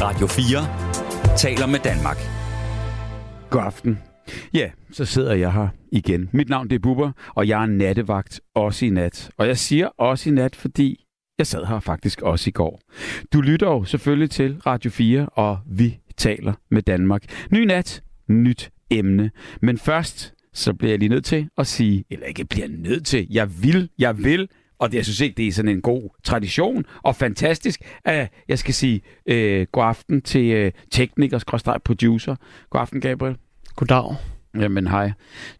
Radio 4 taler med Danmark. God aften. Ja, så sidder jeg her igen. Mit navn det er Bubber, og jeg er nattevagt også i nat. Og jeg siger også i nat, fordi jeg sad her faktisk også i går. Du lytter jo selvfølgelig til Radio 4, og vi taler med Danmark. Ny nat, nyt emne. Men først, så bliver jeg lige nødt til at sige, eller ikke bliver nødt til, jeg vil, jeg vil, og det, jeg synes ikke, det er sådan en god tradition, og fantastisk, at jeg skal sige øh, god aften til øh, tekniker, producer. God aften, Gabriel. Goddag. Jamen hej.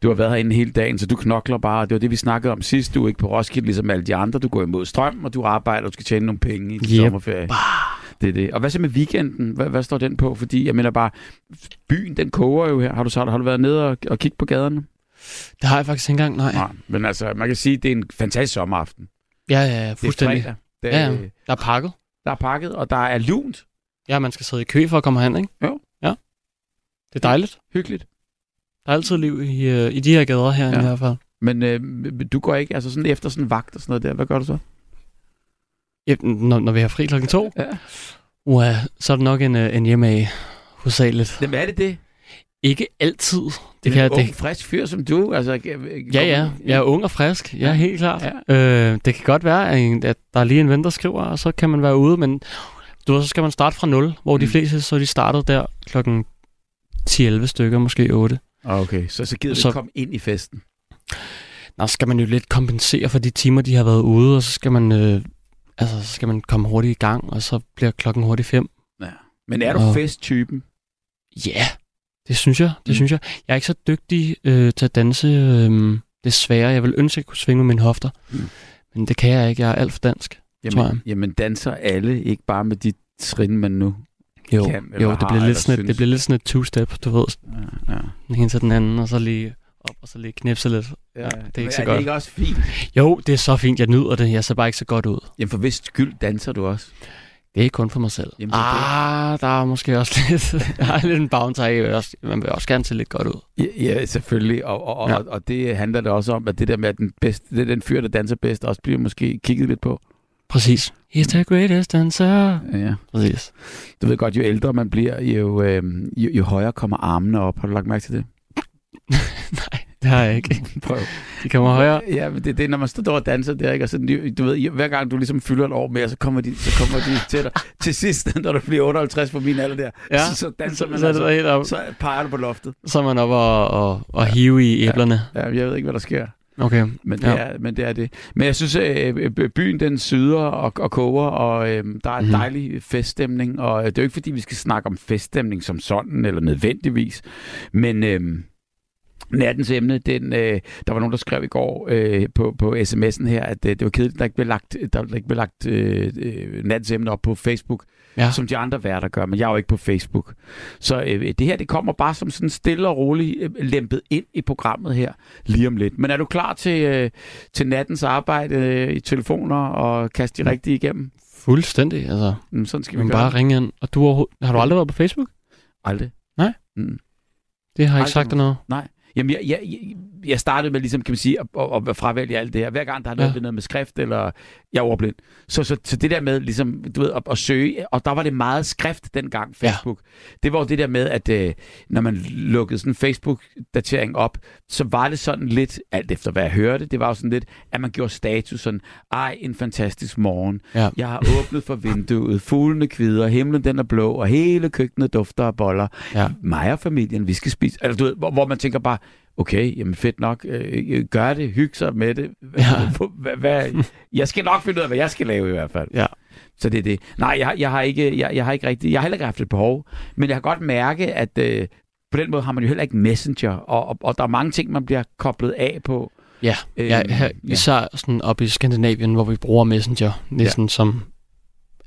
Du har været herinde hele dagen, så du knokler bare. Det var det, vi snakkede om sidst. Du er ikke på Roskilde, ligesom alle de andre. Du går imod strøm, og du arbejder, og du skal tjene nogle penge i yep. sommerferie. Det er det. Og hvad så med weekenden? Hvad, hvad står den på? Fordi jeg mener bare, byen den koger jo her. Har du, så, har du været nede og, og kigge på gaderne? Det har jeg faktisk ikke engang, nej. nej. Men altså, man kan sige, at det er en fantastisk sommeraften. Ja, ja, fuldstændig. Det er det, ja, ja, der er pakket. Der er pakket, og der er lunt. Ja, man skal sidde i kø for at komme hen, ikke? Jo. Ja. Det er dejligt. Hyggeligt. Der er altid liv i, uh, i de her gader her ja. i hvert fald. Men øh, du går ikke, altså sådan efter sådan vagt og sådan noget der, hvad gør du så? Ja, når, når vi har fri klokken to? Ja. Uh, så er det nok en, uh, en hjemme hovedsageligt. Jamen er det det? Ikke altid. Det kan, en ung, det... frisk fyr som du. Altså, ja, ja. Jeg er ung og frisk. Ja, helt klart. Ja. Øh, det kan godt være, at der er lige en ven, der skriver, og så kan man være ude, men du ved, så skal man starte fra 0, hvor mm. de fleste, så de startede der klokken 10-11 stykker, måske 8. Ah, okay, så, så gider så... komme ind i festen? Nå, så skal man jo lidt kompensere for de timer, de har været ude, og så skal man, øh, altså, så skal man komme hurtigt i gang, og så bliver klokken hurtigt 5. Ja. Men er du og... festtypen? Ja, det synes jeg. Det mm. synes jeg. Jeg er ikke så dygtig øh, til at danse, øh, desværre. Jeg vil ønske, at jeg kunne svinge med mine hofter. Mm. Men det kan jeg ikke. Jeg er alt for dansk, jamen, tror jeg. Jamen danser alle, ikke bare med de trin, man nu jo, kan, jo det, bliver lidt sådan et, det bliver lidt sådan et two-step, du ved. Ja, ja. Den ene til den anden, og så lige op, og så lige knipse lidt. Ja, ja, det er ikke så er godt. det ikke også fint? Jo, det er så fint. Jeg nyder det. Jeg ser bare ikke så godt ud. Jamen for hvis skyld danser du også? Det er kun for mig selv. Jamen, ah, det. der er måske også lidt, der er lidt en bounce af. Man vil også gerne se lidt godt ud. Ja, ja selvfølgelig. Og, og, ja. og, og det handler det også om, at det der med, at den, bedste, det den fyr, der danser bedst, også bliver måske kigget lidt på. Præcis. He's the greatest dancer. Ja. Præcis. Du ved godt, jo ældre man bliver, jo, øh, jo, jo højere kommer armene op. Har du lagt mærke til det? Nej. Det har jeg ikke. Prøv. De kommer højere. Ja, men det er det, når man står og danser der, ikke? Og så, du ved, hver gang du ligesom fylder et år mere, så kommer de, så kommer de til dig. til sidst, når du bliver 58 på min alder der, ja. så, så danser man, så, altså, helt op. så peger du på loftet. Så er man op og, og, og ja. hive i æblerne. Ja. ja, jeg ved ikke, hvad der sker. Okay. Men det, ja. er, men det er det. Men jeg synes, at øh, byen den syder og, og koger, og øh, der er en mm-hmm. dejlig feststemning. Og det er jo ikke, fordi vi skal snakke om feststemning som sådan, eller nødvendigvis. Men... Øh, Nattens emne, den, øh, der var nogen, der skrev i går øh, på, på sms'en her, at øh, det var kedeligt, at der ikke blev lagt, der ikke blev lagt øh, øh, nattens emne op på Facebook, ja. som de andre værter gør, men jeg er jo ikke på Facebook. Så øh, det her, det kommer bare som sådan stille og roligt øh, lempet ind i programmet her lige om lidt. Men er du klar til, øh, til nattens arbejde øh, i telefoner og kaste de mm. rigtige igennem? Fuldstændig, altså. Mm, sådan skal vi gøre. bare ringe ind. Og du har du aldrig været på Facebook? Aldrig. Nej? Mm. Det har jeg ikke sagt dig noget. Nej. Jamen, jeg, jeg, jeg startede med, ligesom, kan man sige, at, at, at fravælge alt det her. Hver gang, der har noget, ja. noget med skrift, eller jeg er overblind. Så, så, så det der med, ligesom, du ved, at, at søge, og der var det meget skrift dengang, Facebook. Ja. Det var jo det der med, at øh, når man lukkede sådan en Facebook-datering op, så var det sådan lidt, alt efter hvad jeg hørte, det var jo sådan lidt, at man gjorde status sådan, ej, en fantastisk morgen. Ja. Jeg har åbnet for vinduet, fuglene kvider, himlen den er blå, og hele køkkenet dufter af boller. Ja. Mig og familien, vi skal spise. Altså, du ved, hvor, hvor man tænker bare, okay, jamen fedt nok, øh, øh gør det, hygge sig med det. Ja. Hvad, jeg skal nok finde ud af, hvad jeg skal lave i hvert fald. Ja. Så det er det. Nej, jeg, jeg, har ikke, jeg, jeg har ikke rigtig, jeg har heller ikke haft et behov, men jeg har godt mærke, at øh, på den måde har man jo heller ikke Messenger, og, og, og der er mange ting, man bliver koblet af på. Ja, øhm, ja her, især ja. sådan op i Skandinavien, hvor vi bruger Messenger, næsten ja. som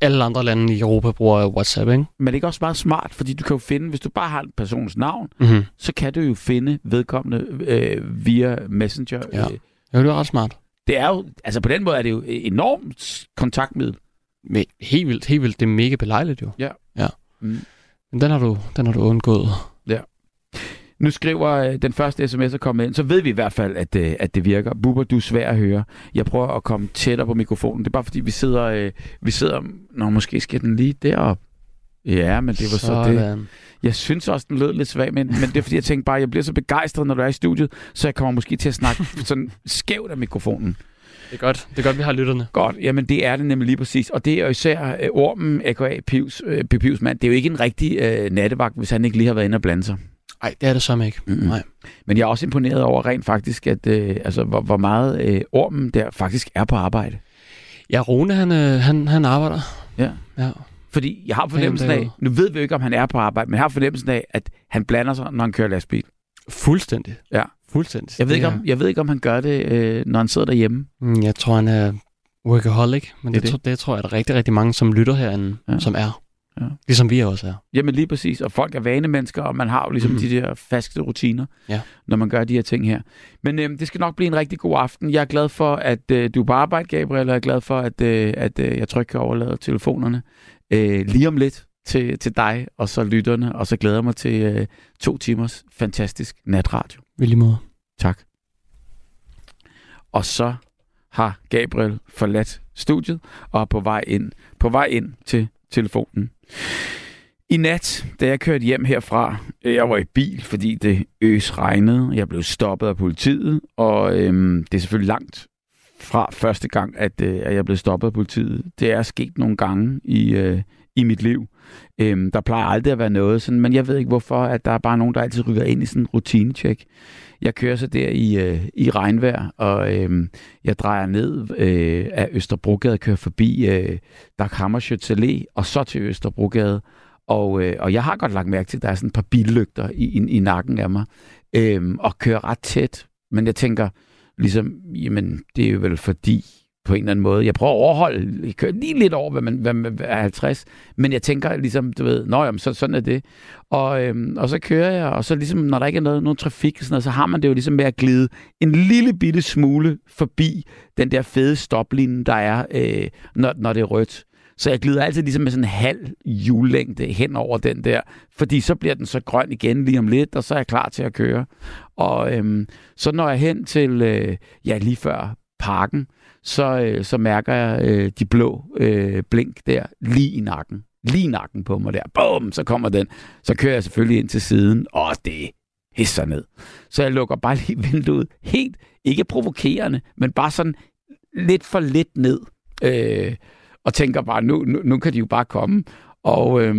alle andre lande i Europa bruger WhatsApp, ikke? Men det er ikke også meget smart, fordi du kan jo finde, hvis du bare har en persons navn, mm-hmm. så kan du jo finde vedkommende øh, via Messenger. Ja. Øh. ja, det er ret smart. Det er jo, altså på den måde er det jo enormt kontaktmiddel. Men helt vildt, helt vildt. Det er mega belejligt jo. Ja. ja. Mm. Men den har du, den har du undgået. Nu skriver øh, den første sms er kommet ind, så ved vi i hvert fald, at, øh, at det virker. Bubber, du er svær at høre. Jeg prøver at komme tættere på mikrofonen. Det er bare fordi, vi sidder... Øh, vi sidder... Nå, måske skal den lige derop. Ja, men det var så, så det. Jeg synes også, den lød lidt svag, men, men det er fordi, jeg tænkte bare, jeg bliver så begejstret, når du er i studiet, så jeg kommer måske til at snakke sådan skævt af mikrofonen. Det er godt. Det er godt, vi har lytterne. Godt. Jamen, det er det nemlig lige præcis. Og det er jo især uh, ormen, a.k.a. Pivs, uh, Pivs mand. Det er jo ikke en rigtig uh, nattevagt, hvis han ikke lige har været inde og blande sig. Nej, det er det som ikke. Mm-hmm. Nej. Men jeg er også imponeret over rent faktisk, at uh, altså, hvor, hvor meget uh, ormen der faktisk er på arbejde. Ja, Rune, han, uh, han, han arbejder. Ja. ja. Fordi jeg har fornemmelsen af, nu ved vi jo ikke, om han er på arbejde, men jeg har fornemmelsen af, at han blander sig, når han kører lastbil. Fuldstændig. Ja. Fuldstændig. Jeg ved, ikke, om, jeg ved ikke, om han gør det, øh, når han sidder derhjemme. Mm, jeg tror, han er workaholic, men det, det. det, det tror jeg, at der er rigtig, rigtig mange, som lytter herinde, ja. som er. Ja. Ligesom vi også er. Jamen lige præcis, og folk er vanemennesker, og man har jo ligesom mm. de der faste rutiner, ja. når man gør de her ting her. Men øh, det skal nok blive en rigtig god aften. Jeg er glad for, at øh, du er på arbejde, Gabriel, og jeg er glad for, at, øh, at øh, jeg trygt kan overlade telefonerne øh, lige om lidt til, til dig, og så lytterne, og så glæder jeg mig til øh, to timers fantastisk natradio. Vil lige måde. Tak. Og så har Gabriel forladt studiet og er på vej ind, på vej ind til telefonen. I nat, da jeg kørte hjem herfra, øh, jeg var i bil, fordi det øs regnede. Jeg blev stoppet af politiet, og øhm, det er selvfølgelig langt fra første gang, at, øh, at jeg blev stoppet af politiet. Det er sket nogle gange i, øh, i mit liv. Øhm, der plejer aldrig at være noget sådan, men jeg ved ikke hvorfor, at der er bare nogen, der altid rykker ind i sådan en rutinecheck. Jeg kører så der i, øh, i regnvejr, og øh, jeg drejer ned øh, af Østerbrogade, kører forbi øh, Dag Hammarskjölds Allé, og så til Østerbrogade. Og, øh, og jeg har godt lagt mærke til, at der er sådan et par billygter i, i, i nakken af mig, øh, og kører ret tæt. Men jeg tænker, ligesom, jamen, det er jo vel fordi, på en eller anden måde. Jeg prøver at overholde, jeg kører lige lidt over, hvad man, hvad man er 50, men jeg tænker ligesom, du ved, nå jamen, så, sådan er det. Og, øhm, og så kører jeg, og så ligesom, når der ikke er noget, nogen trafik, sådan noget, så har man det jo ligesom med at glide en lille bitte smule forbi den der fede stoplinje, der er, øh, når, når det er rødt. Så jeg glider altid ligesom med sådan en halv hjullængde hen over den der, fordi så bliver den så grøn igen lige om lidt, og så er jeg klar til at køre. Og øhm, så når jeg hen til, øh, ja lige før parken, så, øh, så mærker jeg øh, de blå øh, blink der lige i nakken. Lige i nakken på mig der. Bum, så kommer den. Så kører jeg selvfølgelig ind til siden, og det hisser ned. Så jeg lukker bare lige vinduet helt, ikke provokerende, men bare sådan lidt for lidt ned. Øh, og tænker bare, nu, nu, nu kan de jo bare komme. Og øh,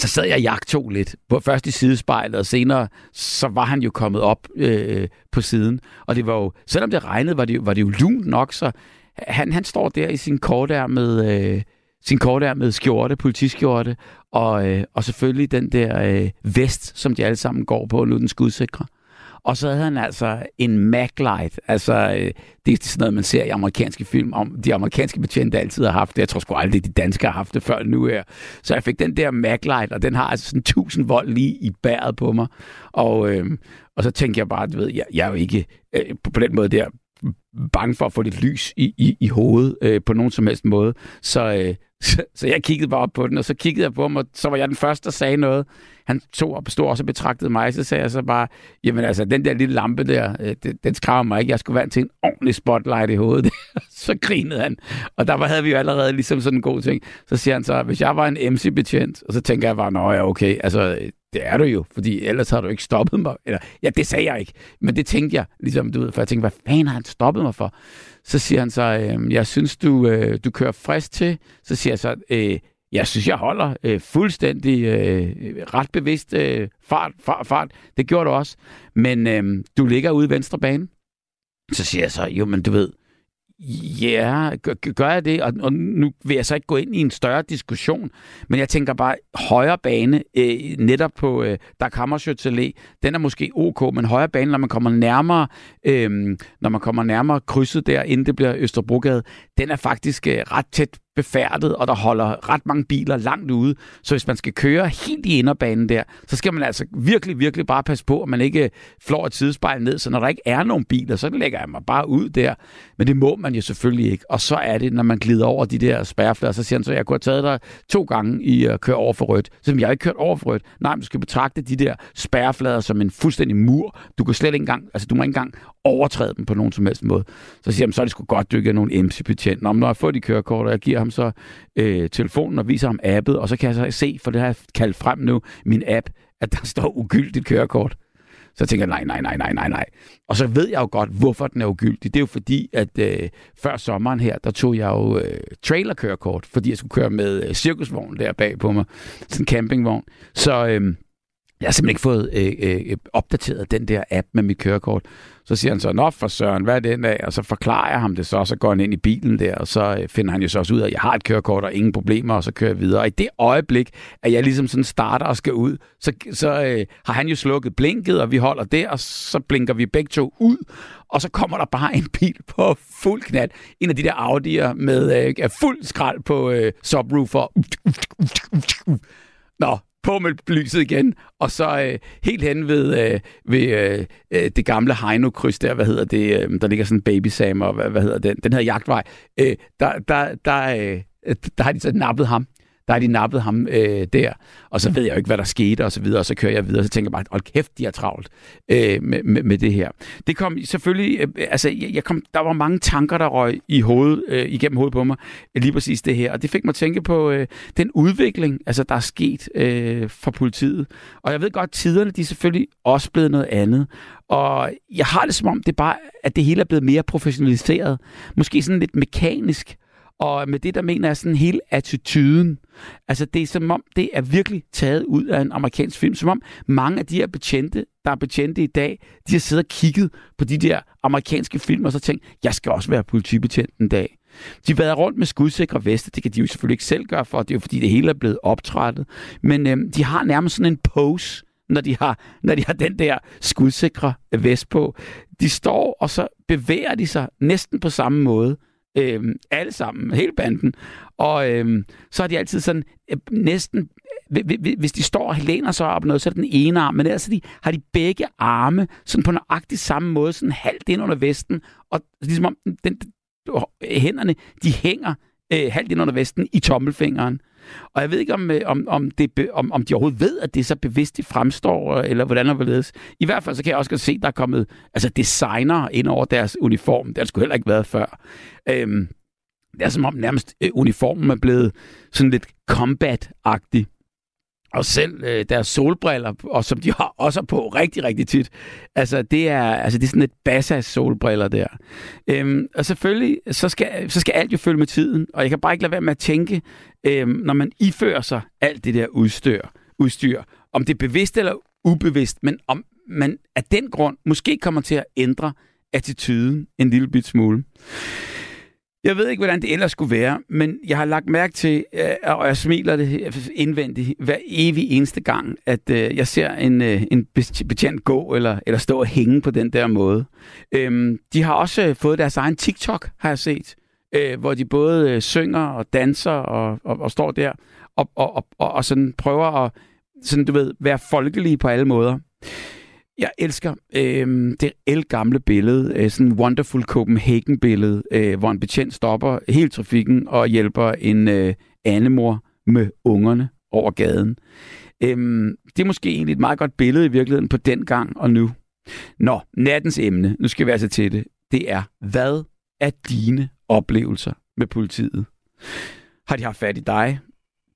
så sad jeg og to lidt. Først i sidespejlet, og senere så var han jo kommet op øh, på siden. Og det var jo, selvom det regnede, var det, var det jo lunt nok, så han, han står der i sin kortærmede, øh, sin kortærmede skjorte, politiskjorte, og, øh, og selvfølgelig den der øh, vest, som de alle sammen går på, nu den skudsikre. Og så havde han altså en maglight. Altså, øh, det er sådan noget, man ser i amerikanske film, om de amerikanske betjente altid har haft det. Jeg tror sgu aldrig, de danske har haft det før nu her. Så jeg fik den der maglight, og den har altså sådan 1000 volt lige i bæret på mig. Og, øh, og så tænkte jeg bare, du ved, jeg, jeg er jo ikke øh, på, på den måde der bange for at få lidt lys i, i, i hovedet øh, på nogen som helst måde. Så, øh, så, så jeg kiggede bare op på den, og så kiggede jeg på ham, og så var jeg den første, der sagde noget. Han tog og stod også og betragtede mig, så sagde jeg så bare, jamen altså, den der lille lampe der, øh, den, den skræmmer mig ikke. Jeg skulle være til en ordentlig spotlight i hovedet. så grinede han. Og der havde vi jo allerede ligesom sådan en god ting. Så siger han så, hvis jeg var en MC-betjent, og så tænker jeg bare, nå ja, okay, altså, det er du jo, fordi ellers har du ikke stoppet mig. Eller, ja, det sagde jeg ikke, men det tænkte jeg, ligesom du ved, for jeg tænkte, hvad fanden har han stoppet mig for? Så siger han så, øh, jeg synes, du, øh, du kører frisk til. Så siger jeg så, øh, jeg synes, jeg holder øh, fuldstændig øh, ret bevidst øh, fart, fart, fart. Det gjorde du også. Men øh, du ligger ude i venstre bane. Så siger jeg så, jo, men du ved, Ja, gør jeg det? Og, og nu vil jeg så ikke gå ind i en større diskussion, men jeg tænker bare, højre bane, øh, netop på øh, Dag Hammarskjölds den er måske ok, men højre bane, når man kommer nærmere, øh, når man kommer nærmere krydset der, inden det bliver Østerbrogade, den er faktisk øh, ret tæt befærdet, og der holder ret mange biler langt ude. Så hvis man skal køre helt i inderbanen der, så skal man altså virkelig, virkelig bare passe på, at man ikke flår et sidespejl ned. Så når der ikke er nogen biler, så lægger jeg mig bare ud der. Men det må man jo selvfølgelig ikke. Og så er det, når man glider over de der spærreflader, så siger han så, jeg kunne have taget dig to gange i øh, at køre over for rødt. Så jeg har ikke kørt over for rødt. Nej, men du skal betragte de der spærreflader som en fuldstændig mur. Du kan slet ikke engang, altså du må ikke engang overtræde dem på nogen som helst måde. Så siger han, så er det sgu godt, du ikke er nogen MC-betjent. Nå, Når jeg får de kørekort, og jeg giver ham så øh, telefonen og viser ham appet, og så kan jeg så se, for det har jeg kaldt frem nu, min app, at der står ugyldigt kørekort. Så tænker jeg, nej, nej, nej, nej, nej, nej. Og så ved jeg jo godt, hvorfor den er ugyldig. Det er jo fordi, at øh, før sommeren her, der tog jeg jo øh, trailerkørekort, fordi jeg skulle køre med øh, cirkusvogn der bag på mig. Sådan en campingvogn. Så øh, jeg har simpelthen ikke fået øh, øh, opdateret den der app med mit kørekort. Så siger han så, nå for søren, hvad er den af? Og så forklarer jeg ham det så, og så går han ind i bilen der, og så øh, finder han jo så også ud af, at jeg har et kørekort og ingen problemer, og så kører jeg videre. Og i det øjeblik, at jeg ligesom sådan starter og skal ud, så, så øh, har han jo slukket blinket, og vi holder der, og så blinker vi begge to ud, og så kommer der bare en bil på fuld knat. En af de der Audi'er med øh, fuld skrald på øh, subwoofer. Nå, på med lyset igen, og så øh, helt hen ved, øh, ved øh, øh det gamle Heino-kryds der, hvad hedder det, øh, der ligger sådan en baby Sam, og hvad, hvad hedder den, den hedder Jagtvej, øh, der, der, der, øh, der har de så nappet ham der har de nappet ham øh, der, og så ved jeg jo ikke, hvad der skete, og så videre, og så kører jeg videre, og så tænker jeg bare, hold kæft, de har travlt øh, med, med, med det her. Det kom selvfølgelig, øh, altså, jeg, jeg kom, der var mange tanker, der røg i hovedet, øh, igennem hovedet på mig, lige præcis det her, og det fik mig at tænke på øh, den udvikling, altså, der er sket øh, for politiet. Og jeg ved godt, tiderne, de er selvfølgelig også blevet noget andet, og jeg har det som om, det bare, at det hele er blevet mere professionaliseret. Måske sådan lidt mekanisk. Og med det, der mener jeg sådan hele attituden. Altså det er som om, det er virkelig taget ud af en amerikansk film. Som om mange af de her betjente, der er betjente i dag, de har siddet og kigget på de der amerikanske film og så tænkt, jeg skal også være politibetjent en dag. De har været rundt med skudsikre veste. Det kan de jo selvfølgelig ikke selv gøre for. Det er jo fordi, det hele er blevet optrættet. Men øhm, de har nærmest sådan en pose, når de har, når de har den der skudsikre vest på. De står, og så bevæger de sig næsten på samme måde Øh, alle sammen, hele banden. Og øh, så er de altid sådan øh, næsten hvis de står og læner sig op noget, så er det den ene arm, men ellers de, har de begge arme sådan på nøjagtig samme måde, sådan halvt ind under vesten, og ligesom om den, den, hænderne, de hænger øh, halvt ind under vesten i tommelfingeren. Og jeg ved ikke, om, øh, om, om, det, om, om de overhovedet ved, at det så bevidst det fremstår, øh, eller hvordan det ledes. I hvert fald så kan jeg også godt se, at der er kommet altså designer ind over deres uniform. Det har sgu heller ikke været før. Øhm, det er som om nærmest øh, uniformen er blevet sådan lidt combat-agtig og selv øh, deres solbriller, og som de har også på rigtig, rigtig tit. Altså, det er, altså, det er sådan et bassas solbriller der. Øhm, og selvfølgelig, så skal, så skal alt jo følge med tiden, og jeg kan bare ikke lade være med at tænke, øhm, når man ifører sig alt det der udstyr, udstyr, om det er bevidst eller ubevidst, men om man af den grund måske kommer til at ændre attituden en lille bit smule. Jeg ved ikke, hvordan det ellers skulle være, men jeg har lagt mærke til, øh, og jeg smiler det indvendigt hver evig eneste gang, at øh, jeg ser en, øh, en betjent gå eller, eller stå og hænge på den der måde. Øhm, de har også fået deres egen TikTok, har jeg set, Øh, hvor de både øh, synger og danser og, og, og står der og, og, og, og sådan prøver at sådan, du ved, være folkelige på alle måder. Jeg elsker øh, det el gamle billede, øh, sådan en Wonderful Copenhagen-billede, øh, hvor en betjent stopper helt trafikken og hjælper en øh, andemor med ungerne over gaden. Øh, det er måske egentlig et meget godt billede i virkeligheden på den gang og nu. Nå, nattens emne, nu skal vi altså til det, det er, hvad er dine oplevelser med politiet? Har de haft fat i dig?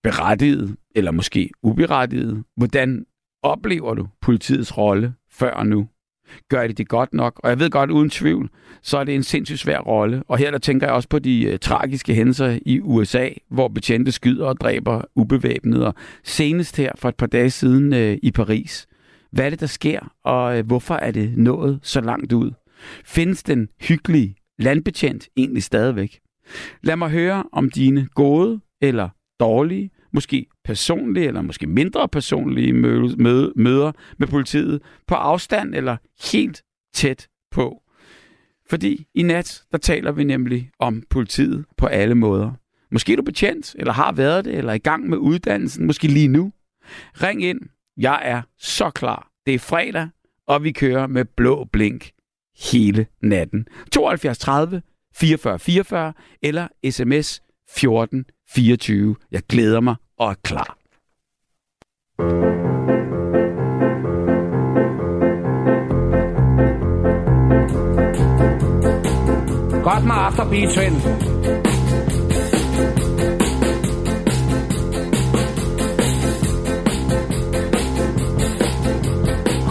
Berettiget, eller måske uberettiget? Hvordan oplever du politiets rolle før og nu. Gør de det godt nok? Og jeg ved godt, uden tvivl, så er det en sindssygt svær rolle. Og her der tænker jeg også på de uh, tragiske hændelser i USA, hvor betjente skyder og dræber ubevæbnede. Og senest her for et par dage siden uh, i Paris. Hvad er det, der sker, og uh, hvorfor er det nået så langt ud? Findes den hyggelige landbetjent egentlig stadigvæk? Lad mig høre om dine gode eller dårlige måske personlige eller måske mindre personlige møde, møder med politiet på afstand eller helt tæt på. Fordi i nat, der taler vi nemlig om politiet på alle måder. Måske er du betjent, eller har været det, eller er i gang med uddannelsen, måske lige nu. Ring ind. Jeg er så klar. Det er fredag, og vi kører med blå blink hele natten. 72 30 44 44 eller sms 14 24. Jeg glæder mig og er klar. Godt med afterbeat,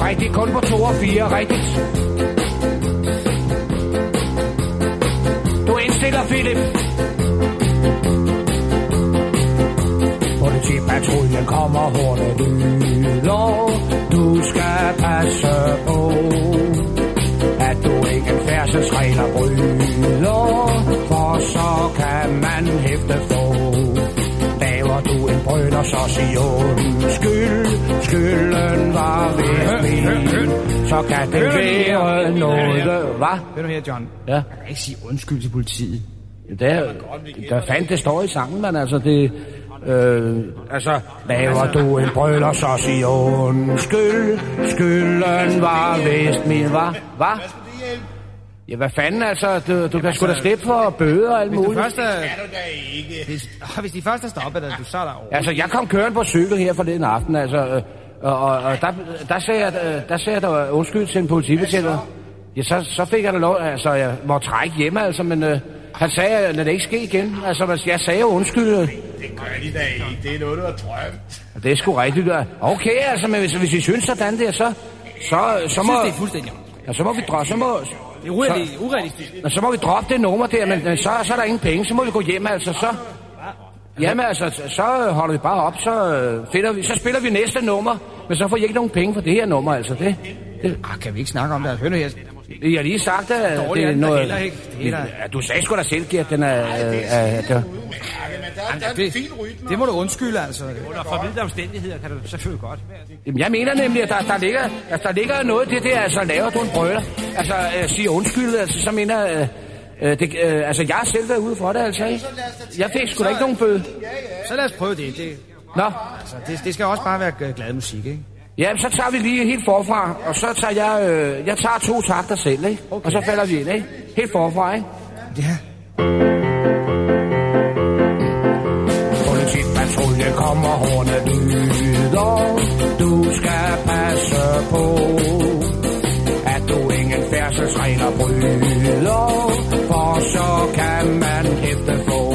Rigtigt, kun på 2 og 4, rigtigt. Peter Philip. Politipatruljen kommer hurtigt lyder. Du skal passe på, at du ikke færdselsregler bryder, for så kan man hæfte for. Brøler, så sig undskyld. Skylden var ved min, så kan det være noget. Hvad? Hør nu her, John. Ja. Jeg kan ikke sige undskyld til politiet. Det er, der fandt det står i sangen, men altså det... Øh, altså, laver du en brøler, så sig undskyld. Skylden var vist min, hva? Hva? Ja, hvad fanden altså? Du, du kan sgu da slippe for bøder og alt Hvis du muligt. først er... Hvis, ah, hvis de først er stoppet, dig, du så er der over. Altså, jeg kom kørende på cykel her forleden aften, altså... Øh, og, og, og der, der, sagde jeg, øh, der sagde jeg, der var undskyld til en politibetjent. Ja, så, så fik jeg da lov, altså, jeg må trække hjemme, altså, men øh, han sagde, lad det ikke ske igen. Altså, jeg sagde undskyld. Det gør de da ikke. Det er noget, du har drømt. Det er sgu rigtigt, der. Okay, altså, men hvis, hvis I synes sådan der, så, så, så, må, Jeg synes, det er fuldstændig... ja, så må vi droppe, så må, Det er urealistisk. urealistisk. så, så må vi droppe det nummer der, men, men så, så er der ingen penge, så må vi gå hjem, altså, så... Jamen altså, så holder vi bare op, så, øh, finder vi, så spiller vi næste nummer, men så får I ikke nogen penge for det her nummer, altså. Det, det, Ah, kan vi ikke snakke om det? Hør nu her. Jeg har lige sagt, at Dårligt det er er noget... heller ikke. Det er Ja, du sagde sgu da selv, Gert, den er... er, er, er Men der, der er en Det, fin rytme. det må du undskylde, altså. Under forvidte omstændigheder kan du selvfølgelig godt være det. Jamen, jeg mener nemlig, at der, der, ligger, at der ligger noget det der, altså laver du en brøler. Altså, øh, siger undskyld, altså, så mener. Øh, øh, det, øh, altså, jeg har selv været ude for det, altså, ikke? Jeg fik sgu da ikke nogen bøde. Så lad os prøve det. det Nå, altså, det, det skal også bare være g- glad musik, ikke? Ja, så tager vi lige helt forfra, og så tager jeg, øh, jeg tager to takter selv, ikke? Okay. Og så falder vi ind, ikke? Helt forfra, ikke? Ja. Politipatruljen kommer hårdt lyder. Du skal passe på, at du ingen færdselsregler bryder, for så kan man hæfte få.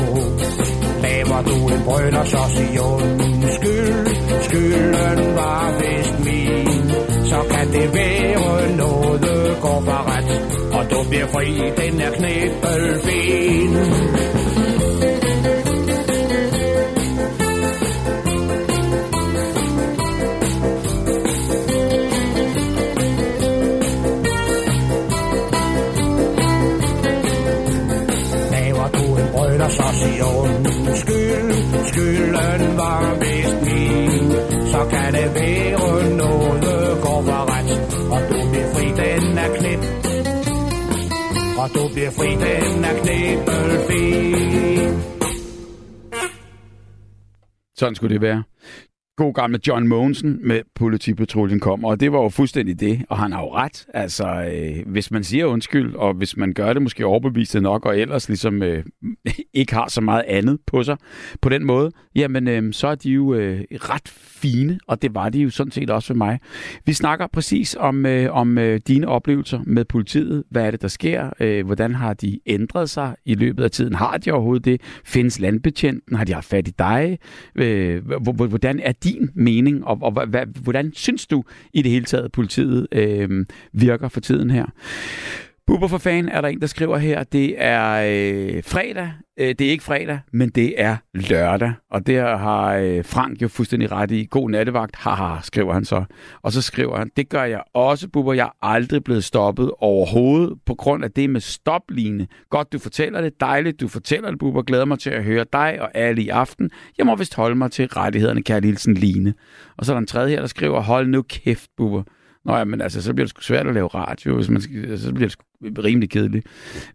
Laver du en brøler, så sig undskyld. Skylden så kan det være noget går for ret, og du bliver fri, den er knæbelben. Laver så sig undskyld. Skylden var vist min. Så kan det være noget Og du bliver fri, den er knæbelfin. Sådan skulle det være. God gamle John Mogensen med politipatruljen kommer, og det var jo fuldstændig det, og han har jo ret. Altså, øh, hvis man siger undskyld, og hvis man gør det måske overbevist nok, og ellers ligesom øh, ikke har så meget andet på sig på den måde, jamen øh, så er de jo øh, ret fine, og det var de jo sådan set også for mig. Vi snakker præcis om, øh, om øh, dine oplevelser med politiet. Hvad er det, der sker? Øh, hvordan har de ændret sig i løbet af tiden? Har de overhovedet det? Findes landbetjenten? Har de haft fat i dig? Øh, hvordan er din mening, og, og hvordan synes du i det hele taget, politiet øh, virker for tiden her? Bubber for fan er der en, der skriver her, det er øh, fredag. Øh, det er ikke fredag, men det er lørdag. Og der har øh, Frank jo fuldstændig ret i. God nattevagt, haha, skriver han så. Og så skriver han, det gør jeg også, Bubber. Jeg er aldrig blevet stoppet overhovedet på grund af det med stopline. Godt, du fortæller det. Dejligt, du fortæller det, Bubber. Glæder mig til at høre dig og alle i aften. Jeg må vist holde mig til rettighederne, kære Lilsen Line. Og så er der en tredje her, der skriver, hold nu kæft, Bubber. Nå ja, men altså, så bliver det sgu svært at lave radio, hvis man skal, så bliver det sgu rimelig kedeligt.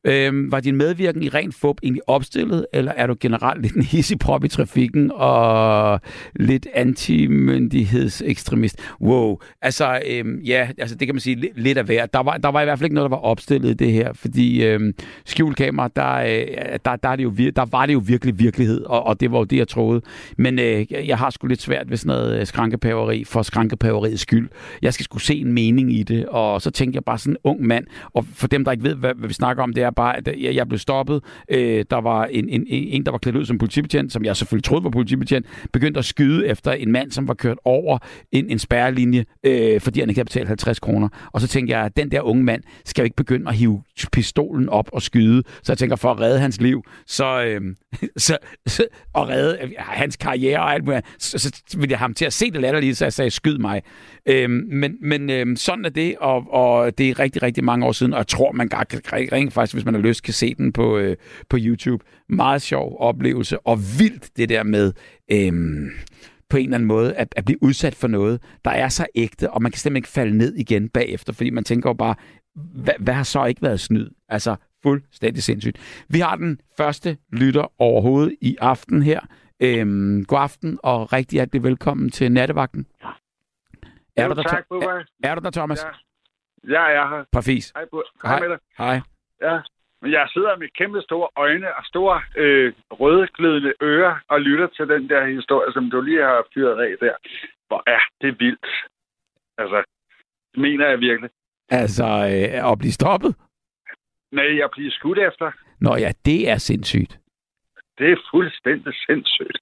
Øhm, var din medvirken i ren fup egentlig opstillet, eller er du generelt lidt en hissigprop i trafikken og lidt antimyndighedsekstremist? Wow, altså, øhm, ja, altså det kan man sige lidt, lidt af hver. Der var, der var i hvert fald ikke noget, der var opstillet i det her, fordi øhm, skjulkamera, der, øh, der, der, er det jo, vir- der var det jo virkelig virkelighed, og, og det var jo det, jeg troede. Men øh, jeg- har sgu lidt svært ved sådan noget øh, skrankepaveri for skrankepaveriets skyld. Jeg skal skulle se en mening i det, og så tænkte jeg bare sådan en ung mand, og for dem, dem, der ikke ved, hvad, hvad vi snakker om, det er bare, at jeg, jeg blev stoppet. Øh, der var en, en, en, der var klædt ud som politibetjent, som jeg selvfølgelig troede var politibetjent, begyndte at skyde efter en mand, som var kørt over en, en spærrelinje, øh, fordi han ikke havde betalt 50 kroner. Og så tænkte jeg, at den der unge mand skal jo ikke begynde at hive pistolen op og skyde. Så jeg tænker, for at redde hans liv, så, øh, så, så og redde øh, hans karriere og alt muligt, så, så ville jeg ham til at se det latterlige, så jeg sagde, skyd mig. Øh, men men øh, sådan er det, og, og det er rigtig, rigtig mange år siden, og jeg tror, man kan rent faktisk, hvis man har lyst, kan se den på, øh, på YouTube. Meget sjov oplevelse, og vildt det der med... Øh, på en eller anden måde at, at blive udsat for noget, der er så ægte, og man kan simpelthen ikke falde ned igen bagefter, fordi man tænker jo bare, hvad, hvad har så ikke været snyd? Altså, fuldstændig sindssygt. Vi har den første lytter overhovedet i aften her. Øhm, god aften, og rigtig hjertelig velkommen til Nattevagten. Er jo, du der, tak, er, er du der, Thomas? Ja, ja jeg er her. Præcis. Hej, Hej med dig. Hej. Ja, men jeg sidder med kæmpe store øjne og store øh, rødglødende ører og lytter til den der historie, som du lige har fyret af der. Hvor er det vildt. Altså, det mener jeg virkelig. Altså, øh, at blive stoppet? Nej, jeg bliver skudt efter. Nå ja, det er sindssygt. Det er fuldstændig sindssygt.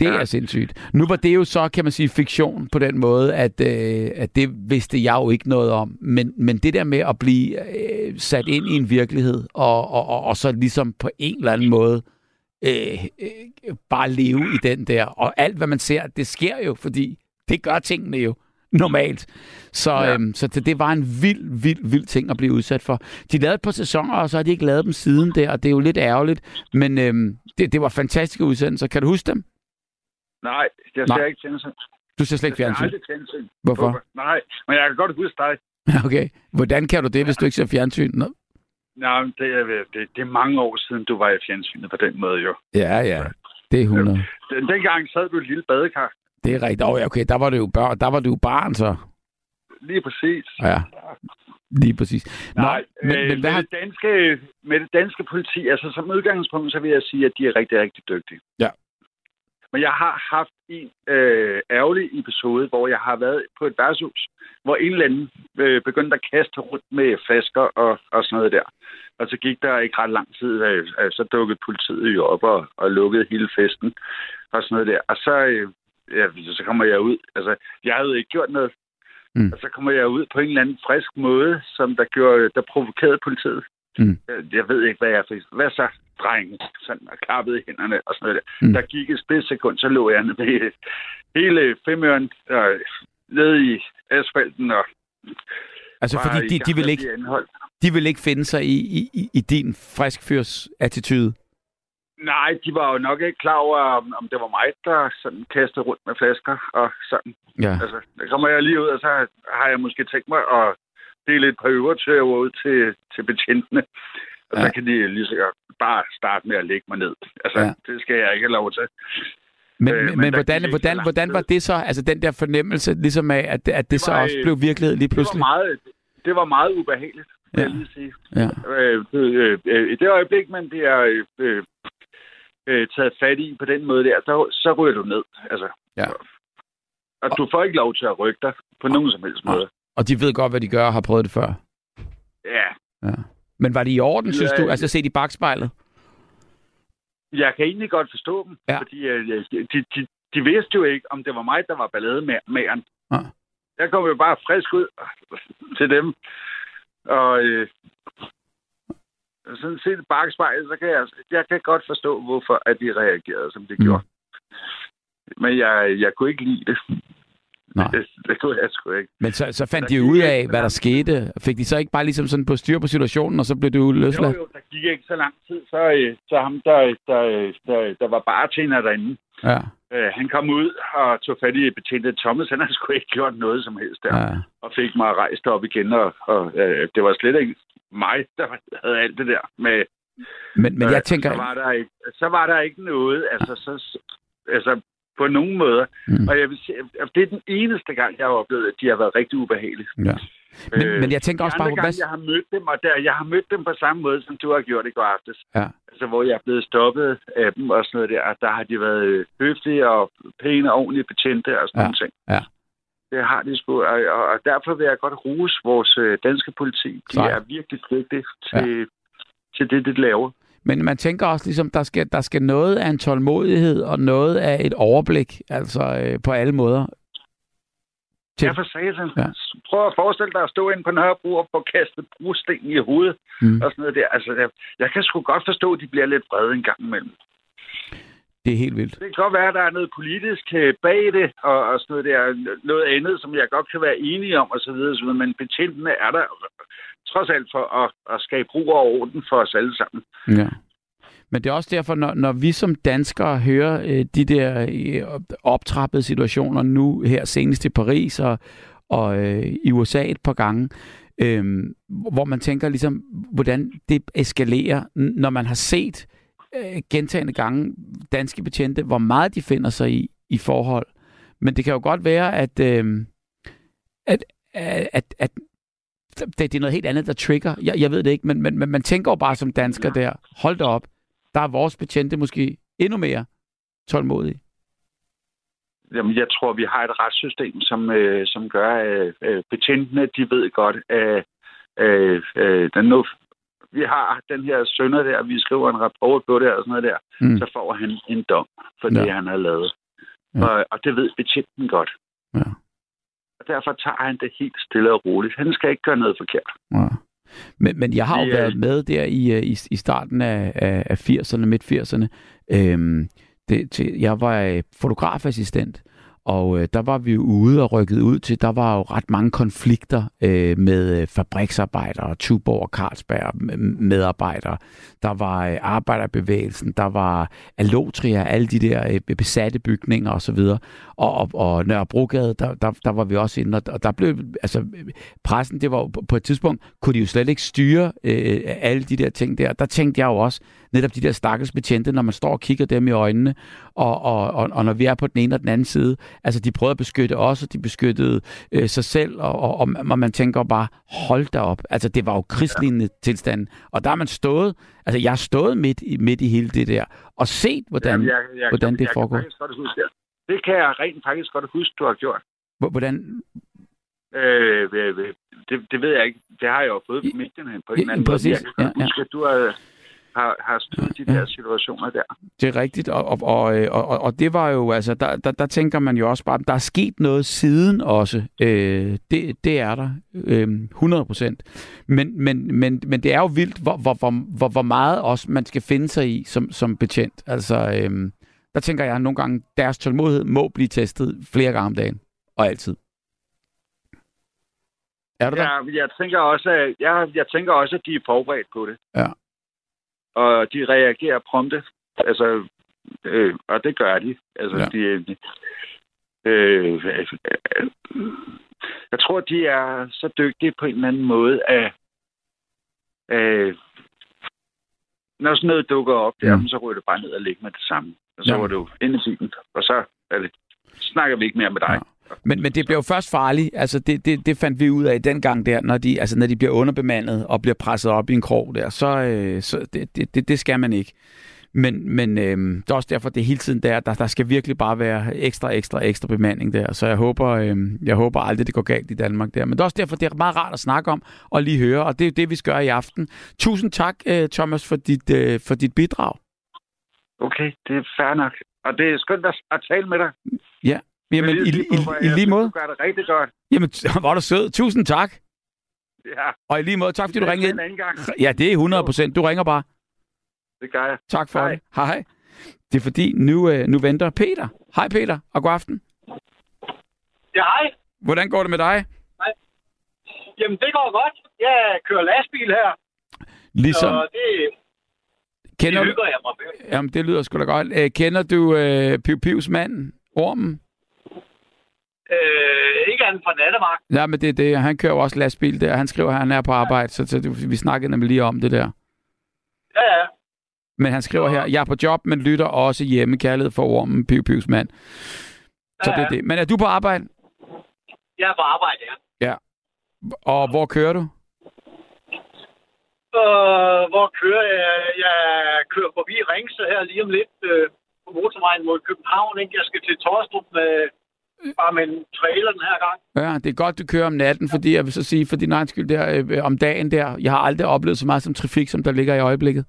Det ja. er sindssygt. Nu var det jo så, kan man sige, fiktion på den måde, at, øh, at det vidste jeg jo ikke noget om. Men, men det der med at blive øh, sat ind i en virkelighed, og, og, og, og så ligesom på en eller anden måde øh, øh, bare leve i den der. Og alt, hvad man ser, det sker jo, fordi det gør tingene jo normalt. Så, ja. øhm, så det, det var en vild, vild, vild ting at blive udsat for. De lavede et par sæsoner, og så har de ikke lavet dem siden der, og det er jo lidt ærgerligt. Men øhm, det, det var fantastiske udsendelser. Kan du huske dem? Nej, jeg ser Nej. ikke fjernsyn. Du ser slet ikke fjernsyn? Jeg ser fjernsyn. Hvorfor? Nej, men jeg kan godt huske dig. Okay. Hvordan kan du det, hvis du ikke ser fjernsyn? Nå? Nej, det er, det, det er mange år siden, du var i fjernsynet på den måde, jo. Ja, ja. Det er 100. Den, dengang sad du i et lille badekar. Det er rigtigt. Oh, okay, der var du jo børn, der var du jo barn, så. Lige præcis. Ja, lige præcis. Nå, Nej, men, øh, men hvad med, det danske, med det danske politi, altså som udgangspunkt, så vil jeg sige, at de er rigtig, rigtig dygtige. Ja. Men jeg har haft en øh, ærgerlig episode, hvor jeg har været på et værtshus, hvor en eller anden øh, begyndte at kaste rundt med flasker og, og sådan noget der. Og så gik der ikke ret lang tid, øh, så dukkede politiet jo op og, og lukkede hele festen og sådan noget der. Og så, øh, ja, så kommer jeg ud. Altså, jeg havde ikke gjort noget. Mm. Og så kommer jeg ud på en eller anden frisk måde, som der, gjorde, der provokerede politiet. Mm. Jeg ved ikke, hvad jeg fik. Hvad så, drenge? Sådan, og klappede hænderne og sådan noget der. Mm. Der gik et spidssekund, så lå jeg med hele femøren øh, nede i asfalten og Altså, fordi de, de, vil ikke, de vil ikke finde sig i, i, i din friskfyrs attitude? Nej, de var jo nok ikke klar over, om, det var mig, der sådan kastede rundt med flasker og sådan. Ja. Altså, der kommer jeg lige ud, og så har jeg måske tænkt mig at dele et par øvertøjer ud til, til betjentene. Og ja. så kan de lige så bare starte med at lægge mig ned. Altså, ja. det skal jeg ikke have lov til. Men, øh, men, men hvordan, hvordan, hvordan var det så, altså den der fornemmelse, ligesom af, at, at det, det var, så også blev virkelighed lige pludselig? Det var meget, det var meget ubehageligt, vil ja. jeg lige sige. Ja. Øh, øh, øh, I det øjeblik, man bliver øh, øh, taget fat i på den måde der, så, så ryger du ned. Altså, ja. Og du får ikke lov til at rykke dig på nogen som helst måde. Og de ved godt, hvad de gør og har prøvet det før? Ja. ja. Men var det i orden, synes ja, du? Altså set i bagspejlet? Jeg kan egentlig godt forstå dem, ja. fordi øh, de, de, de vidste jo ikke, om det var mig, der var ballade med med Ja. Jeg kom jo bare frisk ud til dem. Og øh, sådan set bagspejlet, så kan jeg, jeg kan godt forstå, hvorfor at de reagerede, som de mm. gjorde. Men jeg, jeg kunne ikke lide det. Nej. Det, det kunne jeg sgu ikke. Men så, så fandt de ud af, hvad der skete. Fik de så ikke bare ligesom sådan på styr på situationen, og så blev du løsladt? Jo, jo, der gik ikke så lang tid. Så, øh, så ham, der, der, der, der var bare tjener derinde, ja. Øh, han kom ud og tog fat i betjente Thomas. Han havde sgu ikke gjort noget som helst der. Ja. Og fik mig rejst op igen, og, og øh, det var slet ikke mig, der havde alt det der med... Men, men jeg tænker... Så var der ikke, så var der ikke noget, altså, så, altså på nogen måder. Mm. Og jeg vil sige, det er den eneste gang, jeg har oplevet, at de har været rigtig ubehagelige. Ja. Men, øh, men jeg tænker også bare på... Gang, jeg har mødt dem, og der, jeg har mødt dem på samme måde, som du har gjort i går aftes. Ja. Altså, hvor jeg er blevet stoppet af dem og sådan noget der. Der har de været høflige og pæne og ordentlige betjente og sådan ja. nogle ting. Ja. Det har de sgu, og, og, og derfor vil jeg godt ruse vores øh, danske politi. De Sej. er virkelig dygtige til, ja. til det, de laver. Men man tænker også ligesom, der skal, der skal noget af en tålmodighed og noget af et overblik, altså øh, på alle måder. Til- Ja, for satan. Ja. Prøv at forestille dig at stå ind på Nørrebro og få kastet brosten i hovedet Mm. og sådan noget der. Altså, jeg, jeg kan sgu godt forstå, at de bliver lidt vrede en gang imellem. Det er helt vildt. Det kan godt være, at der er noget politisk øh, bag det, og, og sådan noget der, noget andet, som jeg godt kan være enig om, og så videre, så videre. men betjentene er der trods alt for at, at skabe ro og orden for os alle sammen. Ja. Men det er også derfor, når, når vi som danskere hører øh, de der øh, optrappede situationer nu her senest i Paris og, og øh, i USA et par gange, øh, hvor man tænker ligesom, hvordan det eskalerer, når man har set øh, gentagende gange danske betjente, hvor meget de finder sig i i forhold. Men det kan jo godt være, at, øh, at, at, at, at det, det er noget helt andet, der trigger. Jeg, jeg ved det ikke, men, men, men man tænker jo bare som dansker der, hold da op, der er vores betjente måske endnu mere tålmodige. Jamen, jeg tror, vi har et retssystem, som, øh, som gør, at øh, betjentene, de ved godt, at øh, øh, den nu, vi har den her sønder der, vi skriver en rapport på det og sådan noget der, Mm. så får han en dom for Ja. det, han har lavet. Ja. Og, og det ved betjenten godt. Ja. Og derfor tager han det helt stille og roligt. Han skal ikke gøre noget forkert. Ja. Men, men jeg har jo været med der i, øh, i, i starten af, af, af 80'erne, midt 80'erne. Øhm, det, til, jeg var øh, fotografassistent, og øh, der var vi jo ude og rykket ud til, der var jo ret mange konflikter øh, med øh, fabriksarbejdere, Tuborg og Carlsberg medarbejdere. Der var øh, arbejderbevægelsen, der var Alotria, alle de der øh, besatte bygninger osv. Og, og, og Nørrebrogade, der, der, der var vi også inde, og der, og der blev, altså pressen, det var på- på et tidspunkt, kunne de jo slet ikke styre øh, alle de der ting der. Der tænkte jeg jo også, netop de der stakkels betjente, når man står og kigger dem i øjnene, og, og, og, og når vi er på den ene og den anden side, altså de prøvede at beskytte os, og de beskyttede øh, sig selv, og, og, og, og man tænker bare, hold da op, altså det var jo krigslignende ja. tilstand, og der har man stået, altså jeg har stået midt i, midt i hele det der, og set, hvordan, Jamen, jeg, jeg, hvordan det jeg, foregår. Jeg kan faktisk godt huske det. Det kan jeg rent faktisk godt huske, du har gjort. Hvor- hvordan, Øh, det, det ved jeg ikke. Det har jeg jo fået på medierne på en Ja, eller anden måde. præcis. Jeg kan Ja, ja. huske, at du har, har, har stået de Ja. der situationer der. Det er rigtigt, og, og, og, øh, og, og det var jo, altså, der, der, der tænker man jo også bare, der er sket noget siden også. Øh, det, det er der, øh, 100 procent. Men, men, men, men det er jo vildt, hvor, hvor, hvor, hvor, meget også man skal finde sig i som, som betjent. Altså, øh, der tænker jeg nogle gange, deres tålmodighed må blive testet flere gange om dagen, og altid. Er der? Ja, jeg tænker også, at, jeg, jeg tænker også, at de er forberedt på det. Ja. Og de reagerer prompte. Altså, øh, og det gør de. Altså, Ja. ja. de, de øh, øh, jeg tror, de er så dygtige på en eller anden måde, at øh, når sådan noget dukker op der, Mm. så ryger det bare ned og ligger med det samme. Og så Ja. var du inde i bilen, og så er det, snakker vi ikke mere med dig. Ja. Men, men det bliver jo først farligt. Altså, det, det, det fandt vi ud af dengang der, når de, altså, når de bliver underbemandet og bliver presset op i en krog der. Så, øh, så det, det, det, skal man ikke. Men, men øh, det er også derfor, det er hele tiden der, der, der skal virkelig bare være ekstra, ekstra, ekstra bemanding der. Så jeg håber, øh, jeg håber aldrig, det går galt i Danmark der. Men det er også derfor, det er meget rart at snakke om og lige høre, og det er jo det, vi skal gøre i aften. Tusind tak, øh, Thomas, for dit, øh, for dit bidrag. Okay, det er fair nok. Og det er skønt at, at tale med dig. Jamen, i, i, i, i lige måde. Du gør det rigtig godt. Jamen, er du sød. Tusind tak. Ja, Og i lige måde, tak fordi du det ringede en ind. anden gang. Ja, det er 100 procent. Du ringer bare. Det gør jeg. Tak for Hej. det. Hej. Det er fordi, nu, øh, nu venter Peter. Hej Peter, og god aften. Ja, hej. Hvordan går det med dig? Jamen, det går godt. Jeg kører lastbil her, Ligesom, så det, det kender du, hygger jeg mig med. jamen, det lyder sgu da godt. Øh, kender du øh, Piv Pivs mand, Ormen? Øh, ikke andet fra nattevagt. Ja, men det er det. Han kører jo også lastbil der. Han skriver, at han er på arbejde, så, så det, vi snakkede nemlig lige om det der. Ja, ja. Men han skriver her, jeg er på job, men lytter også hjemme. Kærlighed for Ormen, Piv Pivs mand. Så Ja, det er ja. det. Men er du på arbejde? Jeg er på arbejde, ja. Og hvor kører du? Øh, hvor kører jeg? Jeg kører forbi Ringsted her lige om lidt øh, på motorvejen mod København. Ikke? Jeg skal til Torstrup med, bare med en trailer den her gang. Ja, det er godt, du kører om natten, fordi jeg vil så sige, for din egen skyld der, øh, om dagen der, jeg har aldrig oplevet så meget som trafik, som der ligger i øjeblikket.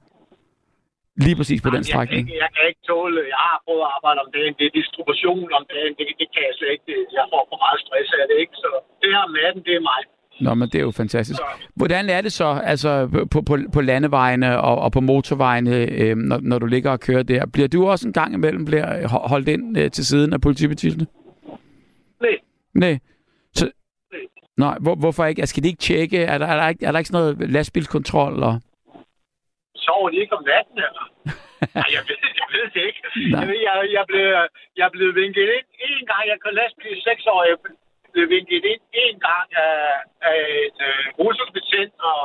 Lige præcis på den Jeg kan, strækning. ikke, jeg kan ikke tåle, jeg har prøvet at arbejde om dagen, det er distribution om dagen, det, det kan jeg slet ikke, jeg får for meget stress af det, ikke? Så det her om natten, det er mig. Nå, men det er jo fantastisk. Hvordan er det så, altså på, på, på landevejene og, og på motorvejene, øh, når, når du ligger og kører der? Bliver du også en gang imellem bliver ho- holdt ind øh, til siden af politibetjentene? Nej. Nej. Så, Nej. hvor, hvorfor ikke? Altså, skal de ikke tjekke? Er der, er der, ikke, er der ikke sådan noget lastbilskontrol? Og... Sover de ikke om natten, eller? Nej, jeg ved, jeg ved det ikke. Nej. Jeg, jeg, jeg, blev, jeg blevet vinket ind en gang. Jeg kan lastbil seks år. Jeg blev vinket ind en gang af, af en øh, russebetjent, og,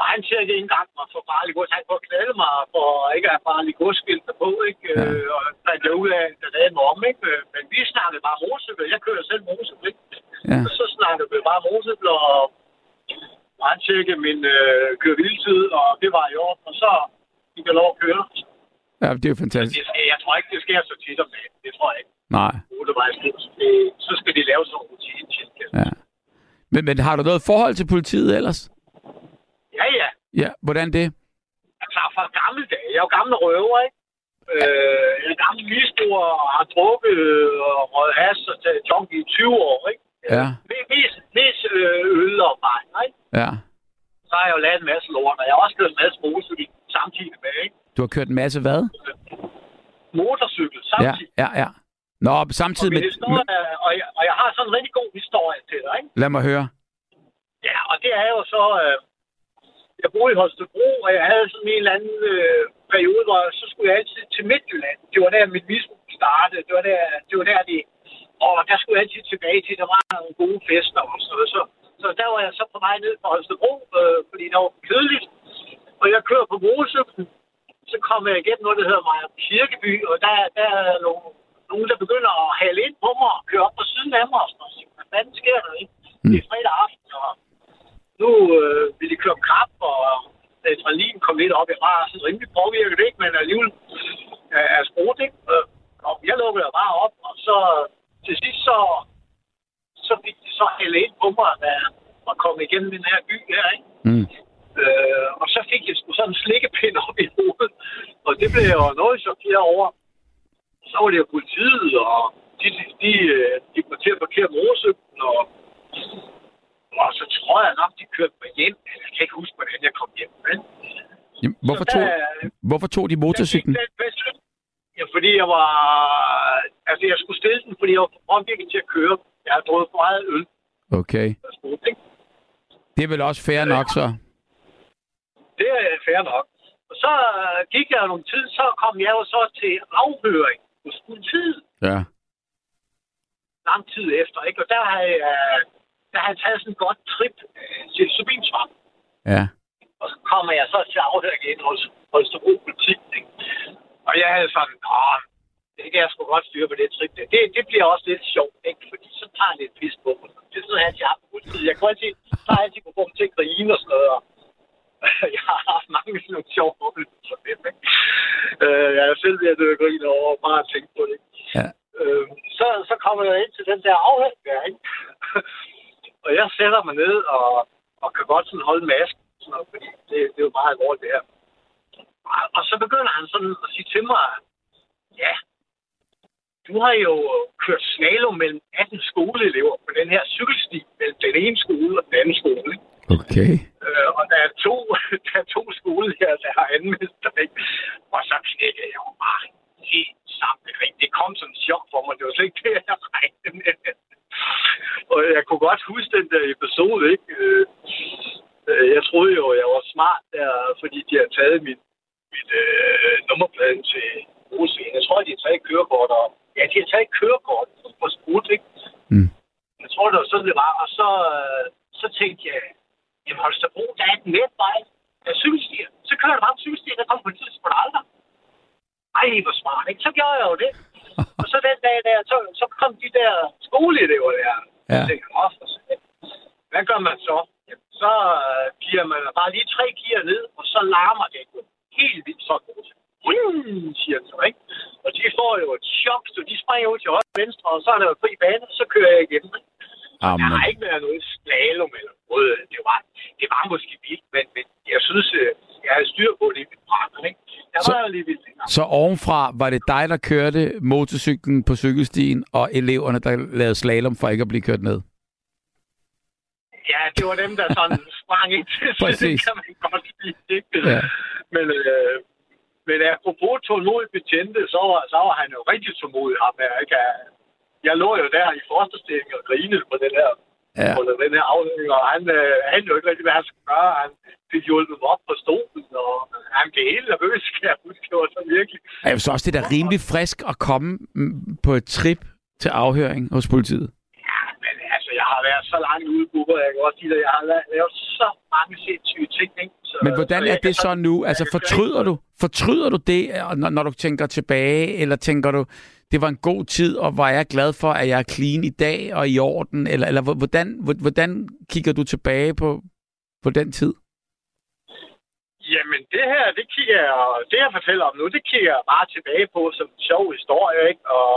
og han tjekkede en gang mig for farlig gods. Han kunne knalde mig for ikke at have farlig godsskilte på, ikke? Ja. Øh, og fandt jeg ud af, at det er om, ikke? Men vi snakkede bare motorcykel. Jeg kører selv motorcykel, ikke? Ja. Og så snakkede vi bare motorcykel, og tjekkede min øh, køreviltid, og det var i orden, og så fik jeg lov at køre. Ja, det er jo fantastisk. Det jeg tror ikke, det sker så tit om dagen. Det tror jeg ikke. Nej. Så skal de lave sådan en rutine. Ja. Men, men har du noget forhold til politiet ellers? Ja, ja. Ja, hvordan det? Altså, fra gamle dage. Jeg er jo gammel røver, ikke? Øh, jeg er gammel misbruger og har drukket og røget has og taget junkie i 20 år, ikke? Ja, Mest, mest øh, øl og vejen, ikke? ja. Så har jeg jo lavet en masse lort, og jeg har også kørt en masse motorcykel samtidig med, ikke? Du har kørt en masse hvad? Motorcykel Ja, samtidig. ja, ja. Nå, Og, samtidig min med... historie, og, jeg, og jeg har sådan en rigtig god historie til dig, ikke? Lad mig høre. Ja, og det er jo så... Øh, jeg boede i Holstebro, og jeg havde sådan en eller anden øh, periode, hvor så skulle jeg altid til Midtjylland. Det var der, mit misbrug startede. Det var der, det var der, det... Og der skulle jeg altid tilbage til, der var nogle gode fester og sådan noget. Så, så der var jeg så på vej ned fra Holstebro, øh, fordi det var kedeligt. Og jeg kører på motorcyklen. Så kommer jeg igennem noget, der hedder Maja Kirkeby, og der, der er nogle, nogen, der begynder at hale ind på mig og køre op på siden af mig og sådan noget. Hvad fanden sker der, ikke? Det er fredag aften, og nu øh, vil de om krab, og adrenalin kom lidt op. Var sådan rimelig påvirket, ikke? Men alligevel er, er sprudt, ikke? Øh, Og jeg lukkede bare op, og så til sidst så, så fik de så hælde ind på mig, da jeg kom igennem den her by her, ikke? Mm. Øh, og så fik jeg sgu sådan en slikkepind op i hovedet. Og det blev jeg jo noget chokeret over. Så var det jo politiet, og de, de, de, øh, de kom til at parkere motorcyklen, og, og så tror jeg nok, de kørte mig hjem. Jeg kan ikke huske, hvordan jeg kom hjem. Men, Jamen, Hvorfor så tog, der- hvorfor tog de motorcyklen? Ja, fordi jeg var... Altså, jeg skulle stille den, fordi jeg var påvirket til at køre. Jeg har drukket for meget øl. Okay. Det er vel også fair nok, så. Det er fair nok. Og så øh, gik jeg nogle tid, så kom jeg jo så til afhøring hos politiet Ja. lang tid efter, ikke? Og der har jeg, der har jeg taget sådan et godt trip til Subinsvang. Ja. Og så kommer jeg så til afhøring ind hos Holstebro politi, ikke? Og jeg havde sådan, åh, det kan jeg sgu godt styre på det trip. der. Det, det bliver også lidt sjovt, ikke? Fordi så tager jeg lidt pis på mig. Det er sådan, at jeg har politiet. Jeg kan altid, så har jeg altid kunne få dem til at grine og sådan noget. Og jeg har haft mange sådan nogle sjove oplevelser med dem? Øh, jeg er selv ved at dø grine over bare at tænke på det. Ja. Øh, så, så kommer jeg ind til den der afhøring der, ikke? Og jeg sætter mig ned og, og kan godt sådan holde masken, sådan noget, fordi det, det er jo meget alvorligt det her. Og, og så begynder han sådan at sige til mig, ja, du har jo kørt slalom mellem 18 skoleelever på den her cykelsti mellem den ene skole og den anden skole. Okay. Øh, og der er to, der er to skoler her, der har anmeldt dig. Ikke? Og så knækkede jeg jo bare helt sammen. ikke? Det kom som en chok for mig. Det var slet ikke det, jeg regnede med. og jeg kunne godt huske den der episode, ikke? Øh, øh, jeg troede jo, jeg var smart der, fordi de havde taget mit, mit øh, nummerplade til Rosen. Jeg tror, de har taget kørekort. Og, ja, de har taget kørekort på sprut, ikke? Mm. Jeg tror, det var sådan, det var. Og så, øh, så tænkte jeg, jamen Holstebro, der er et netvej af cykelstier. Så kører der bare cykelstier, der kommer på tid på aldrig. Ej, hvor smart, ikke? Så gjorde jeg jo det. Og så den dag der, så, så kom de der skoleelever der. Ja. Jeg tænkte, "Åh, for satan." Hvad gør man så? Jamen, så øh, giver man bare lige tre gear ned, og så larmer det jo helt vildt sådan. Hmm, siger den så, ikke? Og de får jo et chok, så de springer ud til højre og venstre, og så er der jo fri bane, og så kører jeg igennem. ikke? Amen. Der har ikke været noget slalom eller noget. Det var, det var måske vildt, men, men jeg synes, øh, jeg havde styr på det i mit brænder, ikke? Der Så- var jo lige vildt. Så ovenfra var det dig, der kørte motorcyklen på cykelstien, og eleverne, der lavede slalom for ikke at blive kørt ned. Ja, det var dem, der sådan sprang ind til, så det kan man godt sige. Ikke? Ja. Men, øh, men apropos tålmodig betjente, så var, så var han jo rigtig tålmodig, ham her. Ikke? Jeg lå jo der i fosterstilling og grinede på den her, Ja. på den her afhængig, og han, øh, han jo ikke rigtig, hvad han skulle gøre. Han fik hjulpet mig op på stolen, og han blev helt nervøs, kan jeg huske. Det var så virkelig. Jeg synes også, det er da rimelig frisk at komme mm, på et trip til afhøring hos politiet. Ja, men altså, jeg har været så langt ude på, jeg kan godt sige det, jeg har la- lavet så mange sindssyge ting, ikke? Så, Men hvordan så er det så nu? Altså fortryder du? Fortryder du det, når, når du tænker tilbage, eller tænker du, det var en god tid, og var jeg glad for, at jeg er clean i dag og i orden? Eller, eller hvor- hvordan, hvor- hvordan kigger du tilbage på, på den tid? Jamen, det her, det kigger jeg, det jeg fortæller om nu, det kigger jeg bare tilbage på som en sjov historie, ikke? Og,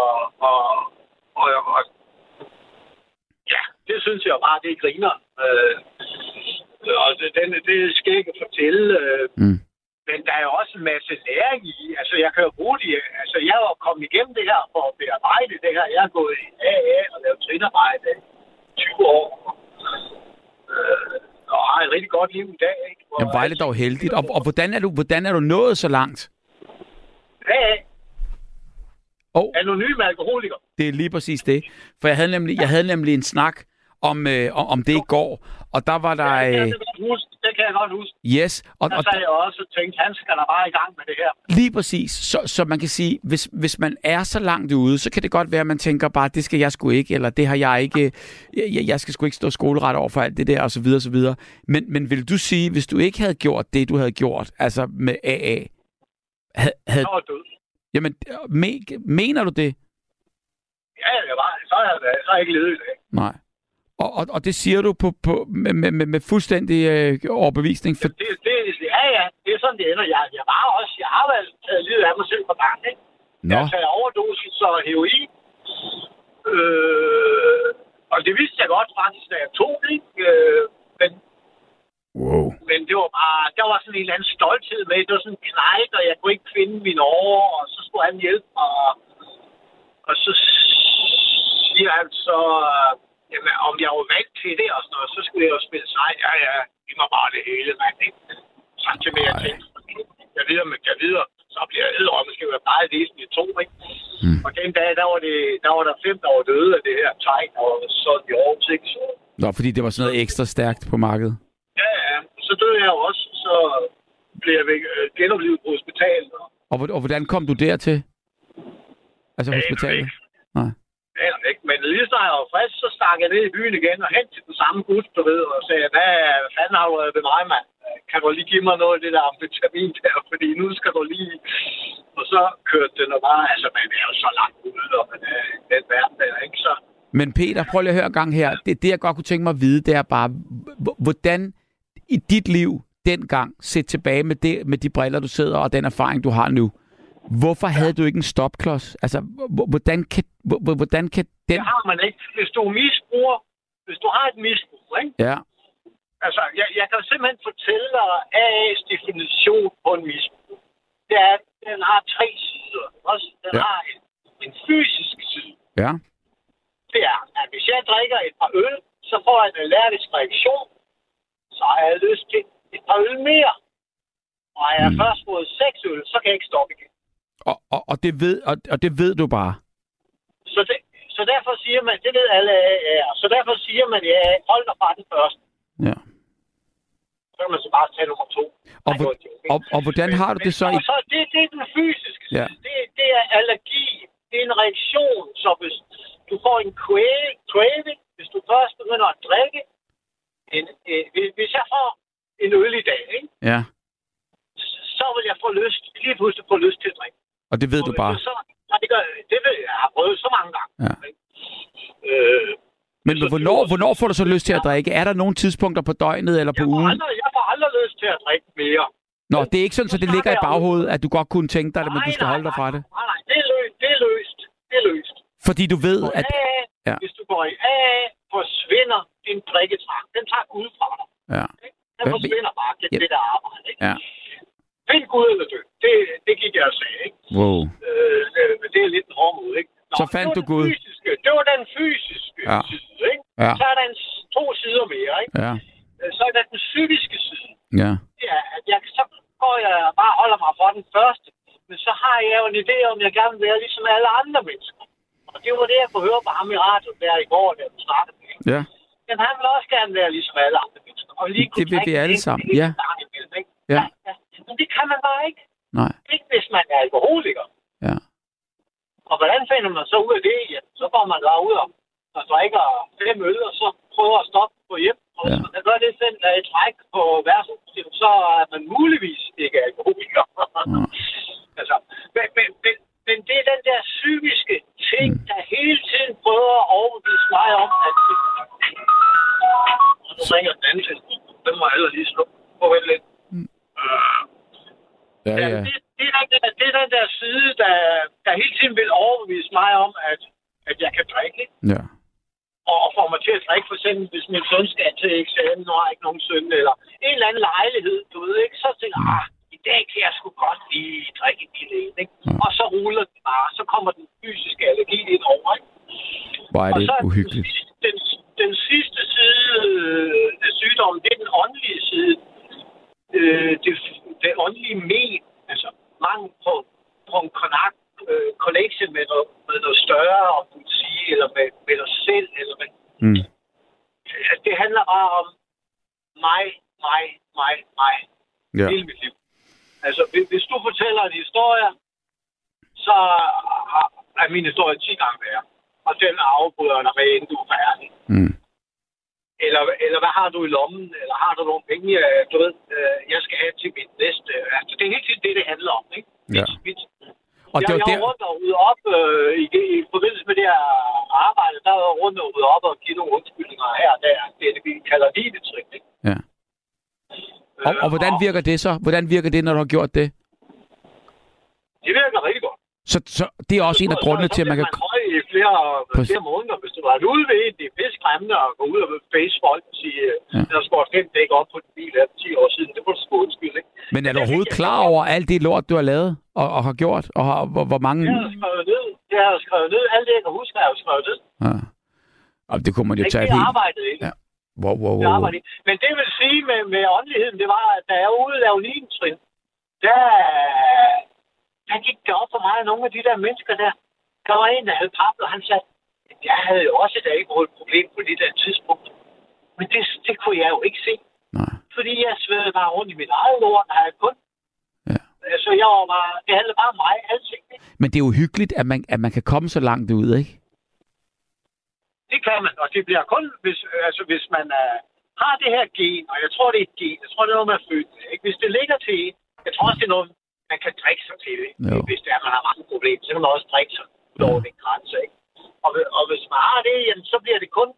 og, og, og ja, det synes jeg bare, det griner. Øh, og det, den, det skal jeg ikke fortælle. Øh, Mm. Men der er jo også en masse læring i. Altså, jeg kan jo bruge det. Altså, jeg jo kommet igennem det her for at bearbejde det her. Jeg har gået i AA og lavet trinarbejde i 20 år. Øh, og har et rigtig godt liv i dag, ikke? Hvor Jamen, Vejle dog heldigt. Og, og hvordan, er du, hvordan er du nået så langt? AA, Og anonym alkoholiker. det er lige præcis det. For jeg havde nemlig, jeg havde nemlig en snak om, øh, om- det i går, og der var der... det, Øh. Det kan jeg godt huske. yes, og, Der og sad jeg også og tænkte, han skal da bare i gang med det her. Lige præcis. Så, så man kan sige, hvis, hvis man er så langt ude, så kan det godt være, at man tænker bare, det skal jeg sgu ikke, eller det har jeg ikke, jeg, jeg skal sgu ikke stå skoleret over for alt det der, og så videre, og så videre. Men, men vil du sige, hvis du ikke havde gjort det, du havde gjort, altså med AA, havde, havde, Jeg var død. jamen, me, mener du det? Ja, jeg var, så har jeg, så har jeg ikke levet i dag. Nej. Og, og, og det siger du på, på, med, med, med, fuldstændig øh, overbevisning, for, Det, det, ja, ja, det er sådan, det ender. Jeg, jeg var også, jeg har været taget livet af mig selv på gang, ikke? Nå, Jeg tager overdosis og heroin. Øh, og det vidste jeg godt faktisk, da jeg tog det, ikke? Øh, men, wow. men det var bare, der var sådan en eller anden stolthed med. Det var sådan en knejt, og jeg kunne ikke finde min år, og så skulle han hjælpe mig. Og, og så siger han så, øh, jamen, om jeg var vant til det og sådan noget, så skulle jeg jo spille sej. Ja, ja, giv mig bare det hele, mand. Samtidig med, at jeg tænkte, jeg videre, men jeg videre, så bliver jeg og skal være bare læsen i to, ikke? Mm. Og den dag, der var, det, der var der fem, der var døde af det her tegn, og så i år ikke? Så, Nå, fordi det var sådan noget ekstra stærkt på markedet. ja, ja, så døde jeg også, så blev jeg væk, øh, genoplevet på hospitalet. Og, Og, og hvordan kom du dertil? Altså hospitalet? Nej der, ikke, men lige så jeg var frisk, så stak jeg ned i byen igen og hen til den samme bus, du ved, og sagde, hvad fanden har du været ved mig, mand? Kan du lige give mig noget af det der amfetamin der, fordi nu skal du lige... Og så kørte den og bare, altså man er jo så langt ude, og man er i den verden der, ikke? Så Men Peter, prøv lige at høre en gang her. Det, det, jeg godt kunne tænke mig at vide, det er bare, hvordan i dit liv dengang, set tilbage med, det, med de briller, du sidder, og den erfaring, du har nu, hvorfor havde du ikke en stopklods? Altså, hvordan kan, hvordan kan den... det har man ikke. Hvis du misbruger, hvis du har et misbrug, ikke? Ja, Altså, jeg, jeg kan simpelthen fortælle dig AA's definition på en misbrug. Det er, at den har tre sider. Også, den Ja. ja. har en, en fysisk side. ja, det er, at hvis jeg drikker et par øl, så får jeg en allergisk reaktion, så har jeg lyst til et par øl mere. Og har jeg mm. først fået seks øl, så kan jeg ikke stoppe igen. Og, og, og, det ved, og, og det ved du bare. Så, det, så derfor siger man, det ved alle er, så derfor siger man, ja, hold dig fra den første. Ja. Så kan man så bare tage nummer to. Og, Ej, hvor, og, og hvordan har du det så i... Og så det, det er den fysiske side. Ja. Det, det er allergi. Det er en reaktion. Så hvis du får en cra- craving, hvis du først begynder at drikke, en, hvis- hvis jeg får en øl i dag, ikke? Ja, så vil jeg få lyst, lige pludselig få lyst til at drikke. Og det ved du bare. Så, nej, det, gør, det ved jeg. Har prøvet så mange gange. Ja. Øh, Men så hvornår, det hvornår får du så lyst til at drikke? Er der nogle tidspunkter på døgnet eller på jeg, ugen? aldrig, jeg får aldrig lyst til at drikke mere. Nå, det er ikke sådan, så det ligger i baghovedet, at du godt kunne tænke dig det, men du skal holde dig fra det. Nej, nej, det er løgn. Fordi du ved, Og at... Ja. hvis du går i AA, forsvinder din drikketrang. Den tager Gud fra dig. Ja. Den forsvinder bare gennem Ja. det der arbejde. Ikke? Ja. Find Gud eller dø. Det, det gik jeg og sagde. Ikke? Wow. Øh, det- men det er lidt en hård måde. Ikke? Så fandt du Gud. Fysiske. Det var den fysiske Ja. side. Ikke? Ja. Så er der en, to sider mere. Ikke? Ja. Øh, Så er der den psykiske side. Ja. At jeg, så går jeg bare holder mig for den første. Men så har jeg jo en idé om, at jeg gerne vil være ligesom alle andre mennesker. Og det var det, jeg kunne høre på ham i radioen der i går, da du snakkede med ham. Ja. Men han vil også gerne være ligesom alle andre mennesker. Og lige kunne Det vil vi alle en sammen, ja. imellem, ikke? Ja. ja. Men det kan man bare ikke. Nej. Ikke hvis man er alkoholiker. Ja. Og hvordan finder man så ud af det? Ja, så går man bare ud og, og drikker fem øl, og så prøver at stoppe på hjem. Og hvis Ja. man kan gøre det fem dage i træk på værtshus, så er man muligvis ikke alkoholiker. Ja. altså, men, men, men, men det er den der psykiske ting, Mm. der hele tiden prøver at overbevise mig om, at... Og nu ringer den anden. Den må jeg lige slå på lidt. Øh, Ja, Ja, det, det, er den der, det er den der side, der, der hele tiden vil overbevise mig om, at, at jeg kan drikke. ikke? Ja. Og, og få mig til at drikke, for eksempel, hvis min søn skal til eksamen, og har ikke nogen søn, eller en eller anden lejlighed, du ved ikke, så tænker jeg, ah, i dag kan jeg sgu godt lige drikke en lille en, ikke? Ja. Og så ruller det bare, så kommer den fysiske allergi ind over, ikke? Hvor er og det så uhyggeligt. Den, sidste- den, den sidste side øh, af sygdommen, det er den åndelige side. Øh, det, åndelige men, altså mangel på, på en connect, øh, connection med noget, med noget større, om du sige, eller med, med dig selv, eller med, Mm. altså, det handler bare om mig, mig, mig, mig, Ja. hele mit liv. Altså, hvis, du fortæller en historie, så har- er min historie 10 gange værre. Og den afbryder dig med, inden du er færdig. Mm. Eller, eller hvad har du i lommen? Eller har du nogle penge, du ved, have til mit næste? Altså, det er helt tiden det, det handler om, ikke? Ja. Mit, mit, Og jeg, det var jeg der... var rundt og rydde op øh, i, i, forbindelse med det her arbejde. Der var jeg rundt og rydde op og give nogle undskyldninger her og der. Det er det, vi kalder livetryk, ikke? Ja. Og, og hvordan virker det så? Hvordan virker det, når du har gjort det? Det virker rigtig godt. Så, så det er også en af grundene til, at man kan... Så, så man i flere, Præcis. flere måneder, hvis du var ude ved en. Det er pisse skræmmende at gå ud og face folk og sige, Ja. ja. der skår fem dæk op på din bil her for 10 år siden. Det må du sgu undskylde, ikke? Men er du overhovedet klar over alt det lort, du har lavet og, og har gjort? Og har, hvor, hvor mange... Det har jeg skrevet ned. Det har jeg skrevet ned. Alt det, jeg kan huske, har jeg jo skrevet ned. Ja. Og det kunne man jo tage jeg helt... arbejdede ikke. Ja. Wow, wow, wow. ikke. Men det vil sige med, med åndeligheden, det var, at da jeg ude og lave linetrin, der, der gik det op for mig, at nogle af de der mennesker der, der var en, der havde papet, og han sagde, jeg havde jo også et alkoholproblem på det der tidspunkt. Men det, det kunne jeg jo ikke se. Nej. Fordi jeg svedede bare rundt i mit eget lort, og jeg kun. Ja. Så jeg var bare, det handlede bare om mig, alting. Men det er jo hyggeligt, at man, at man kan komme så langt ud, ikke? Det kan man, og det bliver kun, hvis, altså, hvis man uh, har det her gen, og jeg tror, det er et gen, jeg tror, det er noget, man er født. Ikke? Hvis det ligger til en, jeg tror også, det er noget, man kan drikke sig til. Ikke? Jo. Hvis det er, man har mange problemer, så kan man også drikke sig ud over den grænse. Ikke? Og, og hvis man har det, jamen, så bliver det kun,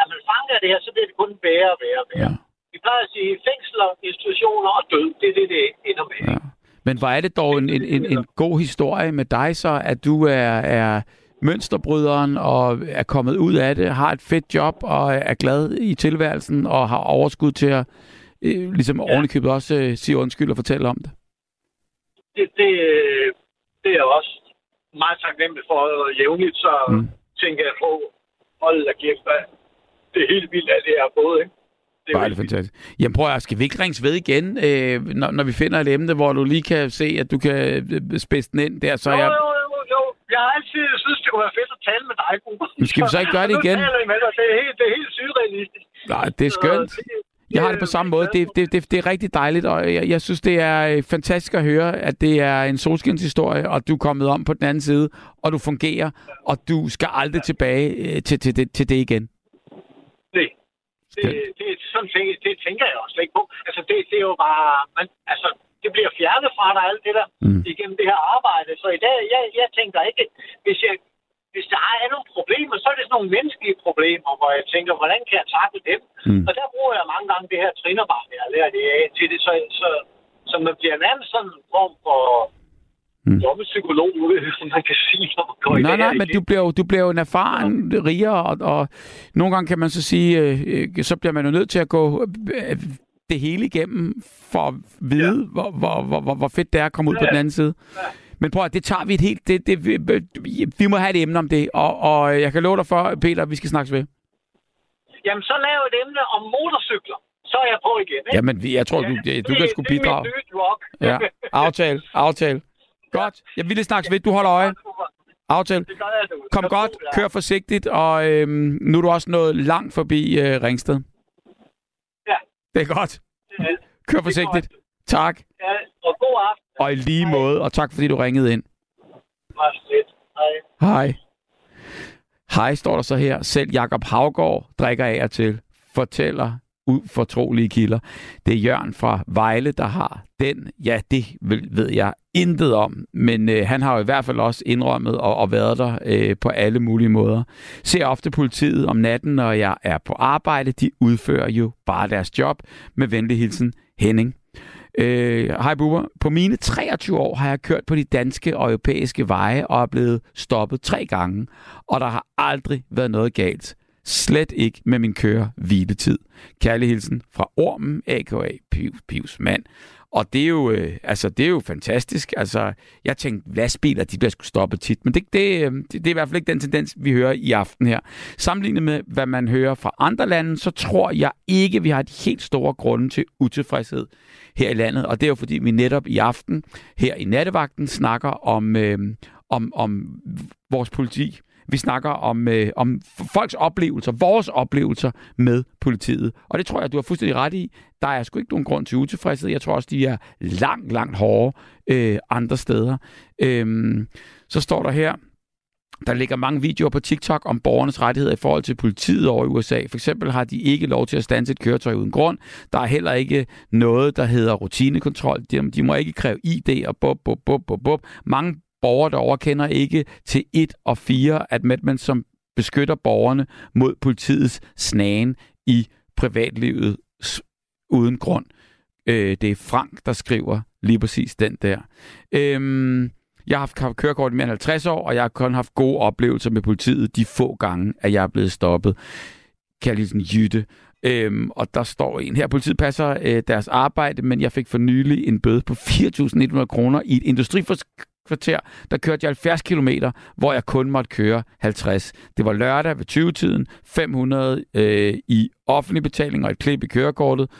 at man fanger det her, så bliver det kun værre og værre og værre. Ja. Vi plejer at sige fængsler, institutioner og død. Det er det, det ender med. Ja. Men hvor er det dog en, en, en, en god historie med dig så, at du er, er mønsterbryderen og er kommet ud af det, har et fedt job og er glad i tilværelsen og har overskud til at øh, ligesom ja. ovenikøbet også øh, sige undskyld og fortælle om det. det, det, det er jeg også meget taknemmelig for og jævnligt, så Mm. tænker jeg på, hold da kæft, det er helt vildt, at det er både, ikke? Det Bare det vildt. fantastisk. Jamen prøv at, skal vi ikke ringes ved igen, øh, når, når vi finder et emne, hvor du lige kan se, at du kan øh, spidse den ind der, så Jo, jeg... jo, jo, jo. Jeg har altid synes, det kunne være fedt at tale med dig. Men skal vi så ikke gøre det igen? Det er helt, det er helt surrealistisk. Nej, det er skønt. Så det- Jeg har det på samme måde. Det, det, det, det er rigtig dejligt, og jeg, jeg synes, det er øh, fantastisk at høre, at det er en solskinshistorie, og du er kommet om på den anden side, og du fungerer, og du skal aldrig tilbage øh, til, til, det, til det igen. Det, det, det, sådan tænker, det tænker jeg også ikke på. Altså, det, det er jo bare... Man, altså, det bliver fjernet fra dig, alt det der, Mm. igennem det her arbejde. Så i dag, jeg, jeg tænker ikke, hvis, jeg, hvis der er nogle problemer, så er det sådan nogle menneskelige problemer, hvor jeg tænker, hvordan kan jeg takle dem? Mm. Og der bruger jeg mange gange det her trinderbarn, jeg har lært det af til det, så, så, så man bliver nærmest sådan en form for Mm. psykolog, som man kan sige, når man går Nej, nej, men du bliver, jo, du bliver jo en erfaren ja. rigere, og, og nogle gange kan man så sige, øh, øh, så bliver man jo nødt til at gå øh, det hele igennem, for at vide, ja. hvor, hvor, hvor, hvor fedt det er at komme ud ja, på den anden side. Ja. Men prøv at det tager vi et helt... Det, det, vi, vi må have et emne om det, og, og jeg kan love dig for, Peter, vi skal snakkes ved. Jamen, så lav et emne om motorcykler. Så er jeg på igen, ikke? Jamen, jeg tror, du, du, du kan sgu bidrage. Det er mit nye rock. ja, aftale, aftale. Godt. Jeg vil snakkes ved. Du holder øje. Aftale. Kom godt. Kør forsigtigt. Og øhm, nu er du også nået langt forbi øh, Ringsted. Ja. Det er godt. Kør forsigtigt. Tak. Ja, og god aften. Og i lige Hej. måde. Og tak, fordi du ringede ind. Hej. Hej. Hej, står der så her. Selv Jakob Havgård drikker af og til. Fortæller ufortrolige kilder. Det er Jørgen fra Vejle, der har den. Ja, det ved jeg intet om, men øh, han har jo i hvert fald også indrømmet og, og været der øh, på alle mulige måder. Ser ofte politiet om natten, når jeg er på arbejde. De udfører jo bare deres job. Med venlig hilsen, Henning. Øh, hej Bubber. På mine 23 år har jeg kørt på de danske og europæiske veje og er blevet stoppet tre gange, og der har aldrig været noget galt. Slet ikke med min køre hviletid. Kærlig hilsen fra Ormen, a.k.a. Pius, Pius mand. Og det er jo, øh, altså, det er jo fantastisk. Altså, jeg tænkte, lastbiler, de bliver skulle stoppe tit. Men det, det, øh, det, det er i hvert fald ikke den tendens, vi hører i aften her. Sammenlignet med, hvad man hører fra andre lande, så tror jeg ikke, vi har de helt store grunde til utilfredshed her i landet. Og det er jo, fordi vi netop i aften her i nattevagten snakker om, øh, om, om vores politi vi snakker om, øh, om folks oplevelser, vores oplevelser med politiet. Og det tror jeg, du har fuldstændig ret i. Der er sgu ikke nogen grund til utilfredshed. Jeg tror også, de er langt, langt hårdere øh, andre steder. Øhm, så står der her, der ligger mange videoer på TikTok om borgernes rettigheder i forhold til politiet over i USA. For eksempel har de ikke lov til at stanse et køretøj uden grund. Der er heller ikke noget, der hedder rutinekontrol. De, de må ikke kræve ID og bub, bub, bub, bub, bub. Mange borgere derovre kender ikke til 1 og 4 at Amendment, som beskytter borgerne mod politiets snagen i privatlivet uden grund. Øh, det er Frank, der skriver lige præcis den der. Øhm, jeg har haft kørekort i mere end 50 år, og jeg har kun haft gode oplevelser med politiet de få gange, at jeg er blevet stoppet. Kærligheden Jytte. Øhm, og der står en her, politiet passer øh, deres arbejde, men jeg fik for nylig en bøde på 4.100 kroner i et kvarter, der kørte jeg 70 km, hvor jeg kun måtte køre 50. Det var lørdag ved 20-tiden, 500 øh, i offentlig betaling og et klip i kørekortet.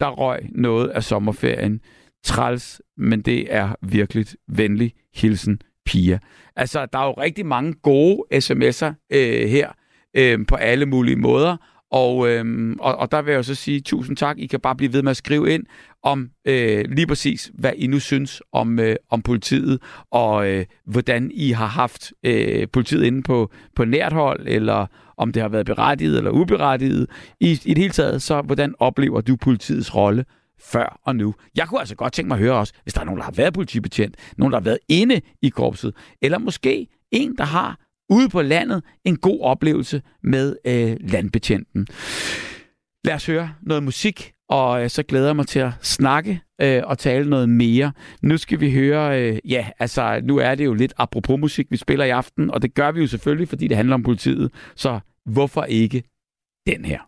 Der røg noget af sommerferien. Træls, men det er virkelig venlig hilsen, Pia. Altså, der er jo rigtig mange gode sms'er øh, her øh, på alle mulige måder, og, øhm, og, og der vil jeg jo så sige tusind tak. I kan bare blive ved med at skrive ind om øh, lige præcis, hvad I nu synes om, øh, om politiet, og øh, hvordan I har haft øh, politiet inde på, på nært hold, eller om det har været berettiget eller uberettiget. I, I det hele taget, så hvordan oplever du politiets rolle før og nu. Jeg kunne altså godt tænke mig at høre også, hvis der er nogen, der har været politibetjent, nogen, der har været inde i korpset, eller måske en, der har ude på landet en god oplevelse med øh, landbetjenten. Lad os høre noget musik, og øh, så glæder jeg mig til at snakke øh, og tale noget mere. Nu skal vi høre, øh, ja, altså nu er det jo lidt apropos musik, vi spiller i aften, og det gør vi jo selvfølgelig, fordi det handler om politiet, så hvorfor ikke den her?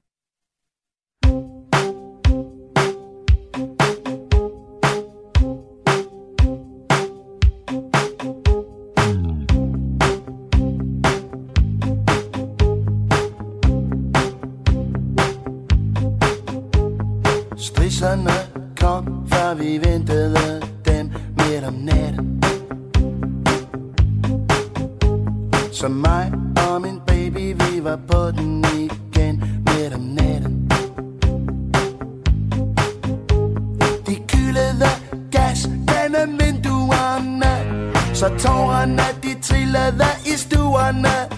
Følelserne kom, før vi ventede dem midt om natten. Så mig og min baby, vi var på den igen midt om natten. De kyldede gas gennem vinduerne Så tårerne de trillede i stuerne.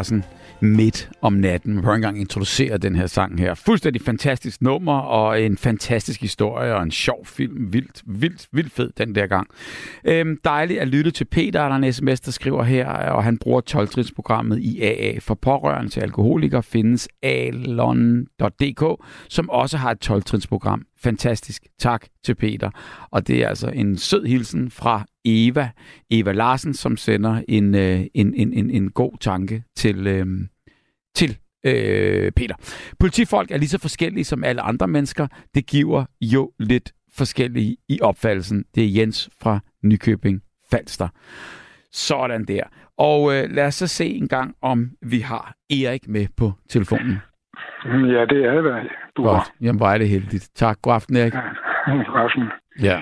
Larsen midt om natten. Man prøver engang at introducere den her sang her. Fuldstændig fantastisk nummer, og en fantastisk historie, og en sjov film. Vildt, vildt, vildt fed den der gang. Øhm, dejligt at lytte til Peter, der er en sms, der skriver her, og han bruger 12 programmet i AA. For pårørende til alkoholikere findes alon.dk, som også har et 12 program. Fantastisk. Tak til Peter. Og det er altså en sød hilsen fra Eva, Eva Larsen, som sender en, øh, en, en, en, en god tanke til, øh, til øh, Peter. Politifolk er lige så forskellige som alle andre mennesker. Det giver jo lidt forskellige i opfattelsen. Det er Jens fra Nykøbing Falster. Sådan der. Og øh, lad os så se en gang, om vi har Erik med på telefonen. Ja, det er det, du Godt. har. Jamen, hvor er det heldigt. Tak. God aften, Erik. God aften. Ja.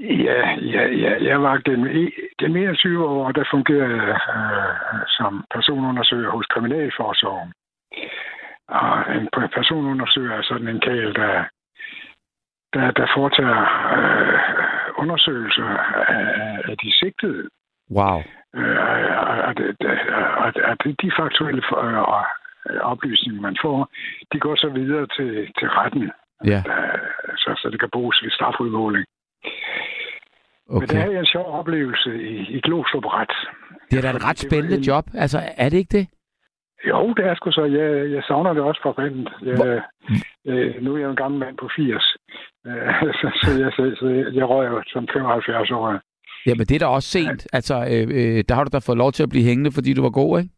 Ja, ja, ja, jeg var gennem, gennem 21 år, der fungerede øh, som personundersøger hos Kriminalforsorgen. Og en personundersøger er sådan en kæl, der, der, der foretager øh, undersøgelser af, af de sigtede. Wow. Øh, og, og, og, og de faktuelle øh, oplysninger, man får, de går så videre til, til retten, Ja. øh, så, så det kan bruges ved strafudmåling. Men det Okay. er en sjov oplevelse i, i Glostrup Ret. Det er da et ret spændende job. Altså, er det ikke det? Jo, det er sgu så. Jeg, jeg savner det også for rent. Jeg, øh, nu er jeg jo en gammel mand på 80, øh, så, så, jeg, så, så jeg, jeg røg jo som 75 år. Jamen, det er da også sent. Altså, øh, øh, der har du da fået lov til at blive hængende, fordi du var god, ikke?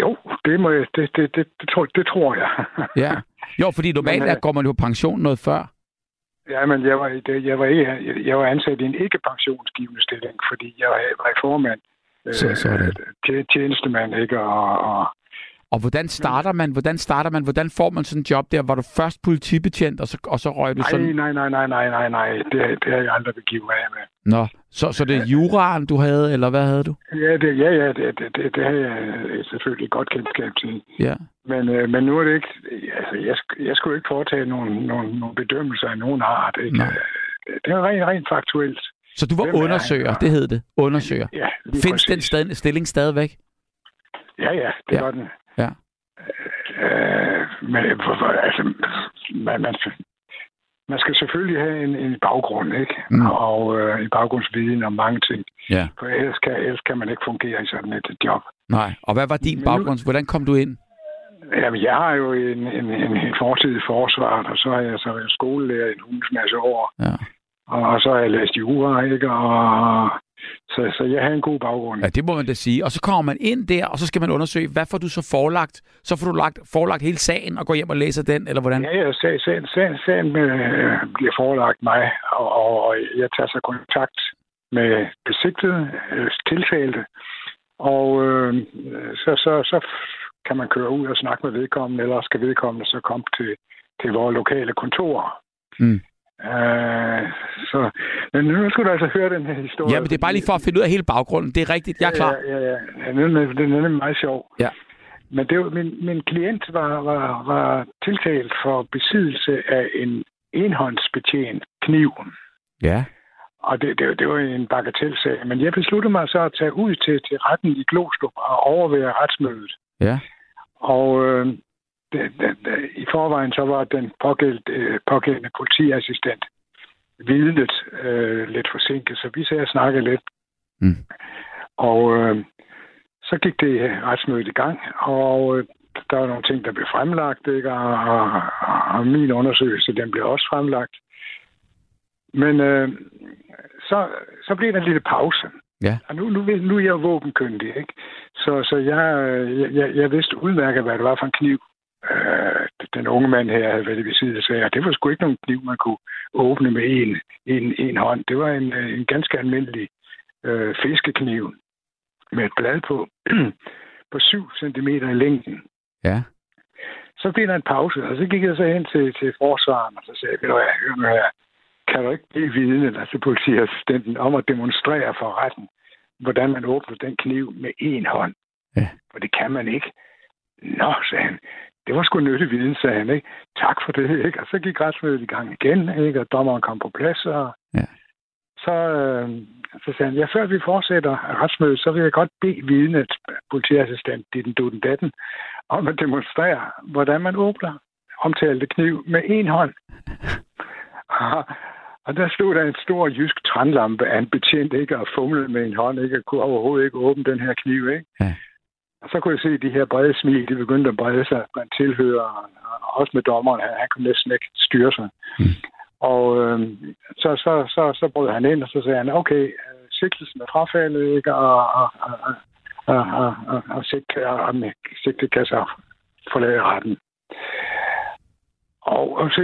Jo, det, må jeg, det, det, det, det, tror, det tror jeg. Ja. Jo, fordi normalt Men, er, øh, går man jo på pension noget før. Ja, men jeg var, jeg var, ikke, jeg var ansat i en ikke-pensionsgivende stilling, fordi jeg var, formand. Så- sådan. Øh, tje- tjenestemand, ikke? Og, og Og hvordan starter man? Hvordan starter man? Hvordan får man sådan en job der? Var du først politibetjent, og så, og så røg du Nej, sådan... nej, nej, nej, nej, nej, nej. Det, det har jeg aldrig begivet af med. Nå, så, så det er juraen, du havde, eller hvad havde du? Ja, det, ja, ja det, det, det, det har jeg øh, selvfølgelig godt kendskab til. Ja. Men, øh, men nu er det ikke... Altså, jeg, jeg skulle ikke foretage nogle, nogle, nogle bedømmelser af nogen art. Ikke? Nej. Øh, Det er rent, rent faktuelt. Så du var Hvem er undersøger, det hed det. Undersøger. Ja, Findes den sted, stilling stadigvæk? Ja, ja, det Ja. gør den. Ja. Øh, men hvorfor, altså, man, man, man skal selvfølgelig have en, en baggrund, ikke? Mm. Og øh, en baggrundsviden om mange ting. Ja. For ellers kan, ellers kan man ikke fungere i sådan et job. Nej. Og hvad var din baggrund? Hvordan kom du ind? Jamen, jeg har jo en, en, en, en fortid i forsvaret, og så har jeg så været skolelærer i en hulens masse år. Ja. Og, så har jeg læst jura, ikke? Og, så, så jeg har en god baggrund. Ja, det må man da sige. Og så kommer man ind der, og så skal man undersøge, hvad får du så forelagt? Så får du lagt, forelagt hele sagen og går hjem og læser den, eller hvordan? Ja, ja, sagen, sagen, sagen, sagen øh, bliver forelagt mig, og, og, og jeg tager så kontakt med besigtede, øh, tiltalte, og øh, så, så, så kan man køre ud og snakke med vedkommende, eller skal vedkommende så komme til, til vores lokale kontor. Mm. Øh, så, men nu skal du altså høre den her historie. Ja, men det er bare lige for at finde ud af hele baggrunden. Det er rigtigt, jeg er klar. Ja, ja, ja. ja den, er, den er nemlig meget sjov. Ja. Men det var, min, min klient var, var, var tiltalt for besiddelse af en enhåndsbetjent kniv. Ja. Og det, det, det var en bagatelsag. Men jeg besluttede mig så at tage ud til, til retten i Glostrup og overvære retsmødet. Ja. Og øh, det, det, det, i forvejen så var den pågældende, øh, pågældende politiassistent vidnet øh, lidt forsinket, så vi sagde og snakkede lidt. Mm. Og øh, så gik det retsmødet i gang, og øh, der var nogle ting, der blev fremlagt, ikke? Og, og, og min undersøgelse, den blev også fremlagt. Men øh, så, så blev der en lille pause. Ja. Og nu, nu, nu er jeg våbenkyndig, ikke? Så, så jeg, øh, jeg, jeg vidste udmærket, hvad det var for en kniv, øh, den unge mand her havde været i besiddelse af. Og det var sgu ikke nogen kniv, man kunne åbne med en, en, en hånd. Det var en, øh, en ganske almindelig øh, fiskekniv med et blad på, på 7 cm i længden. Ja. Så blev der en pause, og så gik jeg så hen til, til forsvaren, og så sagde jeg, ved hvad, hør nu her, kan du ikke blive vidne, altså politiassistenten, om at demonstrere for retten, hvordan man åbner den kniv med én hånd? Ja. For det kan man ikke. Nå, sagde han. Det var sgu nyttig viden, sagde han. Ikke? Tak for det. Ikke? Og så gik retsmødet i gang igen, ikke? og dommeren kom på plads. Og Ja. så, øh, så sagde han, ja, før vi fortsætter retsmødet, så vil jeg godt bede vidnet, politiassistent, dit du den datten, om at demonstrere, hvordan man åbner omtalte kniv med en hånd. Og, og der stod der en stor jysk trænlampe af en betjent, ikke, og fumlede med en hånd, ikke, og kunne overhovedet ikke åbne den her kniv, ikke? Ja så kunne jeg se, de her brede smil, de begyndte at brede sig blandt tilhøreren, også med dommeren. Han, han kunne næsten ikke styre sig. Mm. Og øh, så, så, så, så brød han ind, og så sagde han, okay, øh, sigtelsen er frafaldet, ikke? Og, og, og, og, og, og, og, sigt, og, og sigtet kan så forlade retten. Og, og se,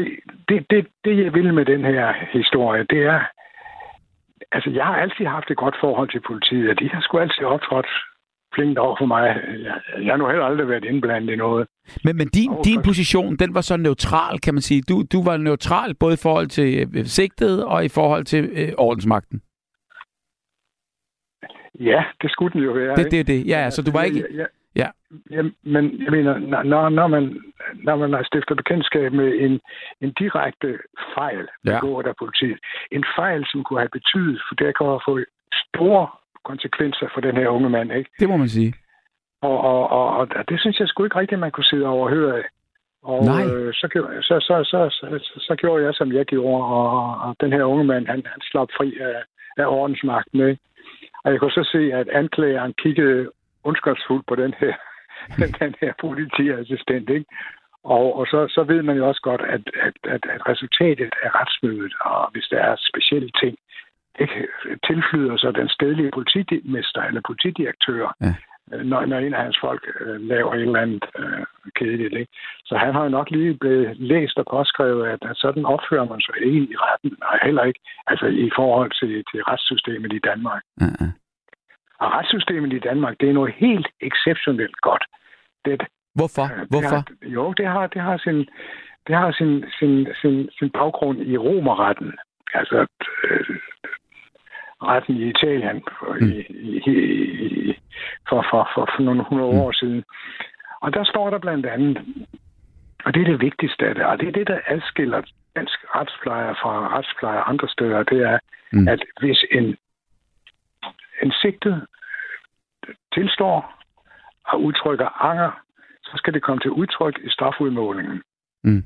det, det, det jeg vil med den her historie, det er, altså jeg har altid haft et godt forhold til politiet, og de har sgu altid optrådt flink over for mig. Jeg, jeg har nu heller aldrig været indblandet i noget. Men, men din, din position, den var så neutral, kan man sige. Du, du var neutral både i forhold til øh, sigtet og i forhold til øh, ordensmagten. Ja, det skulle den jo være. Det, ikke? det er det. Ja, så du var ikke... Ja, ja, Ja. ja, men jeg mener, når, når, man, når man har stiftet bekendtskab med en, en direkte fejl, Ja. begået af politiet, en fejl, som kunne have betydet, for det kan have fået store konsekvenser for den her unge mand, ikke? Det må man sige. Og, og, og, og det synes jeg sgu ikke rigtigt, man kunne sidde og overhøre af. Og Nej. øh, så, gjorde- så, så, så, så, så, så gjorde jeg, som jeg gjorde, og, og den her unge mand, han, han slap fri af, af ordensmagten. Ikke? Og jeg kunne så se, at anklageren kiggede ondskabsfuldt på den her, den her politiassistent. Ikke? Og, og så, så ved man jo også godt, at, at, at, at resultatet af retsmødet, og hvis der er specielle ting, ikke, tilflyder så den stedlige politimester eller politidirektør, Ja. øh, når, når en af hans folk øh, laver et eller andet øh, kedeligt. Ikke? Så han har jo nok lige blevet læst og påskrevet, at, at sådan opfører man sig ikke i retten, og heller ikke altså i forhold til, til retssystemet i Danmark. Uh-uh. Og retssystemet i Danmark, det er noget helt exceptionelt godt. Det et Hvorfor? Det Hvorfor? Har, jo, det har, det har sin, det har sin, sin, sin, sin baggrund i romerretten. Altså øh, retten i Italien for, mm. i, i, i, for, for, for, for nogle hundrede mm. år siden. Og der står der blandt andet, og det er det vigtigste af det, og det er det, der adskiller dansk retsplejer fra retsplejer andre steder, det er, mm. at hvis en, en sigtet tilstår og udtrykker anger, så skal det komme til udtryk i strafudmålingen. Mm.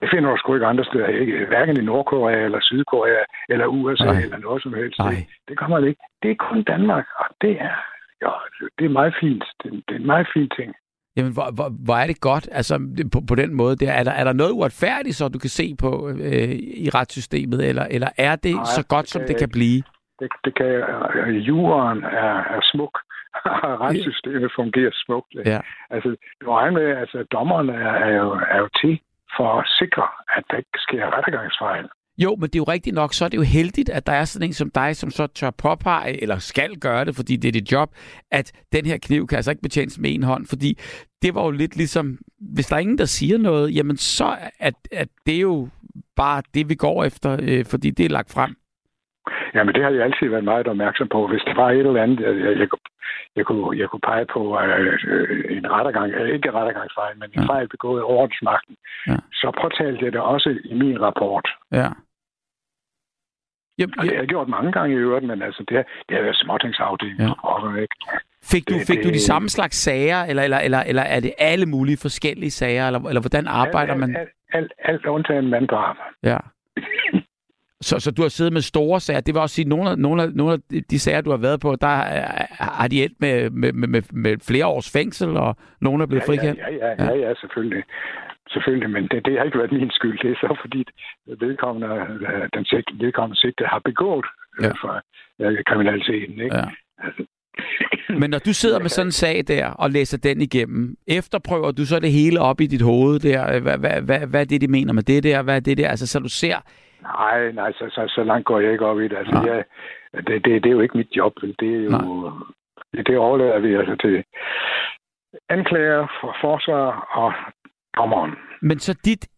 Det finder du sgu ikke andre steder, ikke? hverken i Nordkorea eller Sydkorea eller USA Nej. eller noget som helst. Nej. Det, det kommer det ikke. Det er kun Danmark, og det er, ja, det er meget fint. Det, det er en meget fin ting. Jamen, hvor, hvor, hvor er det godt, altså på, på den måde. Der, er, der, er der noget uretfærdigt, så du kan se på øh, i retssystemet, eller, eller er det Nej, så godt, det som kan det kan blive? Det, det kan, øh, juraen er, er smuk, og retssystemet fungerer smukt. ikke? Ja. Altså, du regner med, altså, dommerne er, er, jo, er jo til for at sikre, at der ikke sker rettergangsfejl. Jo, men det er jo rigtigt nok, så er det jo heldigt, at der er sådan en som dig, som så tør påpege, eller skal gøre det, fordi det er dit job, at den her kniv kan altså ikke betjenes med en hånd, fordi det var jo lidt ligesom, hvis der er ingen, der siger noget, jamen så er, at det er jo bare det, vi går efter, øh, fordi det er lagt frem. Jamen, det har jeg altid været meget opmærksom på. Hvis der var et eller andet, jeg, jeg, jeg, kunne, jeg kunne pege på øh, øh, en rettergang, øh, ikke en rettergangsfejl, men en Ja. fejl begået af ordensmagten, Ja. så påtalte jeg det også i min rapport. Ja. Jamen, Og det har jeg gjort mange gange i øvrigt, men altså, det, har- det har været småtingsafdeling. Ja. Ikke? Fik du, Det- fik du de samme slags sager, eller, eller, eller, eller er det alle mulige forskellige sager, eller, eller hvordan arbejder alt, man? Alt, alt, alt undtagen manddrab. Ja. Så, så du har siddet med store sager. Det vil også sige, at nogle af, nogle af, nogle af de- sager, du har været på, der er- har de endt med, med, med, med, flere års fængsel, og nogle er blevet Ja, frikendt. ja, ja, ja, ja, selvfølgelig. Selvfølgelig, men det, det har ikke været min skyld. Det er så fordi vedkommende, øh, den sigte, vedkommende sigte har begået Ja. ja. for øh, kriminaliteten. Ikke? Ja. Altså, Men når du sidder med sådan en sag der, og læser den igennem, efterprøver du så det hele op i dit hoved der? Hvad, hvad, hvad, hvad er det, de mener med det der? Hvad er det der? Altså, så du ser... nej, nej, så, så, så langt går jeg ikke op i det. Altså, Nej. jeg, det, det, det er jo ikke mit job. Det er jo, det, det overlader vi altså til anklager, for forsvar og dommeren. Men så dit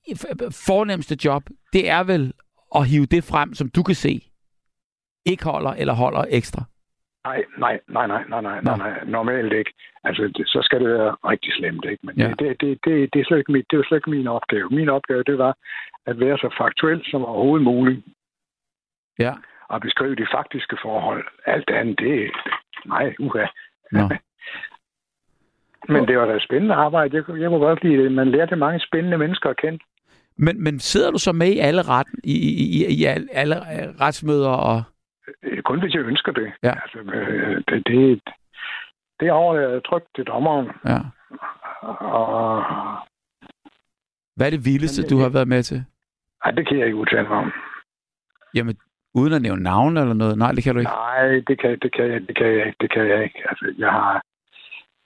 fornemmeste job, det er vel at hive det frem, som du kan se, ikke holder eller holder ekstra? Nej, nej, nej, nej, nej, nej, nej, nej, normalt ikke. Altså, det, så skal det være rigtig slemt, ikke? Men Ja. ja. det, det, det, det, er slet ikke mit, det er jo slet ikke min opgave. Min opgave, det var at være så faktuel som overhovedet muligt, Ja. og beskrive de faktiske forhold. Alt andet, det nej, uha. Nå. Men det var da et spændende arbejde. Jeg, jeg kunne godt lide det. Man lærte mange spændende mennesker at kende. Men, men sidder du så med i alle retten, i, i, i, i alle, retsmøder og... Øh, Kun hvis jeg ønsker det. Ja. Altså, øh, det, det, det overlader jeg trygt til dommeren. Ja. Og, Hvad er det vildeste, Men, du øh, har været med til? ej, det kan jeg ikke udtale mig om. Jamen, uden at nævne navn eller noget? Nej, det kan du ikke. Nej, det kan, det kan, jeg, det kan jeg ikke. Det kan jeg ikke. Altså, jeg har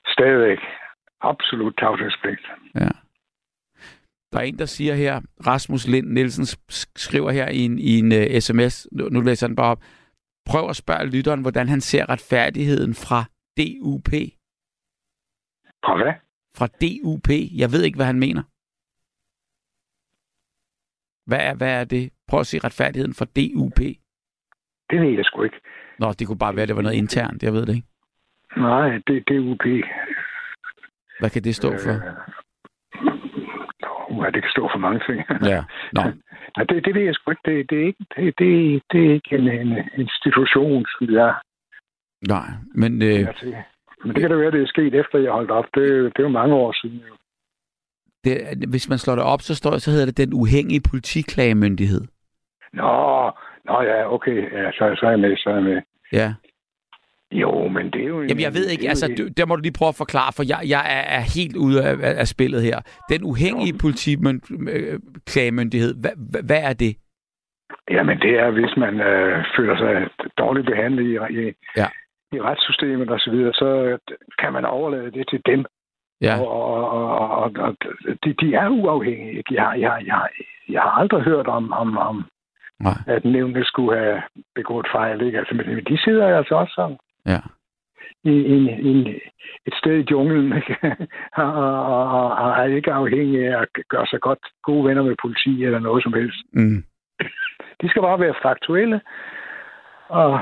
stadigvæk absolut tavshedspligt. Ja. Der er en, der siger her, Rasmus Lind Nielsen sk- skriver her i en, i en uh, sms, nu, nu læser han bare op, prøv at spørge lytteren, hvordan han ser retfærdigheden fra DUP. Fra hvad? Fra DUP. Jeg ved ikke, hvad han mener. Hvad er, hvad er det? Prøv at se retfærdigheden fra DUP. Det ved jeg sgu ikke. Nå, det kunne bare være, at det var noget internt. Jeg ved det ikke. Nej, det, det er UP. Hvad kan det stå for? Uh, det kan stå for mange ting. Ja. Nå. Nej, det, det ved jeg sgu ikke. Det, det, er, ikke, det, det, det er ikke en, en institution, som jeg Nej, men øh, er. Men det kan da være, det er sket efter, jeg holdt op. Det, det er jo mange år siden. Jo. det, hvis man slår det op, så, står, så hedder det den uafhængige politiklagemyndighed. Nå, nå ja, okay. Ja, så, så er jeg med, så er jeg med. Ja. Jo, men det er jo... en- Jamen, jeg ved ikke, altså, du, der må du lige prøve at forklare, for jeg, jeg er, er helt ude af, af af spillet her. Den uafhængige politiklagemyndighed, hvad, hvad, hvad er det? Jamen, det er, hvis man øh, føler sig dårligt behandlet i, i, Ja. i retssystemet og så videre, så kan man overlade det til dem. Ja. Og, og, og, og, og de, de er uafhængige. Jeg, har- jeg, jeg, jeg har aldrig hørt om, om, om Nej. at nævnet skulle have begået fejl. Ikke? Altså, men de sidder altså også sådan. Ja. i, i, i et sted i junglen, ikke? og, og, og, og er ikke afhængig af at gøre sig godt gode venner med politi eller noget som helst. Mm. De skal bare være faktuelle, og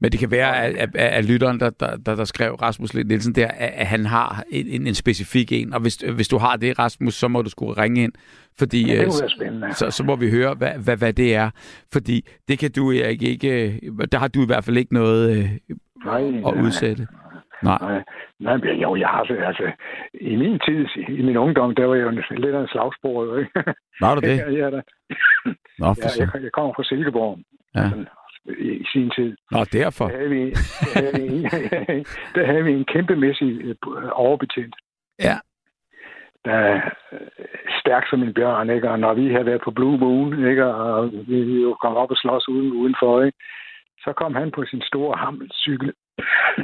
Men det kan være, at, at, at lytteren, der, der, der, der skrev Rasmus Lind Nielsen der, at, at han har en, en, en specifik en. Og hvis, hvis du har det, Rasmus, så må du skulle ringe ind. Fordi, Ja, det øh, spændende. Så, så må vi høre, hvad, hvad, hvad det er. Fordi det kan du Erik, ikke... Der har du i hvert fald ikke noget øh, nej, at udsætte. Nej. Nej, nej, men jo, jeg har det, altså, i min tid, i min ungdom, der var jeg jo en- lidt af en slagspor, jo, ikke? Var du det? Ja, ja, da. Nå, for ja, så. jeg, jeg kommer fra Silkeborg Ja. i, i sin tid. Nå, derfor. Der havde vi, der havde vi, der havde vi en kæmpemæssig øh, overbetjent. Ja. Der er øh, stærk som en bjørn, ikke? Og når vi havde været på Blue Moon, ikke? Og vi vi jo kom op og slås uden, udenfor, ikke? Så kom han på sin store hammelcykel.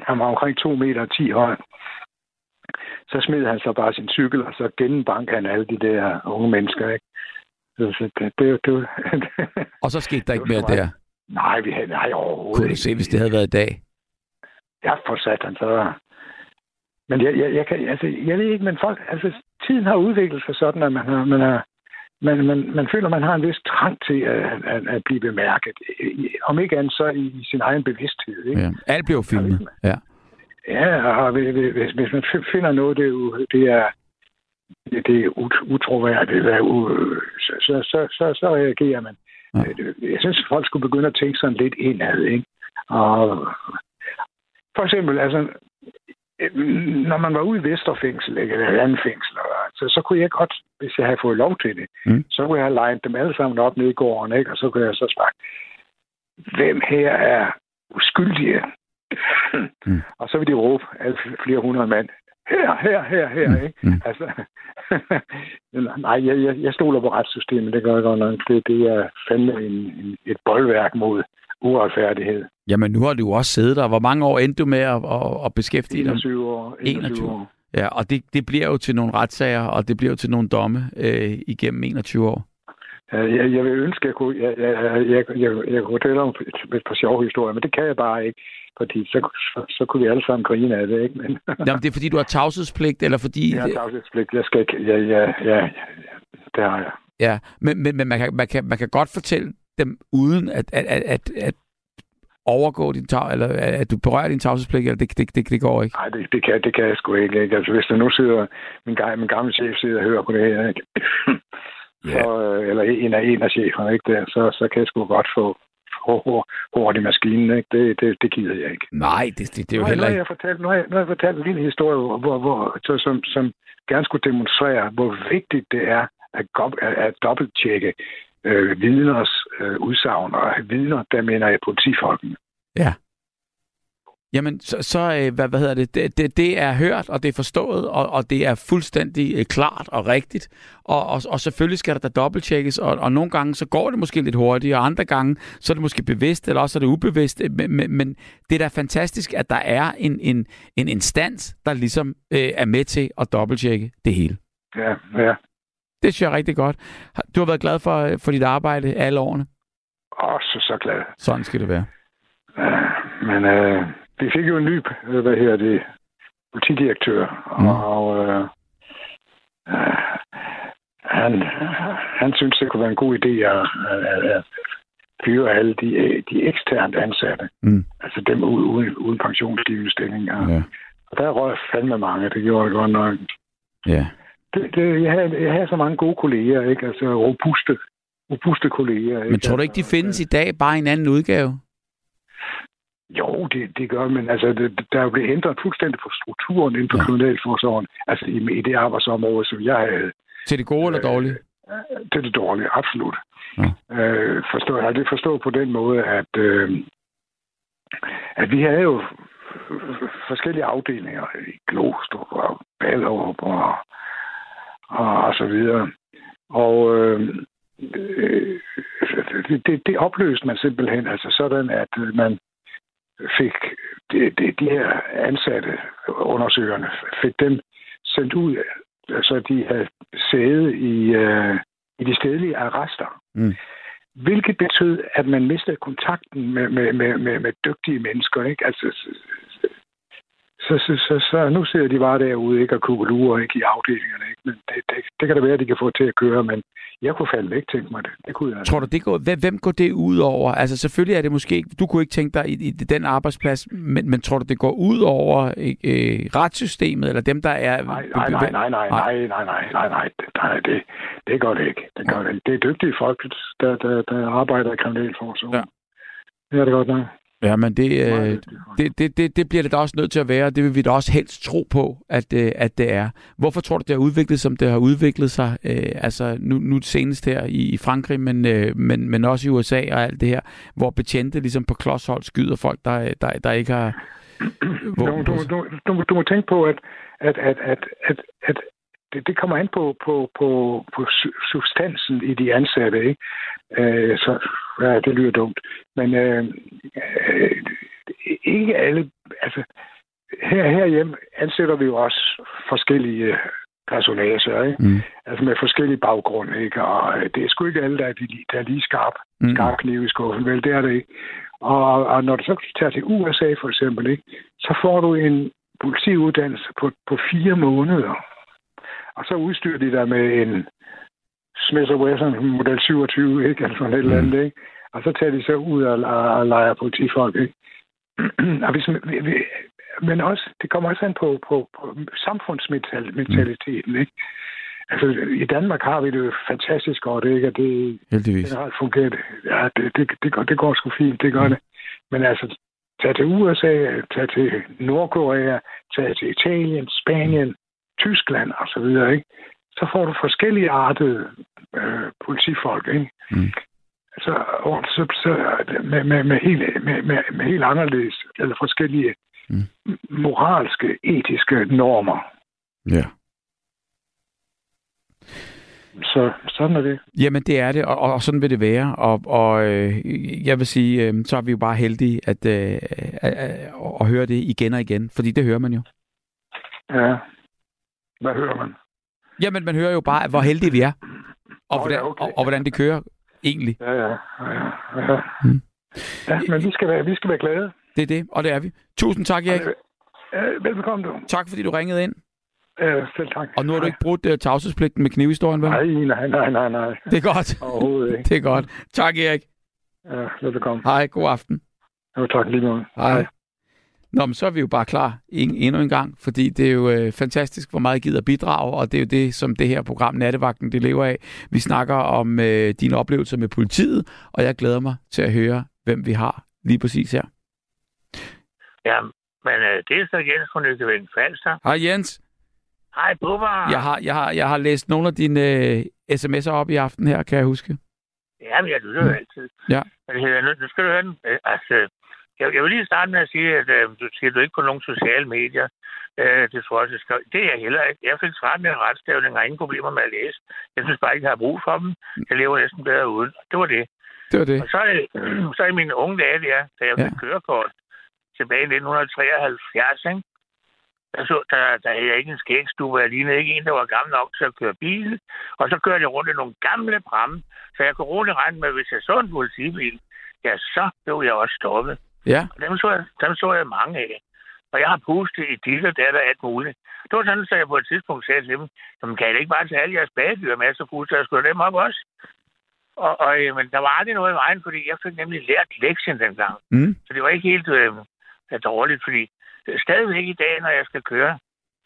han var omkring 2 meter og 10 høj. Så smed han så bare sin cykel, og så gennembankede han alle de der unge mennesker, ikke? Så, det, det, det, Og så skete der ikke mere der. Nej, vi havde, nej, overhovedet Kunne du se, hvis det havde været i dag? Ja, for satan, så... Men jeg, jeg, jeg, kan, altså, jeg ved ikke, men folk, altså, tiden har udviklet sig sådan, at man har, man har, man, man, man føler, man har en vis trang til at, at, at blive bemærket. Om ikke andet, så i, sin egen bevidsthed. Ikke? Ja. Alt blev filmet. Ja. Ja, og hvis, hvis, man finder noget, det er, u- det er, det det er utroværdigt, så, så, så, så, så reagerer man. Ja. Øh, Jeg synes, folk skulle begynde at tænke sådan lidt indad. Ikke? Og for eksempel, altså, når man var ude i Vesterfængsel, eller et andet fængsel, så, så kunne jeg godt, hvis jeg havde fået lov til det, Mm. så kunne jeg have legnet dem alle sammen op nede i gården, ikke? og så kunne jeg så sagt, hvem her er uskyldige? Mm. Og så vil de råbe alle flere hundrede mand, her, her, her, her, Mm. ikke? Mm. Altså, nej, jeg, jeg, jeg stoler på retssystemet, det gør jeg godt nok. Det, det er fandme en, en, et boldværk mod uretfærdighed. Jamen, nu har du jo også siddet der. Hvor mange år endte du med at, at, at beskæftige dig? 21 år. 21 21 år. Ja, og det, det bliver jo til nogle retssager, og det bliver jo til nogle domme øh, igennem 21 år. Jeg, jeg vil ønske, at jeg kunne, jeg, jeg, jeg, jeg, jeg, jeg kunne fortælle om et, et par sjove historier, men det kan jeg bare ikke, fordi så, så, så kunne vi alle sammen grine af det, ikke? Men Jamen, det er fordi, du har tavshedspligt, eller fordi... jeg har tavshedspligt. Jeg skal ikke... Ja, ja, ja, ja, det har jeg. Ja, men, men, men man, kan, man, kan, man kan godt fortælle dem, uden at, at, at, at, at overgå din tav, eller at du berører din tavshedspligt, eller det, det, det, det går ikke. Nej, det, det, kan, det kan jeg sgu ikke, ikke? Altså, hvis der nu sidder... Min, gamle, min gamle chef sidder og hører på det her, ikke? Ja. Så, øh, eller en af, en af cheferne, ikke? Der, så, så kan jeg sgu godt få få hår- hurtigt i maskinen, ikke? Det, det, det gider jeg ikke. Nej, det, det, det er jo nu, heller nu, har ikke... jeg fortalt, nu, har jeg, nu har jeg fortalt en lille historie, hvor, hvor, hvor, så- som, som gerne skulle demonstrere, hvor vigtigt det er at, at dobbelttjekke øh, vidners øh, udsagn, og vidner, der mener jeg politifolkene. Ja. Jamen, så, så øh, hvad, hvad hedder det? Det, det? det er hørt, og det er forstået, og, og det er fuldstændig øh, klart og rigtigt. Og, og, og selvfølgelig skal der da dobbelttjekkes, og, og nogle gange så går det måske lidt hurtigt, og andre gange så er det måske bevidst, eller også er det ubevidst. Men, men, men det er da fantastisk, at der er en, en, en instans, der ligesom øh, er med til at dobbelttjekke det hele. Ja, ja. Det synes jeg er rigtig godt. Du har været glad for, øh, for dit arbejde alle årene. Også så glad. Sådan skal det være. Ja, men øh, vi fik jo en ny, øh, hvad hedder det, politidirektør, Mm. og øh, øh, han, han synes, det kunne være en god idé at, at, at fyre alle de, de eksternt ansatte. Mm. Altså dem uden, uden, pensionsgivende stillinger. Ja. Og der røg fandme mange, det gjorde jeg godt nok. Ja. Det, det, jeg, havde, jeg havde så mange gode kolleger, ikke? Altså robuste, robuste kolleger. Ikke? Men tror du ikke, de findes i dag, bare i en anden udgave? Jo, det, det gør, men altså, det, der er jo blevet ændret fuldstændig på strukturen inden for Ja. kriminalforsorgen. Altså i, i det arbejdsområde, som jeg havde. Til det gode eller dårlige? Det er det dårlige, absolut. Ja. Øh, forstå, jeg har det forstået på den måde, at, øh, at vi havde jo forskellige afdelinger i Glostrup og Ballerup og, og, så videre. Og øh, øh, det, det, det opløste man simpelthen, altså sådan, at man fik de, de, de her ansatte undersøgerne, fik dem sendt ud, så de havde sæde i, øh, i de stedlige arrester. Mm. Hvilket betød, at man mistede kontakten med, med, med, med, med dygtige mennesker. Ikke? Altså, så, så, så, så nu sidder de bare derude ikke, og kukkelurer ikke i afdelingerne. Ikke? Men det, det, det, kan det være, at de kan få til at køre, men jeg kunne fandme ikke tænke mig det. det kunne jeg. Tror du, det går, hvem, hvem går det ud over? Altså selvfølgelig er det måske ikke, du kunne ikke tænke dig i, i den arbejdsplads, men, men tror du, det går ud over øh, retssystemet, eller dem, der er... Nej, nej, nej, nej, nej, nej, nej, nej, nej, nej, nej, det, det gør det ikke. Det gør det ikke. Det er dygtige folk, der, der, der arbejder i kriminalforsorgen. Ja. Det er det godt nok. Ja, men det, øh, det, det, det, det bliver det da også nødt til at være, det vil vi da også helst tro på, at, øh, at det er. Hvorfor tror du, det har udviklet som det har udviklet sig? Øh, altså nu, nu senest her i, i Frankrig, men, øh, men, men også i USA og alt det her, hvor betjente ligesom på klodshold skyder folk, der, der, der ikke har... Hvor, du, du, du, du, du må tænke på, at, at, at, at, at, at det, det kommer an på, på, på, på substansen i de ansatte. Ikke? Øh, så ja, det lyder dumt. Men øh, øh, ikke alle... Altså, her, herhjemme ansætter vi jo også forskellige personager, ikke? Mm. Altså med forskellige baggrunde, ikke? Og øh, det er sgu ikke alle, der er, de, der er lige skarp, mm. skarp kniv i skuffen, vel? Det er det ikke. Og, og når du så tager til USA for eksempel, ikke? Så får du en politiuddannelse på, på fire måneder. Og så udstyrer de dig med en Smith Wesson model 27, ikke? Altså sådan et eller andet, mm. ikke? Og så tager de så ud og, og leger politifolk, ikke? og hvis, vi, men også, det kommer også an på, på, på samfundsmentaliteten, mm. ikke? Altså, i Danmark har vi det jo fantastisk godt, ikke? Og det, Heldigvis. det har fungeret. Ja, det, det, det, går, det går sgu fint, det gør mm. det. Men altså, tag til USA, tag til Nordkorea, tag til Italien, Spanien, Tyskland og så videre, ikke? Så får du forskellige artede øh, politifolk, ikke? Mm. Så, så, så med, med, med, helt, med, med, med helt anderledes, eller forskellige mm. moralske, etiske normer. Ja. Så sådan er det. Jamen, det er det, og, og sådan vil det være. Og, og øh, jeg vil sige, øh, så er vi jo bare heldige at, øh, at, at, at høre det igen og igen, fordi det hører man jo. Ja. Hvad hører man? Jamen, man hører jo bare, hvor heldige vi er, og, oh, hvordan, ja, okay. og, og hvordan det kører egentlig. Ja, ja. ja, ja. Hmm. ja men vi skal, være, vi skal være glade. Det er det, og det er vi. Tusind tak, Erik. Ja, velbekomme du. Tak, fordi du ringede ind. Ja, selv tak. Og nu har du ikke brugt uh, tavshedspligten med knivhistorien, vel? Nej, nej, nej, nej, nej. Det er godt. Overhovedet ikke. Det er godt. Tak, Erik. Ja, velbekomme. Hej, god aften. Jo, tak lige måde. Hej. Hej. Nå, men så er vi jo bare klar en, endnu en gang, fordi det er jo øh, fantastisk, hvor meget I gider bidrage, og det er jo det, som det her program Nattevagten, det lever af. Vi snakker om øh, dine oplevelser med politiet, og jeg glæder mig til at høre, hvem vi har lige præcis her. Ja, men øh, det er så Jens fra Nykøbing Falster. Hej Jens. Hej Bubber. Jeg har, jeg, har, jeg har læst nogle af dine øh, sms'er op i aften her, kan jeg huske. Ja, men jeg lytter jo altid. Ja. Men nu, nu skal du høre den. Øh, altså, jeg, jeg vil lige starte med at sige, at øh, du siger, du ikke på nogen sociale medier. Øh, det tror jeg, det, skal. det er jeg heller ikke. Jeg fik svært med retstavning og ingen problemer med at læse. Jeg synes bare ikke, jeg har brug for dem. Jeg lever næsten bedre uden. Det var det. Det var det. Og så, øh, så i mine unge dage der, da jeg fik ja. kørekort tilbage i 1973, ikke? Der, så, der, der havde jeg ikke en skægstue, jeg lignede ikke en, der var gammel nok til at køre bil. Og så kørte jeg rundt i nogle gamle pramme, så jeg kunne roligt regne med, at hvis jeg så en politibil, ja, så blev jeg også stoppet. Ja. Og dem så, jeg, dem så jeg mange af. Og jeg har pustet i diller, der er alt muligt. Det var sådan, at jeg på et tidspunkt sagde til dem, jamen kan I ikke bare tage alle jeres bagedyr med, så puster jeg sgu dem op også. Og, og men der var aldrig noget i vejen, fordi jeg fik nemlig lært lektien dengang. Mm. Så det var ikke helt øh, dårligt, fordi stadigvæk i dag, når jeg skal køre,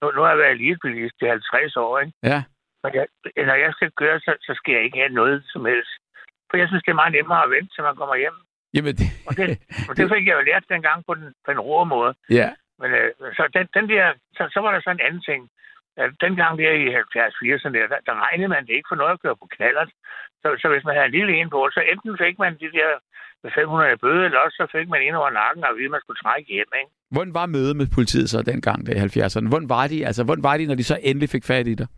nu, nu har jeg været elitebilist i 50 år, ikke? Ja. Men jeg, når jeg skal køre, så, så skal jeg ikke have noget som helst. For jeg synes, det er meget nemmere at vente, til man kommer hjem. Jamen, det... og, det, og det fik jeg jo lært dengang på den, på en rå måde. Ja. Men øh, så, den, den der, så, så var der så en anden ting. Dengang der i 70-80'erne, der, der regnede man det ikke for noget at køre på knallert. Så, så hvis man havde en lille en på, så enten fik man de der 500 bøde, eller også så fik man ind over nakken, og at man skulle trække hjem. Ikke? Hvordan var mødet med politiet så dengang der i 70'erne? Hvordan var de, altså, hvordan var de, når de så endelig fik fat i dig?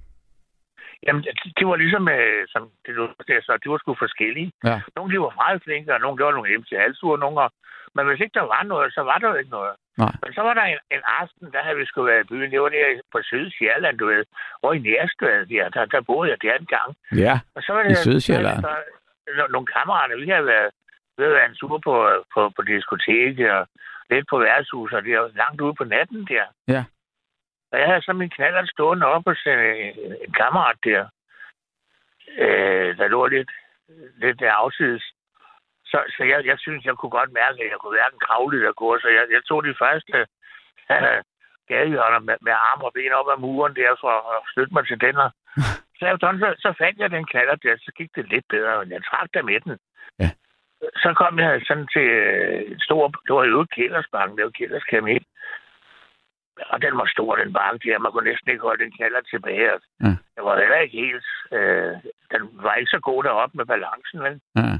Jamen, det var ligesom, øh, som det, det, så, de var sgu forskellige. Ja. Nogle de var meget flinke, og nogle gjorde nogle hjem til halsure, nogle men hvis ikke der var noget, så var der jo ikke noget. Nej. Men så var der en, en aften, der havde vi skulle være i byen. Det var der på Sydsjælland, du ved. Og i Nærsgade, der, der, der boede jeg der en gang. Ja, og så var det, i Sydsjælland. Så, nogle kammerater, vi havde været, vi havde været en tur på, på, på diskoteket, og lidt på værtshuset, og det er langt ude på natten der. Ja. Og jeg havde så min knaller stående op hos en, en kammerat der, øh, der lå lidt, lidt der afsides. Så, så jeg, jeg synes, jeg kunne godt mærke, at jeg kunne hverken kravle eller gå, så jeg, jeg tog de første øh, gadehjørner med, med arme og ben op ad muren der for at støtte mig til den. Så, så, så fandt jeg den knaller der, så gik det lidt bedre, og jeg trak der med den. Ja. Så kom jeg sådan til øh, en stor, det var jo Kældersbanken, det var Kælders Kamel. Og den var stor, den bank der. Man kunne næsten ikke holde den knaller tilbage. Ja. Det var heller ikke helt... Øh, den var ikke så god deroppe med balancen, men Ja.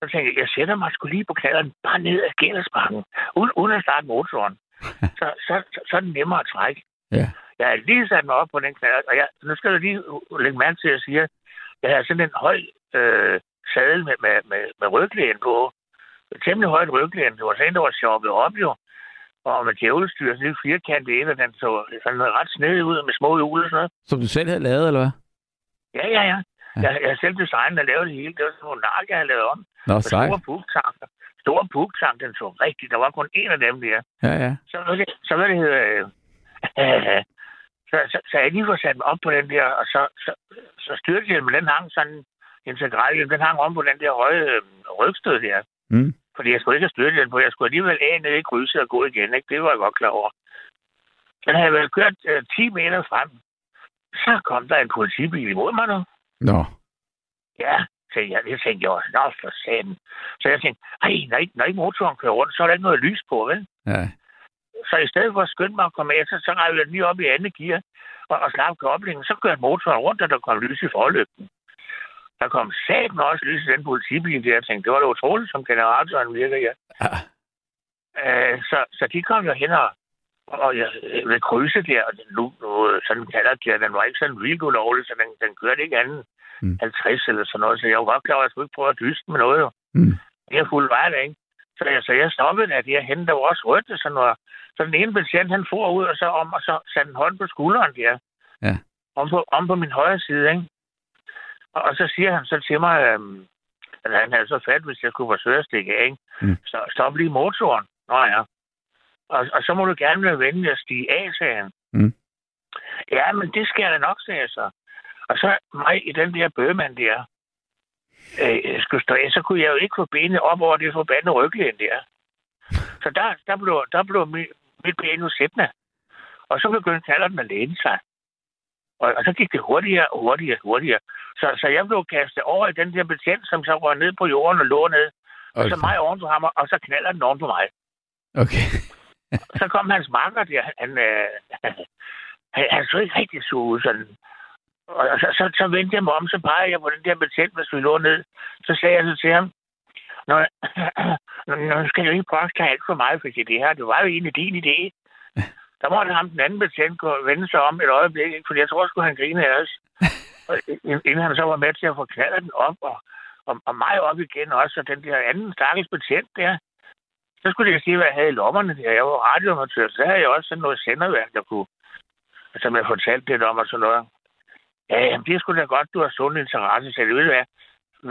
så tænkte jeg, jeg sætter mig sgu lige på knalleren, bare ned ad Gældersbanken, uden, uden at starte motoren. så, så, så, så er den nemmere at trække. Ja. Jeg har lige sat mig op på den knaller, og jeg, nu skal du lige lægge mærke til, at jeg siger, jeg har sådan en høj øh, sadel med, med, med, med ryglægen på. Temmelig højt ryglægen. Det var sådan, der var shoppet op jo. Og med djævlestyr, sådan lidt firkantet ind, og den så sådan ret snedig ud med små hjul og sådan noget. Som du selv havde lavet, eller hvad? Ja, ja, ja. Jeg, jeg har selv designet og lavet det hele. Det var sådan nogle nark, jeg havde lavet om. Nå, Med sej. store pugtanker. Store pugtank, den så rigtig. Der var kun en af dem der. Ja, ja. Så det, så hvad det hedder... Øh, så, så, så, jeg lige får sat mig op på den der, og så, så, så styrthjelmen, den hang sådan integralhjelm, den hang om på den der høje øh, rygstød der. Mm. Fordi jeg skulle ikke have styrthjelm på. Jeg skulle alligevel af ned i krydset og gå igen. Ikke? Det var jeg godt klar over. Den havde vel kørt øh, 10 meter frem. Så kom der en politibil imod mig nu. Nå. Ja, så jeg, jeg tænkte jo, nå for satan. Så jeg tænkte, ej, når ikke, når ikke motoren kører rundt, så er der ikke noget lys på, vel? Ja. Så i stedet for at skynde mig at komme af, så, så rev jeg den lige op i andet gear og, og slap koblingen. Så kørte motoren rundt, og der kom lys i forlygten. Der kom satan også lys i den politibil der. Jeg tænkte, det var da utroligt, som generatoren virker, ja. ja. Øh, så, så de kom jo hen og, og jeg, ved krydset der, og nu, nu sådan kalder det, den var ikke sådan vildt ulovlig, så den, den kørte ikke anden Mm. 50 eller sådan noget, så jeg var godt klar over, at jeg skulle ikke prøve at dyste med noget, jo. Mm. Det er fuld vej, det, ikke? Så jeg, så jeg stoppede der, der henne, der var også rødt, og sådan noget. Så den ene betjent, han for ud, og så om, og så satte en hånd på skulderen der. Ja. Om på, om på min højre side, ikke? Og, så siger han så til mig, øhm, at han havde så fat, hvis jeg kunne forsøge at stikke af, ikke? Mm. Så stop lige motoren. Nå ja. Og, og så må du gerne være venlig at stige af, sagde han. Mm. Ja, men det skal jeg da nok, sagde jeg så. Og så mig i den der bøgemand der, øh, skulle stå af, så kunne jeg jo ikke få benet op over det forbandede ryglæn der. Så der, der blev, der blev mit, mit ben jo sættende. Og så begyndte kalderen at læne sig. Og, og så gik det hurtigere og hurtigere og hurtigere. Så, så jeg blev kastet over i den der betjent, som så røg ned på jorden og lå ned. Og så Okay. mig oven på ham, og så knaller den oven på mig. Okay. så kom hans makker der, han, øh, han, han så ikke rigtig så ud sådan. Og så, så, så vendte jeg mig om, så pegede jeg på den der betjent, hvis vi lå ned. Så sagde jeg så til ham, Nå, nu skal du ikke påstå alt for meget, fordi det her, det var jo egentlig din idé. Der måtte ham den anden betjent gå vende sig om et øjeblik, ikke? fordi jeg tror sgu, han griner af os. Og inden han så var med til at få knaldet den op, og, og, og mig op igen også, og den der anden stakkels betjent der, så skulle jeg sige, hvad jeg havde i lommerne der. Jeg var radioamatør, så havde jeg også sådan noget senderværk, der kunne, som jeg fortalte lidt om og sådan noget. Ja, jamen, det er sgu da godt, du har sund interesse, så det ved du hvad.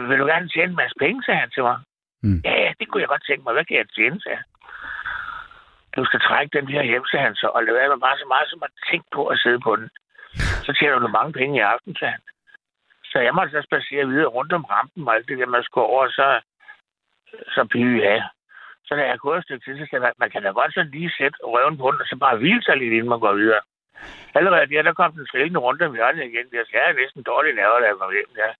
Vil du gerne tjene en masse penge, sagde han til mig. Mm. Ja, det kunne jeg godt tænke mig. Hvad kan jeg tjene, sagde. Du skal trække den her hjem, sagde han så, og lade være med bare så meget som at tænke på at sidde på den. Så tjener du mange penge i aften, sagde han. Så jeg måtte så spacere videre rundt om rampen og alt det der, man skulle over, så, så pige ja. Så da jeg gået et stykke tid, så sagde jeg, man kan da godt så lige sætte røven på den, og så bare hvile sig lidt, inden man går videre. Allerede der, der kom den trillende rundt om hjørnet igen. Jeg sagde, jeg er næsten dårlig nerver, da jeg kom hjem der.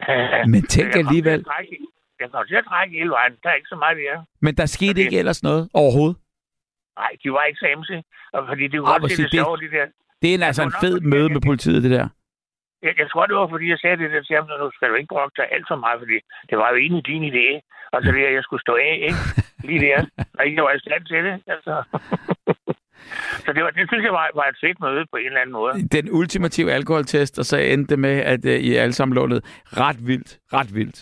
Men tænk Jeg alligevel- trække- Jeg kom til at trække hele vejen. Der er ikke så meget der. Men der skete ikke ellers noget overhovedet. Nej, de var ikke. Og fordi det Ah, kunne godt se sig det det- sjovt, de der. Det er altså en fed møde med politiet, det der. Jeg, jeg tror, det var, fordi jeg sagde det der til ham, nu skal du ikke brokke dig alt for meget, fordi det var jo egentlig din idé. Og så det, at jeg skulle stå af, ikke? Lige der. Og ikke jeg var i stand til det. Altså. så det, var, det synes jeg var, var et fedt møde på en eller anden måde. Den ultimative alkoholtest, og så endte det med, at uh, I alle sammen lå. Ret vildt. Ret vildt.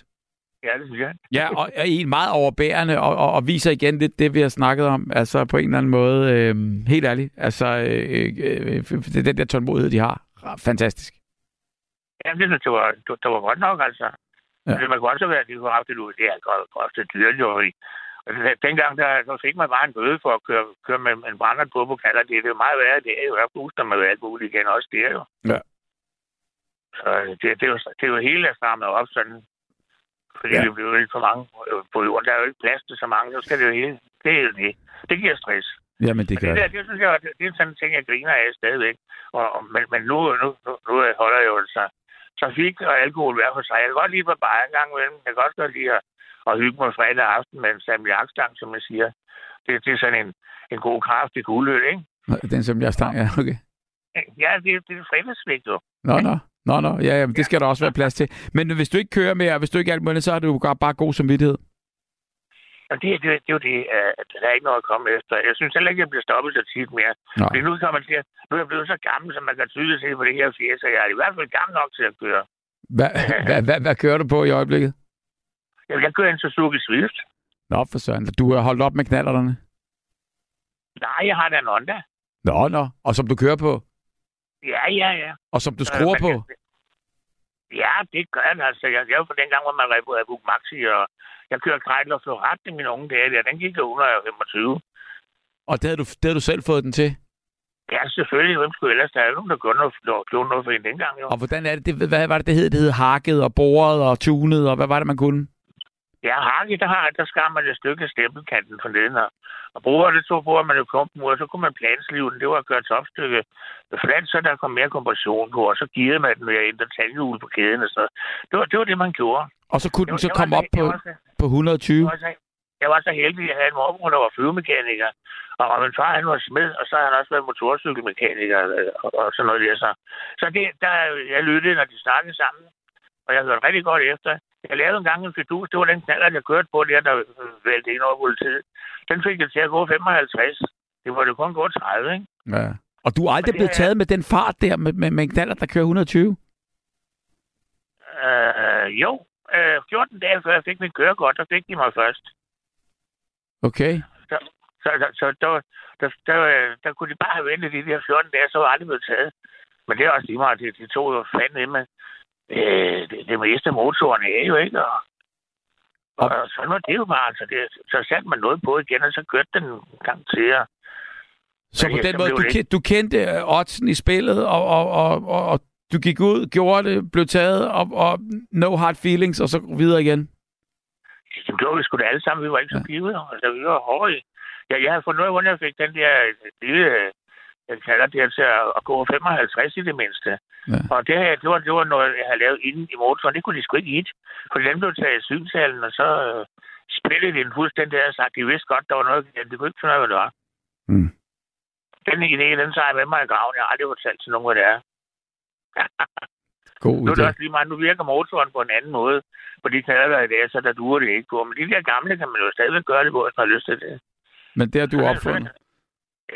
Ja, det synes jeg. Ja, og, og I er meget overbærende, og, og, og viser igen lidt det, vi har snakket om. Altså på en eller anden måde, øh, helt ærligt. Altså, øh, øh, det er den der tålmodighed, de har. Fantastisk. Jamen, det jeg var, det, det var godt nok, altså. Ja. Ja. Det man kunne også være, at de kunne have det ud. Det er godt, det dyrt, jo. Altså, dengang der, så fik man bare en bøde for at køre, køre med en brændert på på kalder. Det, det er jo meget værre. Det er jo, jeg booster med alt muligt igen også. Det er jo. Ja. Så det, det, er jo, det er jo hele strammet op sådan. Fordi Ja. ja. det bliver lidt for mange øh, på jorden. Der er jo ikke plads til så mange. Så skal det jo hele. Det er jo det. Det giver stress. Det Men gør det, der, det. det, synes jeg, det, det er sådan en ting, jeg griner af stadigvæk. Og, og, men, men nu, nu, nu, nu holder jeg jo altså trafik og alkohol hver for sig. Jeg kan godt lide på bare en gang imellem. Jeg kan også godt lide at, at hygge mig fredag aften med en Samuel Jackstang, som jeg siger. Det, det er sådan en, en god kraftig guldøl, ikke? Den som jeg stang, ja, okay. Ja, det, det er fredagsvægt, jo. Nå, nå. Nå, nå. Ja, jamen, det skal der også være plads til. Men hvis du ikke kører mere, hvis du ikke er alt muligt, så har du bare god samvittighed. Og det, det, det er jo det, at der er ikke noget at komme efter. Jeg synes heller ikke, at jeg bliver stoppet så tit mere. Nej. Fordi nu kan man sige, nu er jeg blevet så gammel, som man kan tydeligt se på det her fjæs, og jeg er i hvert fald gammel nok til at køre. Hvad, hvad, hvad, hvad kører du på i øjeblikket? Jeg, jeg kører en Suzuki Swift. Nå, for søren. Du har holdt op med knallerne. Nej, jeg har da en Honda. Nå, nå. Og som du kører på? Ja, ja, ja. Og som du skruer Øh, på? Ja, det gør jeg altså. Jeg, jeg var på den gang, hvor man rev Buk Maxi, og jeg kører Kreidler Florat i mine unge dage. Der. Den gik jo under 25. Og det havde, du, det havde du selv fået den til? Ja, selvfølgelig. Hvem skulle ellers? Der er nogen, der gjorde noget, gjorde noget for en dengang, jo. Og hvordan er det? det hvad var det, det hed? Det hed hakket og boret og tunet, og hvad var det, man kunne? Ja, Harki, der, har, der skar man et stykke stempelkanten for neden her. Og bruger det så at man jo kom ud, og så kunne man planslive den. Det var at gøre topstykke fladt, så der kom mere kompression på, og så gearede man den ved at ændre tandhjul på kæden og sådan. Det var, det var det, man gjorde. Og så kunne den så var komme så- op på, var så- på 120? Jeg var, så, jeg var så heldig, at jeg havde en mormor, der var flyvemekaniker. Og, og min far, han var smed, og så har han også været motorcykelmekaniker øh, og, og sådan noget der. Så, så det, der, jeg lyttede, når de snakkede sammen. Og jeg hørte rigtig godt efter. Jeg lavede en gang en fidus. Det var den knaller, jeg kørte på der, der vælte ind over politiet. Den fik jeg til at gå 55. Det var det kun gå 30, ikke? Ja. Og du er aldrig det blevet taget med den fart der, med, med, med en knaller, der kører 120? Øh, jo, øh, 14 dage før jeg fik mit kørekort, der fik de mig først. Okay. Så, så, så, så der, der, der, der, kunne de bare have ventet de der 14 dage, så var jeg aldrig blevet taget. Men det er også lige meget, de, de tog jo fanden med øh, det, det meste af motoren er jo ikke, og, og, og sådan var det jo bare, altså, det, så satte man noget på igen, og så kørte den en gang til, og Så Ja, på ja, den måde, du, ke- du kendte øh, oddsen i spillet, og, og, og, og, og du gik ud, gjorde det, blev taget, og, og no hard feelings, og så videre igen. det gjorde vi sgu da alle sammen, vi var ikke så pivet, altså vi var hårde. Ja, jeg havde fundet ud af, hvordan jeg fik den der lille, det her til at, at gå 55 i det mindste. Ja. Og det, her, det, var, det var noget, jeg havde lavet inden i motoren. Det kunne de sgu ikke i. For den blev taget i synshallen, og så øh, spillede de den fuldstændig og sagt, de vidste godt, der var noget galt. De kunne ikke finde ud af, hvad det var. Mm. Den idé, den tager jeg med mig i graven. Jeg har aldrig fortalt til nogen, hvad det er. God Nu er det idé. også lige meget. Nu virker motoren på en anden måde. For de kalder der i dag, så der duer det ikke på. Men de der gamle kan man jo stadigvæk gøre det på, hvis man har lyst til det. Men det har du opfundet.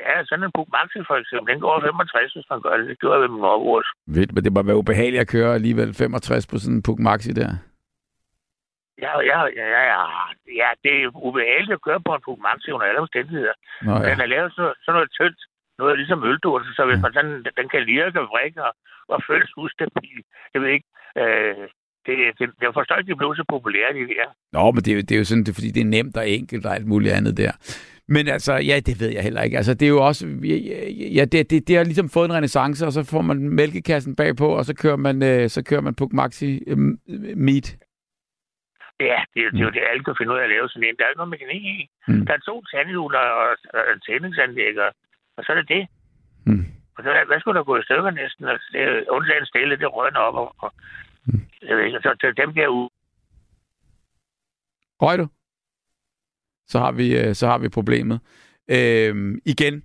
Ja, sådan en Maxi for eksempel, den går 65, hvis man gør det. Det gjorde jeg ved min morbror. Ved, men det må være ubehageligt at køre alligevel 65 på sådan en Maxi der. Ja, ja, ja, ja, ja. ja, det er ubehageligt at køre på en Maxi under alle omstændigheder. Nå ja. Den er lavet sådan, sådan noget tyndt, noget ligesom øldåse, så hvis man sådan, den kan lirke og vrikke og, og føles ustabil. Jeg ved ikke, øh, det, det, jeg forstår ikke, det blev så populært i det her. Nå, men det er, jo, det er jo sådan, det er, fordi det er nemt og enkelt og alt muligt andet der. Men altså, ja, det ved jeg heller ikke. Altså, det er jo også, ja, det, det, det har ligesom fået en renaissance, og så får man mælkekassen bagpå, og så kører man, øh, så kører man Puk Maxi øh, meat. Ja, det, er- det er jo det, alle kan finde ud af at lave sådan en. Der er ikke noget mekanik i. Mm. Der er to tandhjul og, og, og en tændingsanlæg, og, og så er det det. Mm. Og så, hvad skulle der gå i stykker næsten? Altså, det er undtagen stille, det rødner op. Og, og, jeg ved ikke, så, så dem der ude. Røg du? Så har vi, øh, så har vi problemet. Øh, igen,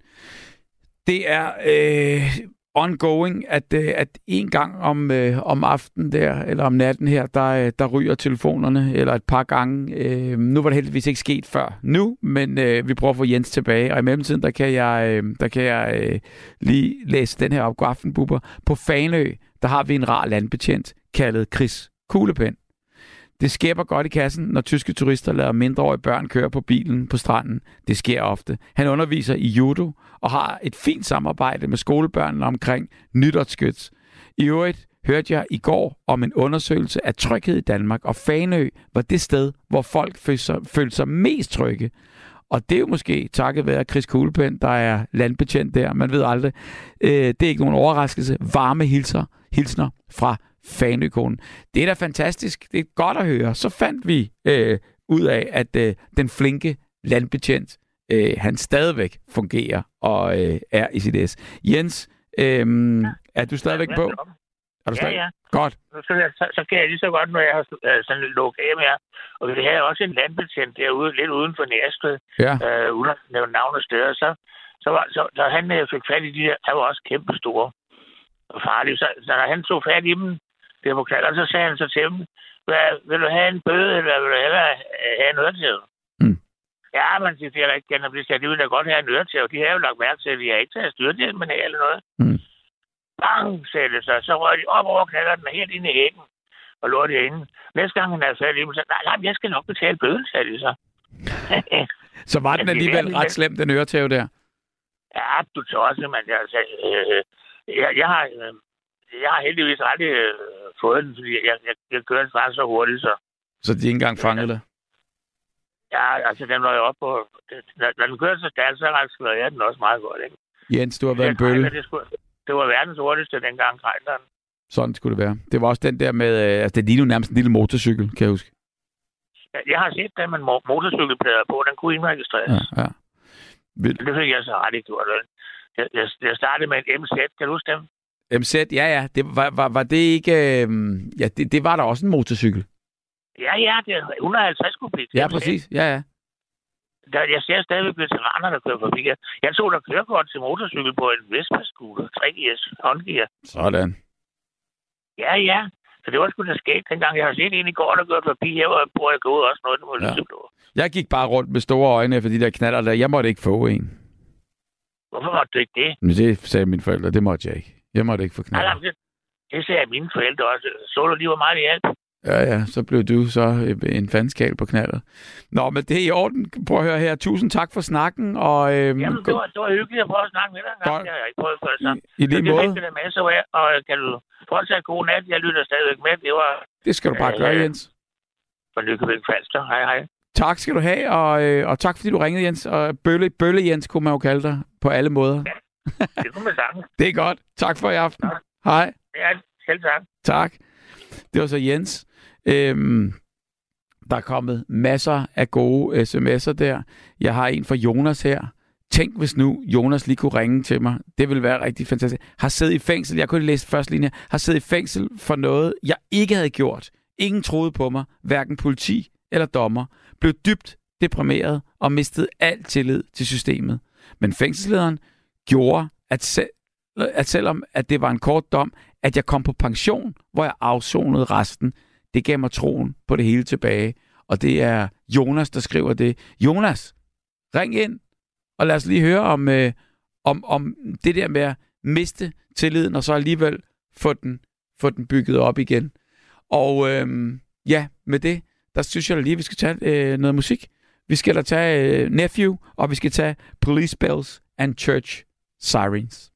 det er øh, ongoing, at, øh, at en gang om, øh, om aftenen der, eller om natten her, der, øh, der ryger telefonerne, eller et par gange. Øh, nu var det heldigvis ikke sket før nu, men øh, vi prøver at få Jens tilbage, og i mellemtiden, der kan jeg, øh, der kan jeg øh, lige læse den her op, God aften, Bubber. På Fanø, der har vi en rar landbetjent, kaldet Chris Kuglepen. Det skæber godt i kassen, når tyske turister lader mindreårige børn køre på bilen på stranden. Det sker ofte. Han underviser i judo og har et fint samarbejde med skolebørnene omkring nytårsskyts. I øvrigt hørte jeg i går om en undersøgelse af tryghed i Danmark, og Fanø var det sted, hvor folk følte sig, følte sig mest trygge. Og det er jo måske takket være Chris Kuglepen, der er landbetjent der. Man ved aldrig. Øh, det er ikke nogen overraskelse. Varme hilser, hilsner fra fanøkonen. Det er da fantastisk. Det er godt at høre. Så fandt vi øh, ud af, at øh, den flinke landbetjent, øh, han stadigvæk fungerer og øh, er i sit S. Jens, øh, er du stadigvæk på? Er du ja, stadig? ja. Godt. Så, så, så kan jeg lige så godt, når jeg har øh, sådan lukket af med jer. Og vi havde også en landbetjent derude, lidt uden for Næstved, Ja. øh, uden at nævne navn og steder. Så, så, var, så, så han øh, fik fat i de der, han var også kæmpe store og farlige. Så, så når han tog fat i dem, på knaller, så sagde han så til dem, hvad, vil du have en bøde, eller vil du hellere have en øretæve? Mm. Ja, man siger, det er da ikke gerne, fordi de vil da godt have en øretæve. De har jo lagt mærke til, at de har ikke taget styrthjelmen af eller noget. Mm. Bang, sagde det så. Så røg de op over knalleren og helt ind i hækken og lå derinde. Næste gang han havde i dem, så nej, nej, jeg skal nok betale bøden, sagde de så. Så var den alligevel ret slem, den øretæve der? Ja, du tosset, men jeg, altså, øh, jeg, jeg, har, øh, jeg har heldigvis aldrig øh, fået den, fordi jeg, jeg, jeg kørte faktisk så hurtigt, så Så de ikke engang fangede det? ja, altså, den var jo op på... Når, når den kørte så stærkt, så accelererede jeg den også meget godt, ikke? Jens, du har været en Jeg bølle. Det, skulle, det var verdens hurtigste dengang, krejleren. Sådan skulle det være. Det var også den der med, øh, altså det lignede nærmest en lille motorcykel, kan jeg huske. Jeg, jeg har set den med mo- motorcykelplader på, den kunne indregistreres. Ja, ja. Vildt. Det fik jeg så ikke gjort. Jeg, jeg, jeg startede med en MZ, kan du huske dem? MZ, ja, ja. Det var, var, var det ikke... Øh, ja, det, det var der også en motorcykel. Ja, ja, det er 150 kubik. Ja, præcis. Ja, ja. Der, jeg ser stadigvæk veteraner, der kører forbi. Jeg, jeg tog der kørekort til motorcykel på en Vespa-scooter, 3GS, håndgear. Sådan. Ja, ja. Så det var sgu da skægt, dengang jeg har set en i går, der kørte forbi her, hvor jeg ud også noget, var Ja. Jeg gik bare rundt med store øjne efter de der knaller der. Jeg måtte ikke få en. Hvorfor måtte du ikke det? Men det sagde mine forældre. Det måtte jeg ikke. Jeg måtte ikke få Nej, knaller. nej, det, sagde mine forældre også. Så du lige, hvor meget det hjalp? Ja, ja. Så blev du så øh, en fanskal på knaller. Nå, men det er i orden. Prøv at høre her. Tusind tak for snakken. Og, øhm, Jamen, det var, det var hyggeligt at prøve at snakke med dig. Godt. Det har jeg ikke prøvet før. Så. I lige Så det måde. det masser af, og kan du fortsat god nat. Jeg lytter stadigvæk med. Det var Det skal du bare Øh, gøre, Jens. fra Nykøbing Falster. Hej, hej. Tak skal du have, og, øh, og tak fordi du ringede, Jens. Og Bølle, Bølle Jens kunne man jo kalde dig på alle måder. Det kunne man sagtens. Det er godt. Tak for i aften. Hej. Ja, selv tak. Tak. Det var så Jens. Øhm, der er kommet masser af gode sms'er der. Jeg har en fra Jonas her. Tænk, hvis nu Jonas lige kunne ringe til mig. Det ville være rigtig fantastisk. Har siddet i fængsel. Jeg kunne læse første linje. Har siddet i fængsel for noget, jeg ikke havde gjort. Ingen troede på mig. Hverken politi eller dommer. Blev dybt deprimeret og mistede al tillid til systemet. Men fængselslederen gjorde, at, selv, at selvom at det var en kort dom, at jeg kom på pension, hvor jeg afsonede resten. Det gav mig troen på det hele tilbage. Og det er Jonas, der skriver det. Jonas, ring ind, og lad os lige høre om, øh, om, om det der med at miste tilliden, og så alligevel få den, få den bygget op igen. Og øh, ja, med det, der synes jeg da lige, at vi skal tage øh, noget musik. Vi skal da tage øh, Nephew, og vi skal tage Police Bells and Church Sirens.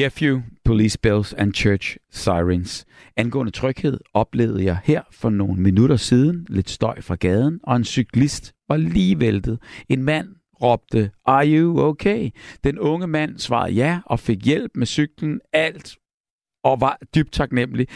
Nephew, police bells and church sirens. Angående tryghed oplevede jeg her for nogle minutter siden lidt støj fra gaden, og en cyklist var lige væltet. En mand råbte, Are you okay? Den unge mand svarede ja og fik hjælp med cyklen, alt og var dybt taknemmelig.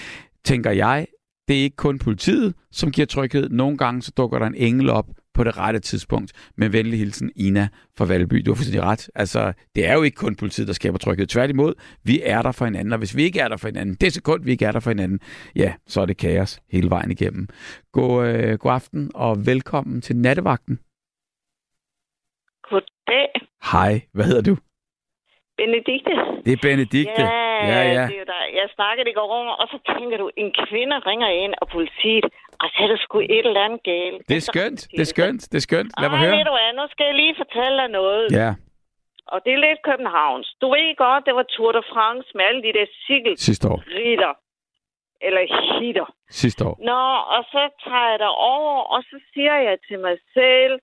Tænker jeg, det er ikke kun politiet, som giver tryghed. Nogle gange så dukker der en engel op på det rette tidspunkt. Med venlig hilsen, Ina fra Valby. Du har fuldstændig ret. Altså, det er jo ikke kun politiet, der skaber tryghed. Tværtimod, vi er der for hinanden, og hvis vi ikke er der for hinanden, det sekund, vi ikke er der for hinanden, ja, så er det kaos hele vejen igennem. God, øh, god aften, og velkommen til nattevagten. Goddag. Hej, hvad hedder du? Benedikte. Det er Benedikte. Ja, ja, ja. det er jo dig. Jeg snakkede i går om, og så tænker du, en kvinde ringer ind, og politiet, og så er der sgu et eller andet galt. Det er skønt, det er skønt, det er skønt. Lad mig høre. ved du hvad, nu skal jeg lige fortælle dig noget. Ja, Og det er lidt Københavns. Du ved godt, det var Tour de France med alle de der sidste år. cykelritter. Eller hitter. Sidste år. Nå, og så tager jeg over, og så siger jeg til mig selv,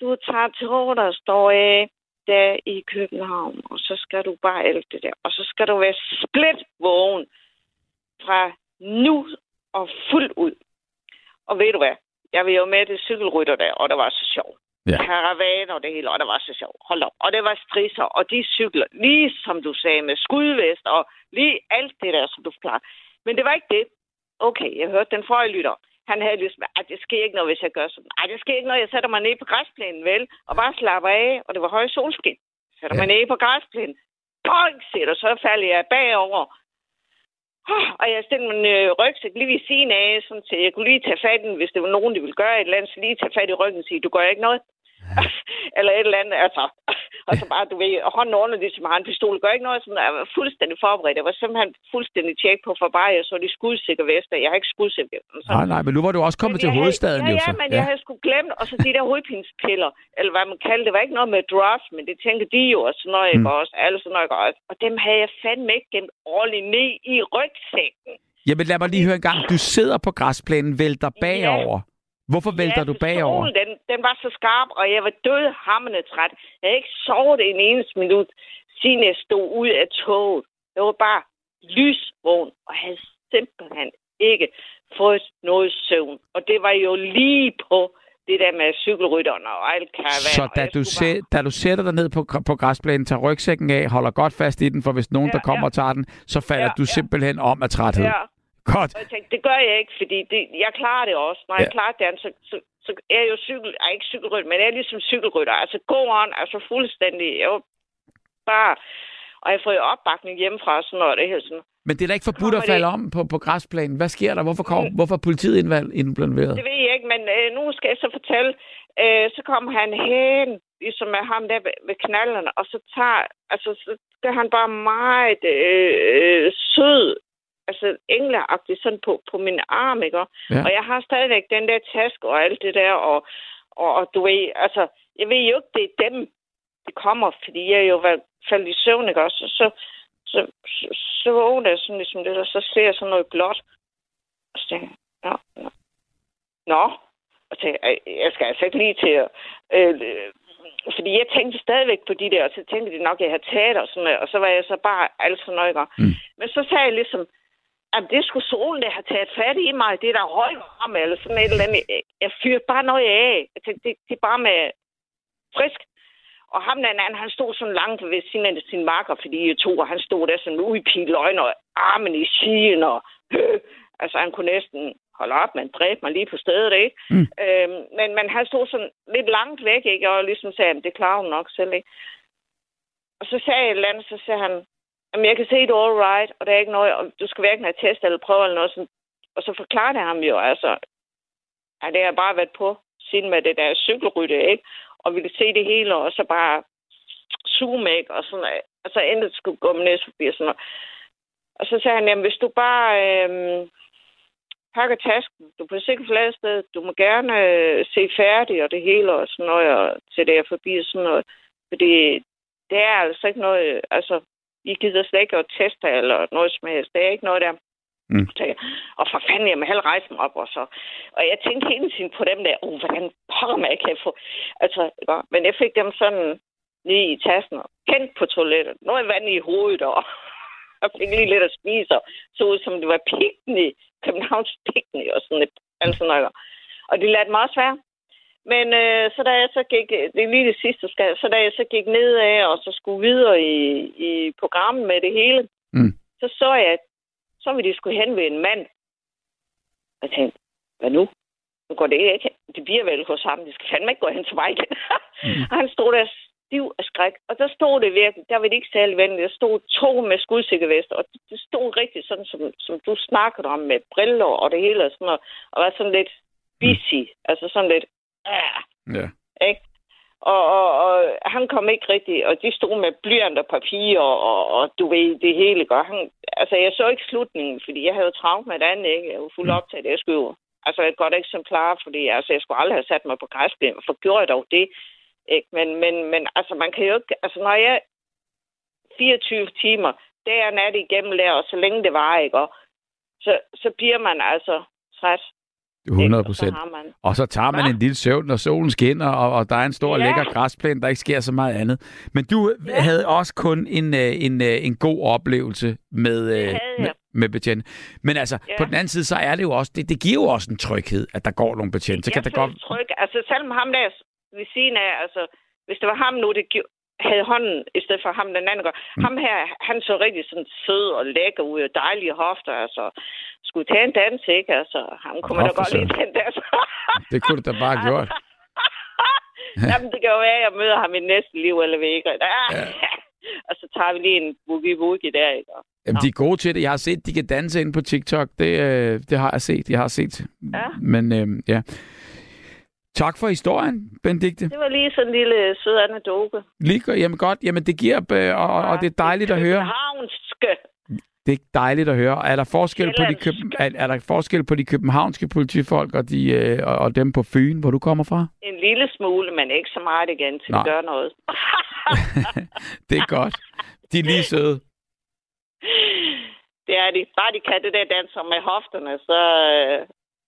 du tager tog, der står af der i København, og så skal du bare alt det der. Og så skal du være split vågen fra nu og fuld ud. Og ved du hvad? Jeg var jo med til cykelrytter der, og det var så sjovt. Ja. Karavaner og det hele, og det var så sjovt. Hold op. Og det var strisser, og de cykler, lige som du sagde, med skudvest, og lige alt det der, som du forklarer. Men det var ikke det. Okay, jeg hørte den forrige lytter. Han havde lyst med, at det sker ikke noget, hvis jeg gør sådan. Ej, det sker ikke noget, jeg sætter mig ned på græsplænen, vel? Og bare slapper af, og det var høj solskin. Sætter ja. mig ned på græsplænen. Boing, siger så falder jeg bagover. Og jeg stillede min øh, rygsæk lige ved siden af, sådan til jeg kunne lige tage fat i den, hvis det var nogen, der ville gøre et eller andet, så lige tage fat i ryggen og sige, du gør ikke noget. eller et eller andet, altså. og så bare, du ved, hånden under det, som har en pistol, gør ikke noget. Sådan, jeg var fuldstændig forberedt. Jeg var simpelthen fuldstændig tjek på for bare, jeg så de skudsikre vester. Jeg har ikke skudsikre vester. Nej, nej, men nu var du også kommet Men til hovedstaden havde, jo ja, så. Ja, men jeg havde sgu glemt, og så de der hovedpinspiller, eller hvad man kalder det, var ikke noget med drops, men det tænker de jo, og sådan noget, mm. også, alle sådan noget også. Og dem havde jeg fandme ikke gemt ordentligt ned i rygsækken. Jamen lad mig lige høre en gang. Du sidder på græsplænen, vælter bagover. Hvorfor vælter du bagover? Solen, den, den var så skarp, og jeg var død hammende træt. Jeg havde ikke sovet en eneste minut, siden jeg stod ud af toget. Jeg var bare lysvågen, og havde simpelthen ikke fået noget søvn. Og det var jo lige på det der med cykelrytterne og alt karavaner. Så da du, sæ, da du sætter dig ned på, på græsplænen, tager rygsækken af, holder godt fast i den, for hvis nogen, Ja, der kommer ja. og tager den, så falder Ja, du ja. simpelthen om af træthed. Ja. Godt. Og jeg tænkte, det gør jeg ikke, fordi det, jeg klarer det også. Når ja. jeg klarer det, så, så, så er jeg jo cykel, ej, ikke cykelrytter, men jeg er ligesom cykelrytter. Altså go on, altså fuldstændig. Jeg var bare, og jeg får jo opbakning hjemmefra og sådan noget. Det her sådan. Men det er da ikke forbudt at Kommer falde det- om på, på græsplænen. Hvad sker der? Hvorfor, kom, hvorfor er politiet involveret? Det ved jeg ikke, men øh, nu skal jeg så fortælle. Øh, så kom han hen, ligesom med ham der ved, ved knallerne, og så tager, altså, så gør han bare meget øh, øh, sød, altså engleagtigt sådan på, på min arm, ikke? Ja. Og jeg har stadigvæk den der taske og alt det der, og, og, og du ved, altså, jeg ved jo ikke, det er dem, det kommer, fordi jeg jo været faldet i søvn, ikke også? Så, så, så, så vågner jeg sådan ligesom det, og så ser jeg sådan noget blåt. Og så tænker jeg, nå, nå. Nå, og så tænkte jeg, skal altså ikke lige til at... Øh, fordi jeg tænkte stadigvæk på de der, og så tænkte de nok, at jeg havde taget og sådan noget, og så var jeg så bare alt sådan noget. Mm. Men så sagde jeg ligesom, at det skulle solen, der har taget fat i mig, det er der højvarme, eller sådan et eller andet. Jeg- fyrte bare noget af. Jeg tænkte, det, det er bare med frisk. Og ham den anden, han stod sådan langt ved af sin marker, fordi jeg tog, og han stod der sådan udpilet øjne og armen i siden, og øh, altså han kunne næsten holde op, men dræbe mig lige på stedet, ikke? Mm. Øhm, men, men han stod sådan lidt langt væk, ikke? Og ligesom sagde, "Jamen, det klarer hun nok selv, ikke? Og så sagde jeg et eller andet, så sagde han, Jamen, jeg kan se, det all right, og der er ikke noget, og du skal hverken have test eller prøve eller noget sådan. Og så forklarer det ham jo, altså, at det har bare været på siden med det der cykelrytte, ikke? Og ville se det hele, og så bare zoome, ikke? Og sådan, altså, og så endte skulle gå med næse forbi og sådan noget. Og så sagde han, jamen, hvis du bare øh, pakker tasken, du er på sikkert flere sted, du må gerne øh, se færdig og det hele, og sådan noget, og til det er forbi og sådan noget. Fordi det er altså ikke noget, altså, i gider slet ikke at teste eller noget som helst. Det er ikke noget der. Mm. Så og for fanden, jeg må hellere rejse mig op. Og, så. og jeg tænkte hele tiden på dem der, oh, hvordan pokker man kan få... Altså, men jeg fik dem sådan ned i tassen og kendt på toilettet. Nu er vand i hovedet, og jeg fik lige lidt at spise, og så ud som det var picnic, Københavns picnic og sådan lidt. Altså. Og det lærte mig også være. Men øh, så da jeg så gik, det er lige det sidste, skal, så da jeg så gik nedad og så skulle videre i, i programmet med det hele, Mm. så så jeg, at så ville de skulle hen ved en mand. Jeg tænkte, hvad nu? Nu går det ikke. Det bliver vel hos ham. Det skal fandme ikke gå hen til mig igen. mm. og han stod der stiv af skræk. Og der stod det virkelig, der var det ikke særlig venligt. Der stod to med skudsikkervester, og det stod rigtig sådan, som, som du snakkede om, med briller og det hele, og, sådan noget, og var sådan lidt busy. Mm. Altså sådan lidt, ah, Ja. ikke? Og, og, og han kom ikke rigtig, og de stod med blyant og papir, og, og, og du ved, det hele gør. Han, altså, jeg så ikke slutningen, fordi jeg havde travlt med et andet, ikke? Jeg var fuldt optaget, jeg skulle jo- Altså, et godt eksemplar, fordi altså, jeg skulle aldrig have sat mig på græsplænen, for gjorde jeg dog det, ikke? Men, men, men altså, man kan jo ikke... Altså, når jeg 24 timer, dag og nat igennem der, og så længe det var, ikke? Og så, så bliver man altså træt. 100 Og så procent. Og så tager man en lille søvn, når solen skinner, og, og der er en stor Ja. lækker græsplæne, der ikke sker så meget andet. Men du ja. havde også kun en, øh, en, øh, en god oplevelse med, øh, havde med, jeg. med betjente. Men altså, Ja. på den anden side, så er det jo også, det, det giver jo også en tryghed, at der går nogle betjente. Så kan jeg det godt... følte tryg. Altså, selvom ham der ved siden af, altså, hvis det var ham nu, det havde hånden, i stedet for ham den anden gør. Mm. Ham her, han så rigtig sådan sød og lækker ud, og dejlige hofter, altså. Skulle tage en dans, ikke? Altså, ham kunne man da godt lide den dans. Det kunne du da bare gjort. Jamen, det kan jo være, at jeg møder ham i næste liv, eller ved ikke. Ja. og så tager vi lige en boogie-woogie der, ikke? Jamen, de er gode til det. Jeg har set, de kan danse ind på TikTok. Det, øh, det har jeg set. Jeg har set. Ja. Men øh, ja. Tak for historien, Benedikte. Det var lige sådan en lille sød anekdote. Lige. Jamen godt. Jamen, det giver, øh, og, og det er dejligt at høre. Københavnske. Det er dejligt at høre. Er der forskel på de, køb, er, er der forskel på de københavnske politifolk og, de, øh, og, og dem på Fyn, hvor du kommer fra? En lille smule, men ikke så meget igen, til Nej. at gøre noget. Det er godt. De er lige søde. Det er de. Bare de kan det der danser med hofterne, så, øh,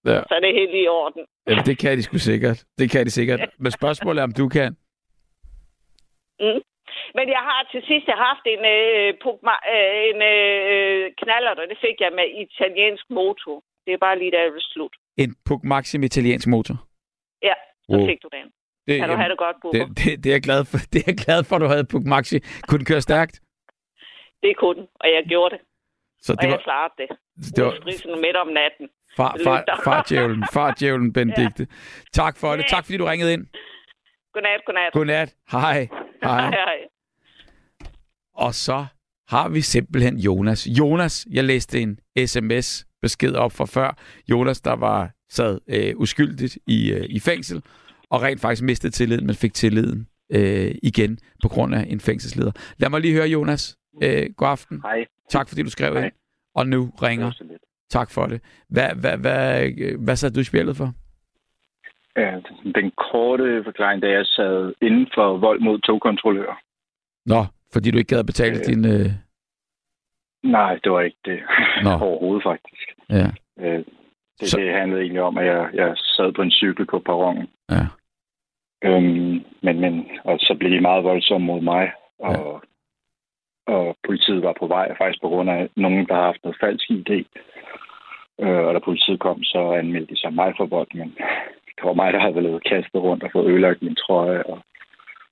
Ja. så er det helt i orden. Jamen, det kan de sgu sikkert. Det kan de sikkert. Men spørgsmålet er, om du kan. Mm. Men jeg har til sidst jeg haft en, øh, Pugma- øh, en øh, knaller, og det fik jeg med italiensk motor. Det er bare lige der, er slut. En Puk Maxim italiensk motor. Ja, så Wow. fik du den. Det, Kan du have det godt, Bubber? det, det, det, er jeg glad for. Det er jeg glad for, at du havde Puk Maxi. Kunne den køre stærkt? Det kunne den, og jeg gjorde det. Så og det jeg var klarede det. det var- Udstrisen midt om natten. Far, far, lykter. fartjævlen, fartjævlen, Benedikte. Tak for det. Tak fordi du ringede ind. Godnat, godnat. Godnat. Hej. Hej. Hej, hej. Og så har vi simpelthen Jonas. Jonas, jeg læste en sms-besked op fra før. Jonas, der var sad øh, uskyldigt i, øh, i fængsel, og rent faktisk mistede tilliden, men fik tilliden øh, igen på grund af en fængselsleder. Lad mig lige høre, Jonas. Øh, god aften. Hej. Tak fordi du skrev ind. Og nu ringer. Tak for det. Hvad, hvad, hvad, hvad satte du i spillet for? Ja, den korte forklaring, da jeg sad inden for vold mod togkontrollører. Nå, fordi du ikke gad at betale øh. din... Øh... Nej, det var ikke det Nå. overhovedet faktisk. Ja. Øh, det, så... det handlede egentlig om, at jeg, jeg sad på en cykel på perronen. Ja. Øhm, men, men, og så blev de meget voldsomme mod mig, og, ja. Og politiet var på vej, faktisk på grund af nogen, der har haft noget falsk idé. Øh, og da politiet kom, så anmeldte de sig mig for vold, men det var mig, der havde blevet kastet rundt og fået ødelagt min trøje. Og,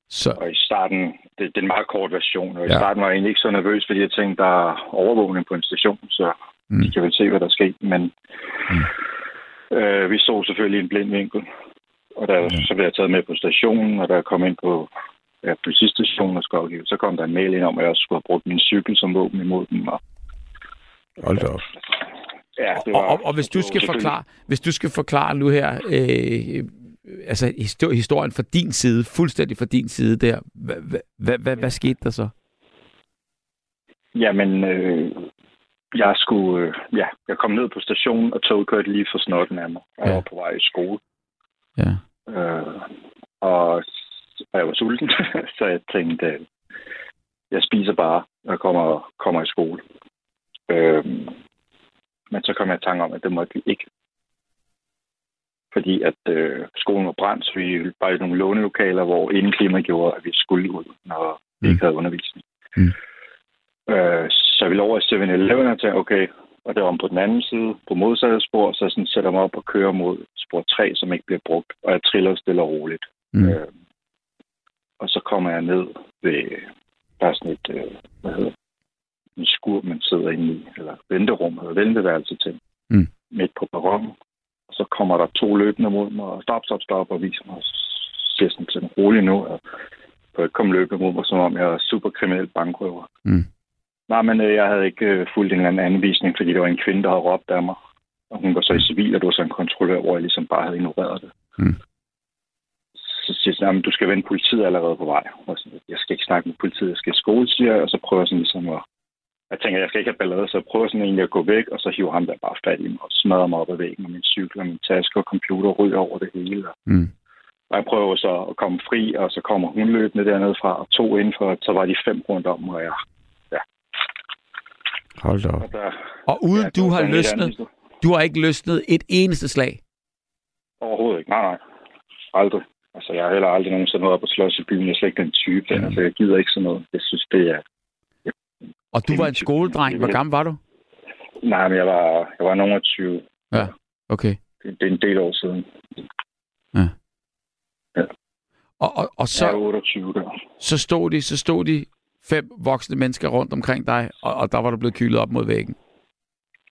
så... og i starten, det, det er en meget kort version, og i Ja. starten var jeg egentlig ikke så nervøs, fordi jeg tænkte, der er overvågning på en station, så mm. vi kan vel se, hvad der sker. Men mm. øh, vi så selvfølgelig i en blind vinkel, og der, så blev jeg taget med på stationen, og jeg kom ind på ja, politistationen og skulle afgive, så kom der en mail ind om, at jeg også skulle have brugt min cykel som våben imod dem. Og, Hold da op. ja, det Og, var, og, og hvis du skal forklare, hvis du skal forklare nu her, øh, altså histo- historien fra din side, fuldstændig fra din side der, hvad, hvad, hvad, hvad, skete der så? Jamen, øh, jeg skulle, øh, ja, jeg kom ned på stationen, og toget kørte lige for snotten af mig. og Jeg Ja. var på vej i skole. Ja. Øh, og, og jeg var sulten, så jeg tænkte, øh, jeg spiser bare, når jeg kommer, kommer i skole. Øh, men så kom jeg i tanke om, at det måtte vi ikke. fordi at øh, skolen var brændt, så vi var i nogle lånelokaler, hvor indeklima gjorde, at vi skulle ud, når vi ikke havde undervisning. Mm. Øh, så vi lå over i 7-Eleven og tænkte, okay, og det var om på den anden side, på modsatte spor, så sådan sætter mig op og kører mod spor 3, som ikke bliver brugt, og jeg triller stille og roligt. Mm. Øh, og så kommer jeg ned ved, er sådan et, øh, hvad hedder det, en skur, man sidder inde i, eller venterum, eller venteværelse til, Mm. midt på perronen. Og så kommer der to løbende mod mig, og stop, stop, stop, og viser mig, og siger sådan til rolig nu, og for ikke komme løbende mod mig, som om jeg er super kriminel bankrøver. Mm. Nej, men øh, jeg havde ikke øh, fulgt en eller anden anvisning, fordi der var en kvinde, der havde råbt af mig. Og hun var så i civil, og det var så en kontrollør, hvor jeg ligesom bare havde ignoreret det. Mm. Så siger jeg, at du skal vende politiet allerede på vej. Og så, jeg skal ikke snakke med politiet, jeg skal i skole, siger jeg, og så prøver jeg sådan ligesom at... Jeg tænker, jeg skal ikke have ballade, så jeg prøver sådan egentlig at gå væk, og så hiver ham der bare fat i mig og smadrer mig op ad væggen, og min cykel og min taske og computer ryger over det hele. Og Mm. og jeg prøver så at komme fri, og så kommer hun løbende dernede fra, og to indenfor, så var de fem rundt om, og jeg... Ja, Hold da op. og der, Og uden Ja, du har løsnet, du har ikke løsnet et eneste slag. Overhovedet ikke. Nej, nej. Aldrig. Altså, jeg har heller aldrig nogensinde været op og slås i byen. Jeg er slet ikke den type. Der. Altså, jeg gider ikke sådan noget. Jeg synes, det er... Og du var en skoledreng. Hvor gammel var du? Nej, men jeg var, jeg var nogen af 20. Ja, okay. Det, det er en del år siden. Og, og, og Så... Jeg er så, 28 der. så, stod de, så stod de fem voksne mennesker rundt omkring dig, og, og der var du blevet kylet op mod væggen.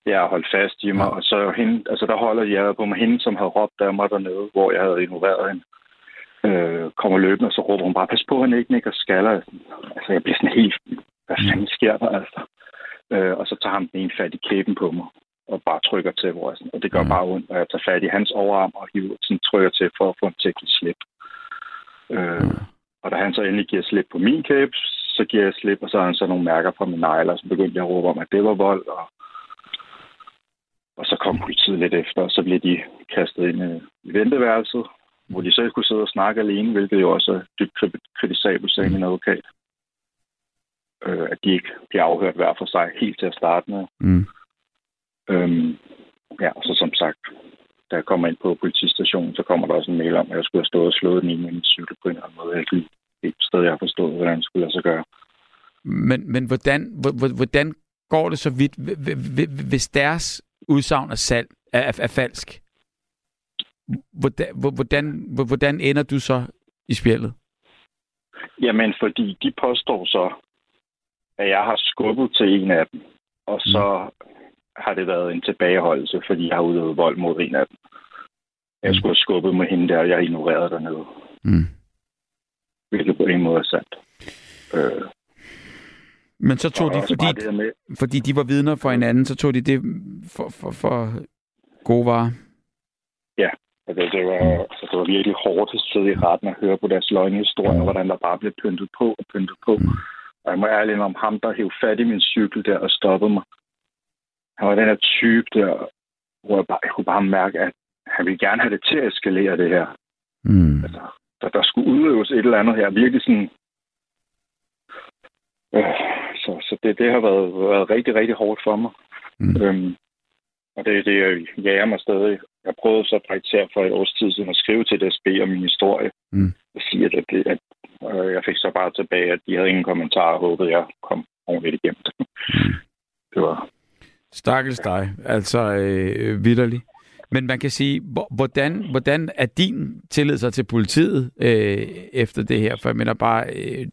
Jeg har holdt fast i mig, og så hende, altså der holder jeg på mig hende, som havde råbt af mig dernede, hvor jeg havde ignoreret hende. Øh, kommer løbende, og så råber hun bare, pas på, at han ikke nikker skaller. Altså, jeg bliver sådan helt, hvad fanden sker der, altså? Øh, og så tager han den ene fat i kæben på mig, og bare trykker til, hvor jeg sådan, og det gør bare ondt, og jeg tager fat i hans overarm og hiver sådan trykker til for at få en teknisk slip. Øh, og da han så endelig giver slip på min kæbe, så giver jeg slip, og så har han så nogle mærker fra mine negler, så begyndte jeg at råbe om, at det var vold, og og så kom politiet lidt efter, og så blev de kastet ind i venteværelset, hvor de selv kunne sidde og snakke alene, hvilket jo også er dybt kri- kritisabelt, sagde min advokat. Øh, at de ikke bliver afhørt hver for sig helt til at starte med. Mm. Øhm, ja, og så som sagt, da jeg kommer ind på politistationen, så kommer der også en mail om, at jeg skulle have stået og slået den i min cykel på en eller anden måde. Jeg er ikke et sted, jeg har forstået, hvordan det skulle lade sig gøre. Men, men hvordan, hvor- hvor- hvordan går det så vidt, hv- hv- hv- hvis deres udsagn er, salg, er, er, er falsk? Hvordan, hvor- hvordan, hvor- hvordan ender du så i spjældet? Jamen, fordi de påstår så, at jeg har skubbet til en af dem, og så har det været en tilbageholdelse, fordi jeg har udøvet vold mod en af dem. Jeg skulle have skubbet med hende der, og jeg ignorerede dernede. Mm. Hvilket på en måde er sandt. Øh, Men så tog og de, fordi, fordi de var vidner for hinanden, så tog de det for, for, for gode varer. Ja, altså, det, var, altså, det var virkelig hårdt at sidde i retten og høre på deres løgnhistorier, hvordan der bare blev pyntet på og pyntet på. Og jeg må ærligt om ham, der hævde fat i min cykel der og stoppede mig. Han var den her type der, hvor jeg, bare, jeg kunne bare mærke, at han ville gerne have det til at eskalere det her. Mm. Altså, der, der skulle udøves et eller andet her. Virkelig sådan... Øh, så så det, det har været, været rigtig, rigtig hårdt for mig. Mm. Øhm, og det, det jager mig stadig. Jeg prøvede så faktisk her for et års tid siden at skrive til DSB om min historie. Mm. Og sige, at, det, at øh, jeg fik så bare tilbage, at de havde ingen kommentarer og håbede, jeg kom ordentligt igennem det. det var... Stakkels dig, altså øh, vidderlig. Men man kan sige, hvor- hvordan, hvordan er din tillid sig til politiet øh, efter det her? For jeg mener bare, øh,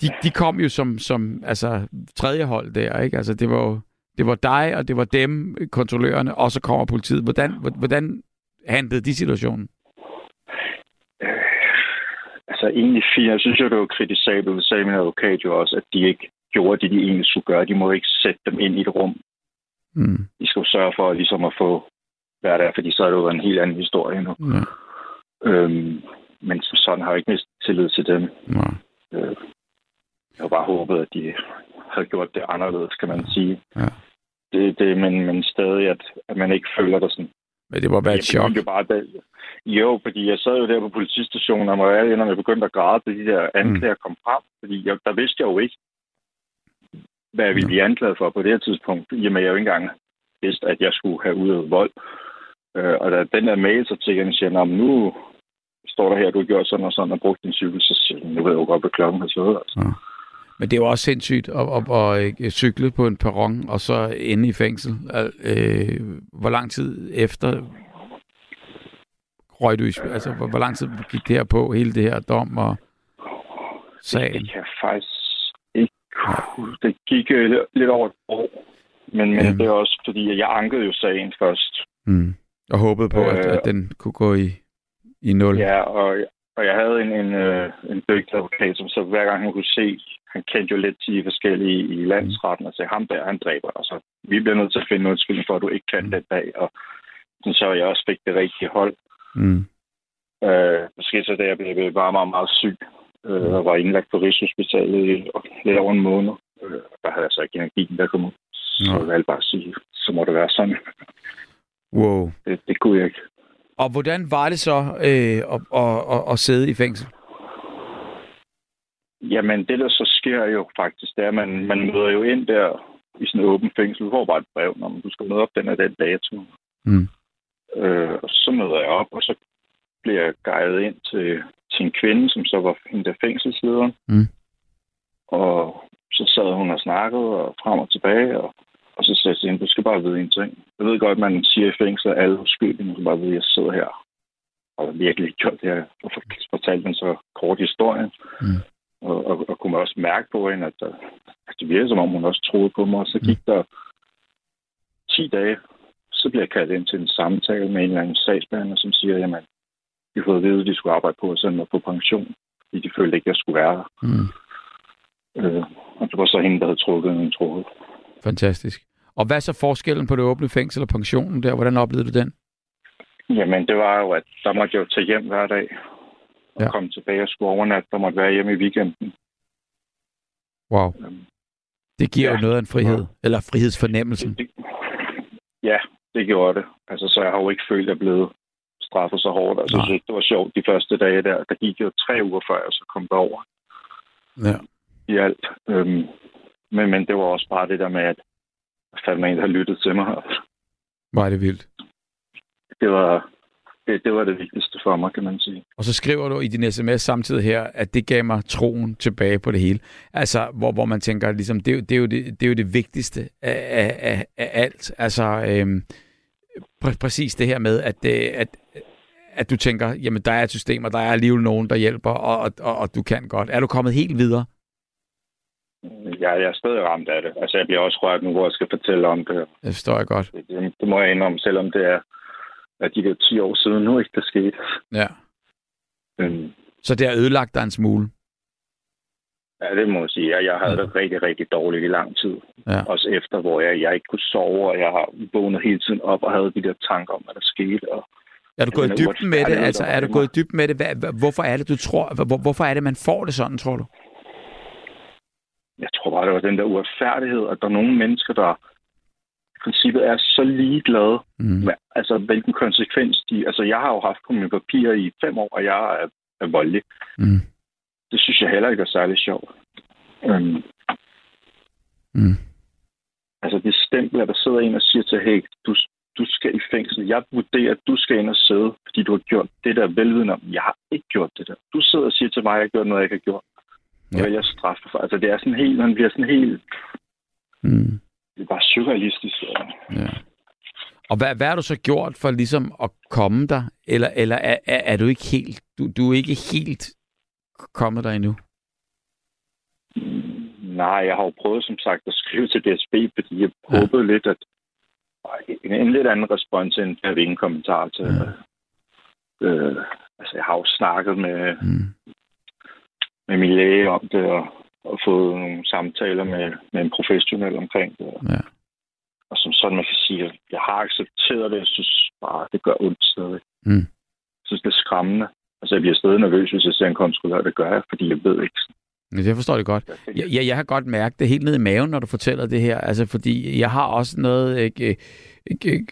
de, de kom jo som, som altså, tredje hold der, ikke? Altså det var jo, det var dig, og det var dem, kontrollørerne, og så kommer politiet. Hvordan, hvordan handlede de situationen? Altså egentlig. Jeg synes jo, det var kritisabelt, sagde min advokat jo også, at de ikke gjorde det, de egentlig skulle gøre. De må ikke sætte dem ind i et rum. Mm. De skal jo sørge for ligesom at få hvad der, fordi så er det jo en helt anden historie nu. Ja. Øhm, men som sådan har jeg ikke mistet tillid til dem. Ja. Øh, jeg har bare håbet, at de havde gjort det anderledes, kan man sige. Ja. Det, det, men, men stadig, at, at man ikke føler det sådan. Men det må være et Jeg chok. Jo, bare, da, jo, fordi jeg sad jo der på politistationen, og var når jeg begyndte at græde, da de der anklager kom frem. Fordi jeg, der vidste jeg jo ikke, hvad jeg ville blive anklaget for på det her tidspunkt. Jamen, jeg jo ikke engang vidste, at jeg skulle have udøvet vold. Øh, og da den der mail så til hende siger, "Nå, men nu står der her, at du har gjort sådan og sådan og brugt din cykel, så siger hun, nu ved jeg jo godt, hvad klokken har slået. Altså. Ja. Men det er jo også sindssygt at, at, at, at cykle på en perron og så ende i fængsel. Øh, hvor lang tid efter røg du i, altså hvor, hvor lang tid gik det her på, hele det her dom og sagen? Det kan jeg faktisk ikke. Det gik øh, lidt- over et år. Men, men Jamen. det er også fordi, at jeg ankede jo sagen først. Mm. Og håbede på, at, Øh, at den kunne gå i, i nul. Ja, og, og jeg havde en, en, øh, en dygtig advokat, som så hver gang han kunne se, han kendte jo lidt til forskellige i landsretten, og sagde, ham der, han dræber. Og så, vi bliver nødt til at finde en undskyldning for, at du ikke kan den dag. Og sådan, så jeg også fik det rigtige hold. Mm. Øh, måske så da jeg blev bare meget, meget syg, øh, og var indlagt på Rigshospitalet i lidt over en måned. Øh, der havde jeg så ikke energien, der kom ud. Så jeg valgte bare at sige, så må det være sådan. Wow. Det, det kunne jeg ikke. Og hvordan var det så øh, at, at, at, at sidde i fængsel? Jamen, det der så sker jo faktisk, det er, at man, man møder jo ind der i sådan en åben fængsel. Du får bare et brev, når du skal møde op den og den dato. Mm. Øh, og så møder jeg op, og så bliver jeg guidet ind til, til en kvinde, som så var hende der fængselslederen. Mm. Og så sad hun og snakkede og frem og tilbage, og, og så sagde jeg til hende, du skal bare vide en ting. Jeg ved godt, man siger i fængsel, at alle uskyldige, men du skal bare vide, at jeg sidder her. Og jeg har virkelig gjort det her, og for- fortalte en så kort historie. Mm. Og, og, og kunne man også mærke på hende, at, der, at det virkede, som om hun også troede på mig. Og så gik der 10 dage, så bliver jeg kaldt ind til en samtale med en eller anden sagsbehandler, som siger, jamen, de fået at vide, at de skulle arbejde på at sende mig på pension, fordi de følte ikke, at jeg skulle være der. Mm. Øh, og det var så hende, der havde trukket en tråd. Fantastisk. Og hvad er så forskellen på det åbne fængsel og pensionen der? Hvordan oplevede du den? Jamen, det var jo, at der måtte jeg jo tage hjem hver dag og Ja. ja. komme tilbage og skulle overnatte. Der måtte være hjemme i weekenden. Wow. Det giver ja. Ja. jo noget af en frihed, eller frihedsfornemmelsen. Ja, det gjorde det. Altså, så jeg har jo ikke følt, at jeg blev straffet så hårdt. Altså, jeg synes ikke, det var sjovt de første dage der. Der gik jo tre uger før, jeg så kom derover Ja. i alt. Øhm, men, men det var også bare det der med, at man en, der lyttede til mig. Er det vildt. Det var det, det var det vigtigste for mig, kan man sige. Og så skriver du i din sms samtidig her, at det gav mig troen tilbage på det hele. Altså, hvor, hvor man tænker, ligesom, det, er jo- det, er jo det, det er jo det vigtigste af, af, af, af alt. Altså, øhm, præ- præcis det her med, at, det, at, at du tænker, jamen, der er et system, og der er alligevel nogen, der hjælper, og, og, og, og du kan godt. Er du kommet helt videre? Jeg, jeg er stadig ramt af det. Altså, jeg bliver også rørt nu, hvor jeg skal fortælle om det. Det forstår jeg godt. Det, det, det må jeg indrømme, selvom det er at de der 10 år siden nu ikke, der skete. Ja. Øhm, Så det har ødelagt dig en smule? ja, det må jeg sige. Jeg, jeg havde det rigtig, rigtig dårligt i lang tid. Ja. Også efter, hvor jeg, jeg ikke kunne sove, og jeg har vågnet hele tiden op og havde de der tanker om, hvad der skete. Og, Er du gået i dybden med det? Altså, er du gået i dybden med det? Hvad- hvorfor er det, du tror? Hvor, hvorfor er det, man får det sådan, tror du? Jeg tror bare, det var den der uretfærdighed, at der er nogle mennesker, der i princippet er så ligeglade Mm. med, altså, hvilken konsekvens de... Altså, jeg har jo haft på mine papirer i fem år, og jeg er, er voldelig. Mm. Det synes jeg heller ikke er særlig sjovt. Øhm, Mm. altså, det stempel, at der sidder en og siger til, hey, du, du skal i fængsel. Jeg vurderer, at du skal ind og sidde, fordi du har gjort det der velviden om. Jeg har ikke gjort det der. Du sidder og siger til mig, at jeg har gjort noget, jeg ikke har gjort. Og Ja. vælger for. Altså, det er sådan helt, man bliver sådan helt, Mm. det er bare surrealistisk. Ja. Ja. Og hvad, hvad har du så gjort for ligesom at komme der? Eller, eller er, er, er du ikke helt, du, du er ikke helt kommet der endnu? Nej, jeg har jo prøvet, som sagt, at skrive til DSB, fordi jeg håbede lidt, at en, en lidt anden respons end at ingen kommentar til. Ja. Øh, altså, jeg har jo snakket med, mm. Med min læge om det, og, og fået nogle samtaler med, med en professionel omkring det. Ja. Og som sådan, man kan sige, at jeg har accepteret det. Jeg synes bare, det gør ondt stadig. Mm. Jeg synes, det er skræmmende. Altså, jeg bliver stadig nervøs, hvis jeg ser en kontrollør. Det gør jeg, fordi jeg ved ikke. Ja, det forstår jeg godt. Jeg, jeg, jeg har godt mærket det helt ned i maven, når du fortæller det her. Altså, fordi jeg har også noget... Ikke, ikke,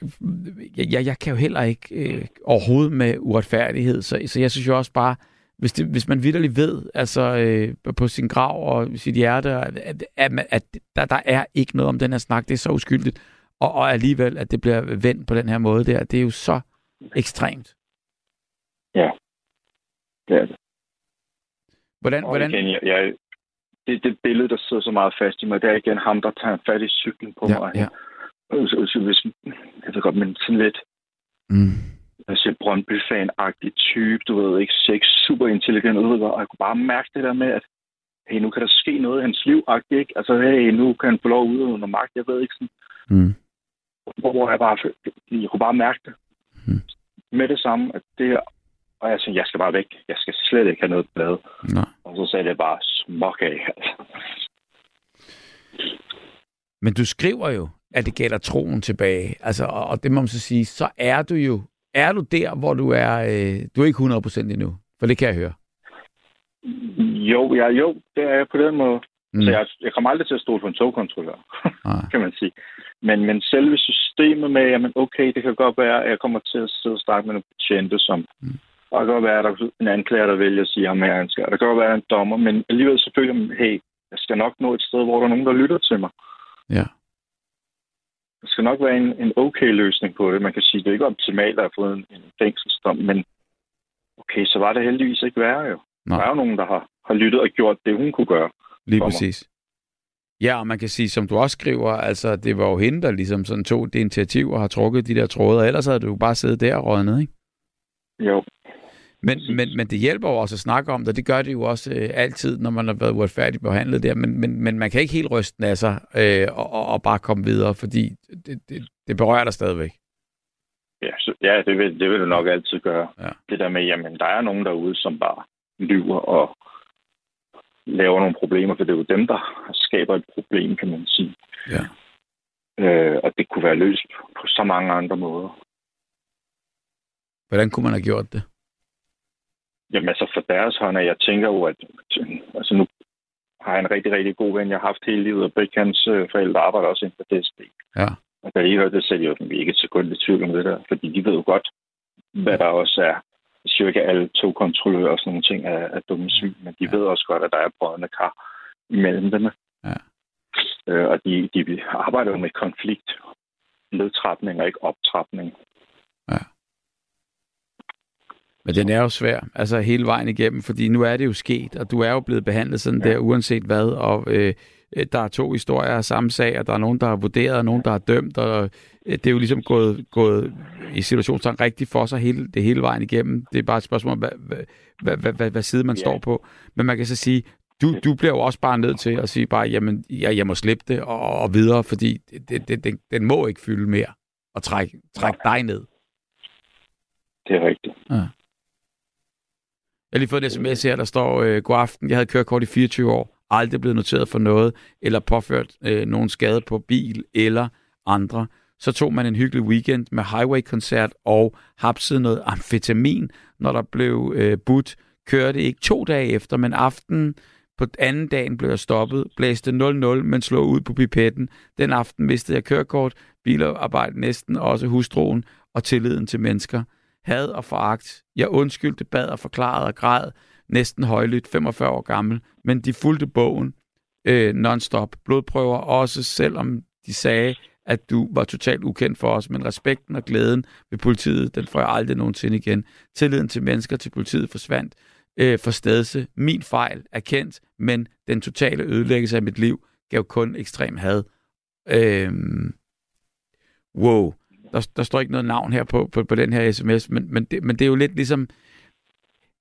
jeg, jeg, jeg kan jo heller ikke øh, overhovedet med uretfærdighed, så, så jeg synes jo også bare, hvis, det, hvis man vidderligt ved, altså øh, på sin grav og sit hjerte, at, at, at, at der, der er ikke noget om den her snak, det er så uskyldigt, og, og alligevel, at det bliver vendt på den her måde der, det er jo så ekstremt. Ja, det er det. Hvordan, Og hvordan, igen, jeg, jeg, det, det billede, der sidder så meget fast i mig, det er igen ham, der tager fat i cyklen på Ja, mig. ja. Og så- så Hvis, jeg ved godt, men sådan lidt, mm, jeg siger Brøndby-fan-agtig type, du ved ikke, sex, super intelligent ud, og jeg kunne bare mærke det der med, at hey, nu kan der ske noget i hans liv, ikke? Altså, hey, nu kan han få lov at udøve under magt, jeg ved ikke sådan, mm, hvor, hvor jeg bare, jeg kunne bare mærke det. Mm. Med det samme, at det her, og jeg tænkte, jeg skal bare væk, jeg skal slet ikke have noget blad. nej. Og så sagde det bare, smuk af. Men du skriver jo, at det gælder troen tilbage. Altså, og, og det må man så sige, så er du jo, er du der, hvor du er, øh, du er ikke 100% endnu, for det kan jeg høre. Jo, ja, jo, det er jeg på den måde. Mm. Så jeg, jeg kommer aldrig til at stole på en togkontrollør, Nej. kan man sige. Men, men selve systemet med, jamen okay, det kan godt være, at jeg kommer til at sidde og snakke med nogle betjente, som... Mm. Og det kan godt være, at der er en anklager, der vælger at sige han skal. Og det kan godt være, at en dommer, men alligevel selvfølgelig, hey, jeg skal nok nå et sted, hvor der er nogen, der lytter til mig. Ja. Der skal nok være en, en okay løsning på det. Man kan sige, det er ikke optimalt at have fået en, en fængselsdom, men okay, så var det heldigvis ikke værre jo. Nej. Der er jo nogen, der har, har lyttet og gjort det, hun kunne gøre. Lige præcis. Ja, og man kan sige, som du også skriver, altså det var jo hende, der ligesom sådan tog det initiativ og har trukket de der tråde, og ellers havde du jo bare siddet der og rådnet, ikke? Jo. Men, men, men det hjælper jo også at snakke om det, det gør det jo også øh, altid, når man har været uretfærdigt behandlet der, men, men, men man kan ikke helt ryste den af sig øh, og, og, og bare komme videre, fordi det, det, det berører dig stadigvæk. Ja, så, ja det, vil, det vil du nok altid gøre. Ja. Det der med, jamen, der er nogen derude, som bare lyver og laver nogle problemer, for det er jo dem, der skaber et problem, kan man sige. Ja. Øh, og det kunne være løst på så mange andre måder. Hvordan kunne man have gjort det? Jamen altså for deres hånd, jeg tænker jo, at altså nu har jeg en rigtig, rigtig god ven, jeg har haft hele livet, og begge hans øh, forældre arbejder også inden for DSB. Ja. Og da I hørte det, så er de jo ikke et sekund i tvivl om det der, fordi de ved jo godt, hvad der også er. At alle to kontrollører og sådan nogle ting er, er dumme syg, men de ja. ved også godt, at der er brødende kar imellem dem. Ja. Øh, og de, de arbejder jo med konflikt, nedtrapning og ikke optrapning. Men den er jo svær, altså hele vejen igennem, fordi nu er det jo sket, og du er jo blevet behandlet sådan ja. der, uanset hvad, og øh, der er to historier af samme sag, og der er nogen, der har vurderet, og nogen, der har dømt, og øh, det er jo ligesom gået, gået i situationstegn rigtigt for sig hele, det hele vejen igennem. Det er bare et spørgsmål om, hvad, hvad, hvad, hvad, hvad, side man ja. står på. Men man kan så sige, du, du bliver jo også bare nødt til at sige bare, jamen, jeg, jeg må slippe det og, og videre, fordi det, det, det, den må ikke fylde mere og trække, trække dig ned. Det er rigtigt. Ja. Jeg har lige fået en sms her, der står, øh, god aften, jeg havde kørekort i 24 år, aldrig blevet noteret for noget, eller påført øh, nogen skade på bil eller andre. Så tog man en hyggelig weekend med highway-koncert og hapsede noget amfetamin, når der blev øh, budt. Kørte ikke to dage efter, men aftenen på anden dagen blev jeg stoppet, blæste 0-0, men slog ud på pipetten. Den aften mistede jeg kørekort, bilarbejde næsten, også hustruen og tilliden til mennesker had og foragt. Jeg undskyldte, bad og forklarede og græd, næsten højlydt, 45 år gammel, men de fulgte bogen øh, non-stop. Blodprøver også, selvom de sagde, at du var totalt ukendt for os, men respekten og glæden ved politiet, den får jeg aldrig nogensinde igen. Tilliden til mennesker til politiet forsvandt øh, for stedse. Min fejl er kendt, men den totale ødelæggelse af mit liv gav kun ekstrem had. Øh, wow. Der, der står ikke noget navn her på, på, på den her sms, men, men, det, men det er jo lidt ligesom,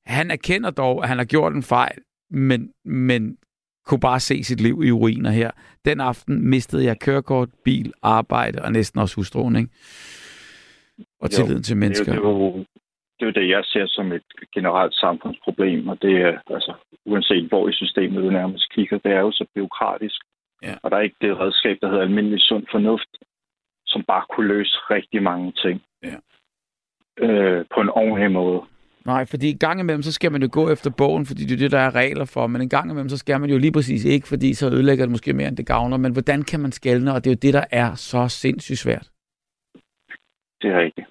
han erkender dog, at han har gjort en fejl, men, men kunne bare se sit liv i ruiner her. Den aften mistede jeg kørekort, bil, arbejde og næsten også hustruen, ikke? Og tilliden til mennesker. Det er, jo, det er jo det, jeg ser som et generelt samfundsproblem, og det er, altså, uanset hvor i systemet du nærmest kigger, det er jo så byråkratisk. Ja. Og der er ikke det redskab, der hedder almindelig sund fornuft, som bare kunne løse rigtig mange ting. Ja. Øh, på en ordentlig måde. Nej, fordi en gang imellem, så skal man jo gå efter bogen, fordi det er det, der er regler for. Men en gang imellem, så skal man jo lige præcis ikke, fordi så ødelægger det måske mere, end det gavner. Men hvordan kan man skælne? Og det er jo det, der er så sindssygt svært. Det er rigtigt.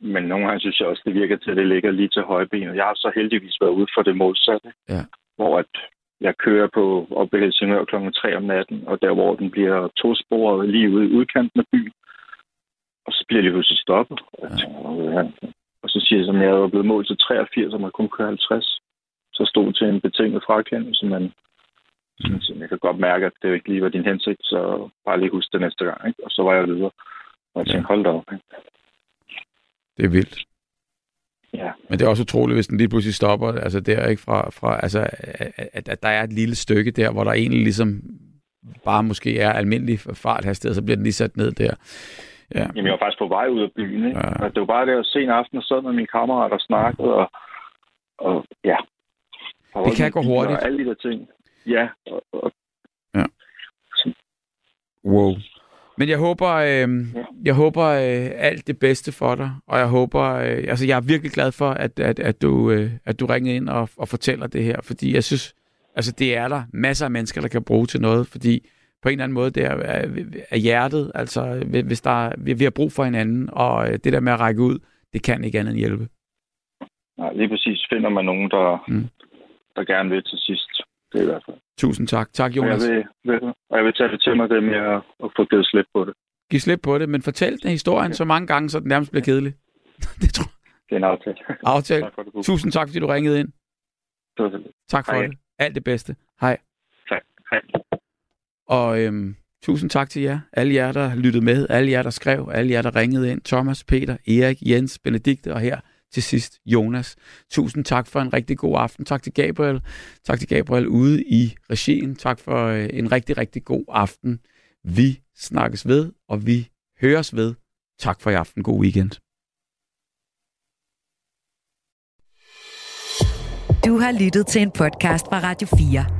Men nogle gange synes jeg også, det virker til, at det ligger lige til højbenet. Jeg har så heldigvis været ude for det modsatte. Ja. Hvor at jeg kører på op i Helsingør kl. 3 om natten, og der hvor den bliver tosporet lige ude i udkanten af byen, og så bliver jeg lige pludselig stoppet. Han? og så siger jeg, at jeg var blevet målt til 83, og man kun køre 50. Så stod til en betinget frakendelse, men mm. jeg kan godt mærke, at det ikke lige var din hensigt, så bare lige husk det næste gang. Ikke? Og så var jeg videre. Og jeg tænkte, hold da op. Ikke? Det er vildt. Ja. Men det er også utroligt, hvis den lige pludselig stopper, altså der ikke fra, fra altså, at, at der er et lille stykke der, hvor der egentlig ligesom bare måske er almindelig farthastighed, så bliver den lige sat ned der. Ja. Jamen, jeg var faktisk på vej ud af byen, ikke? Ja. Og det var bare det at se en aften og sad med mine kammerater og snakkede, og, og ja. Og det kan gå hurtigt. Og alle de der ting. Ja. Og, og, ja. Wow. Men jeg håber, øh, jeg håber øh, alt det bedste for dig, og jeg håber, øh, altså jeg er virkelig glad for, at, at, at, du, øh, at du ringede ind og, og fortæller det her, fordi jeg synes, altså det er der masser af mennesker, der kan bruge til noget, fordi på en eller anden måde, det er, er hjertet, altså hvis der er, vi, vi har brug for hinanden, og øh, det der med at række ud, det kan ikke andet end hjælpe. Nej, lige præcis finder man nogen, der, mm. der gerne vil til sidst. Det er i hvert fald. Tusind tak. Tak, Jonas. Og jeg vil, og jeg vil tage det til mig, det med at, at få givet slip på det. Giv slip på det, men fortæl den historien okay. så mange gange, så den nærmest bliver kedelig. det tror Det er en aftale. Aftale. tak det, Tusind tak, fordi du ringede ind. Tak for Hej. det. Alt det bedste. Hej. Tak. Hej. Og øhm, tusind tak til jer. Alle jer, der lyttede med. Alle jer, der skrev. Alle jer, der ringede ind. Thomas, Peter, Erik, Jens, Benedikte og her til sidst Jonas. Tusind tak for en rigtig god aften. Tak til Gabriel. Tak til Gabriel ude i regien. Tak for øh, en rigtig, rigtig god aften. Vi snakkes ved, og vi høres ved. Tak for i aften. God weekend. Du har lyttet til en podcast fra Radio 4.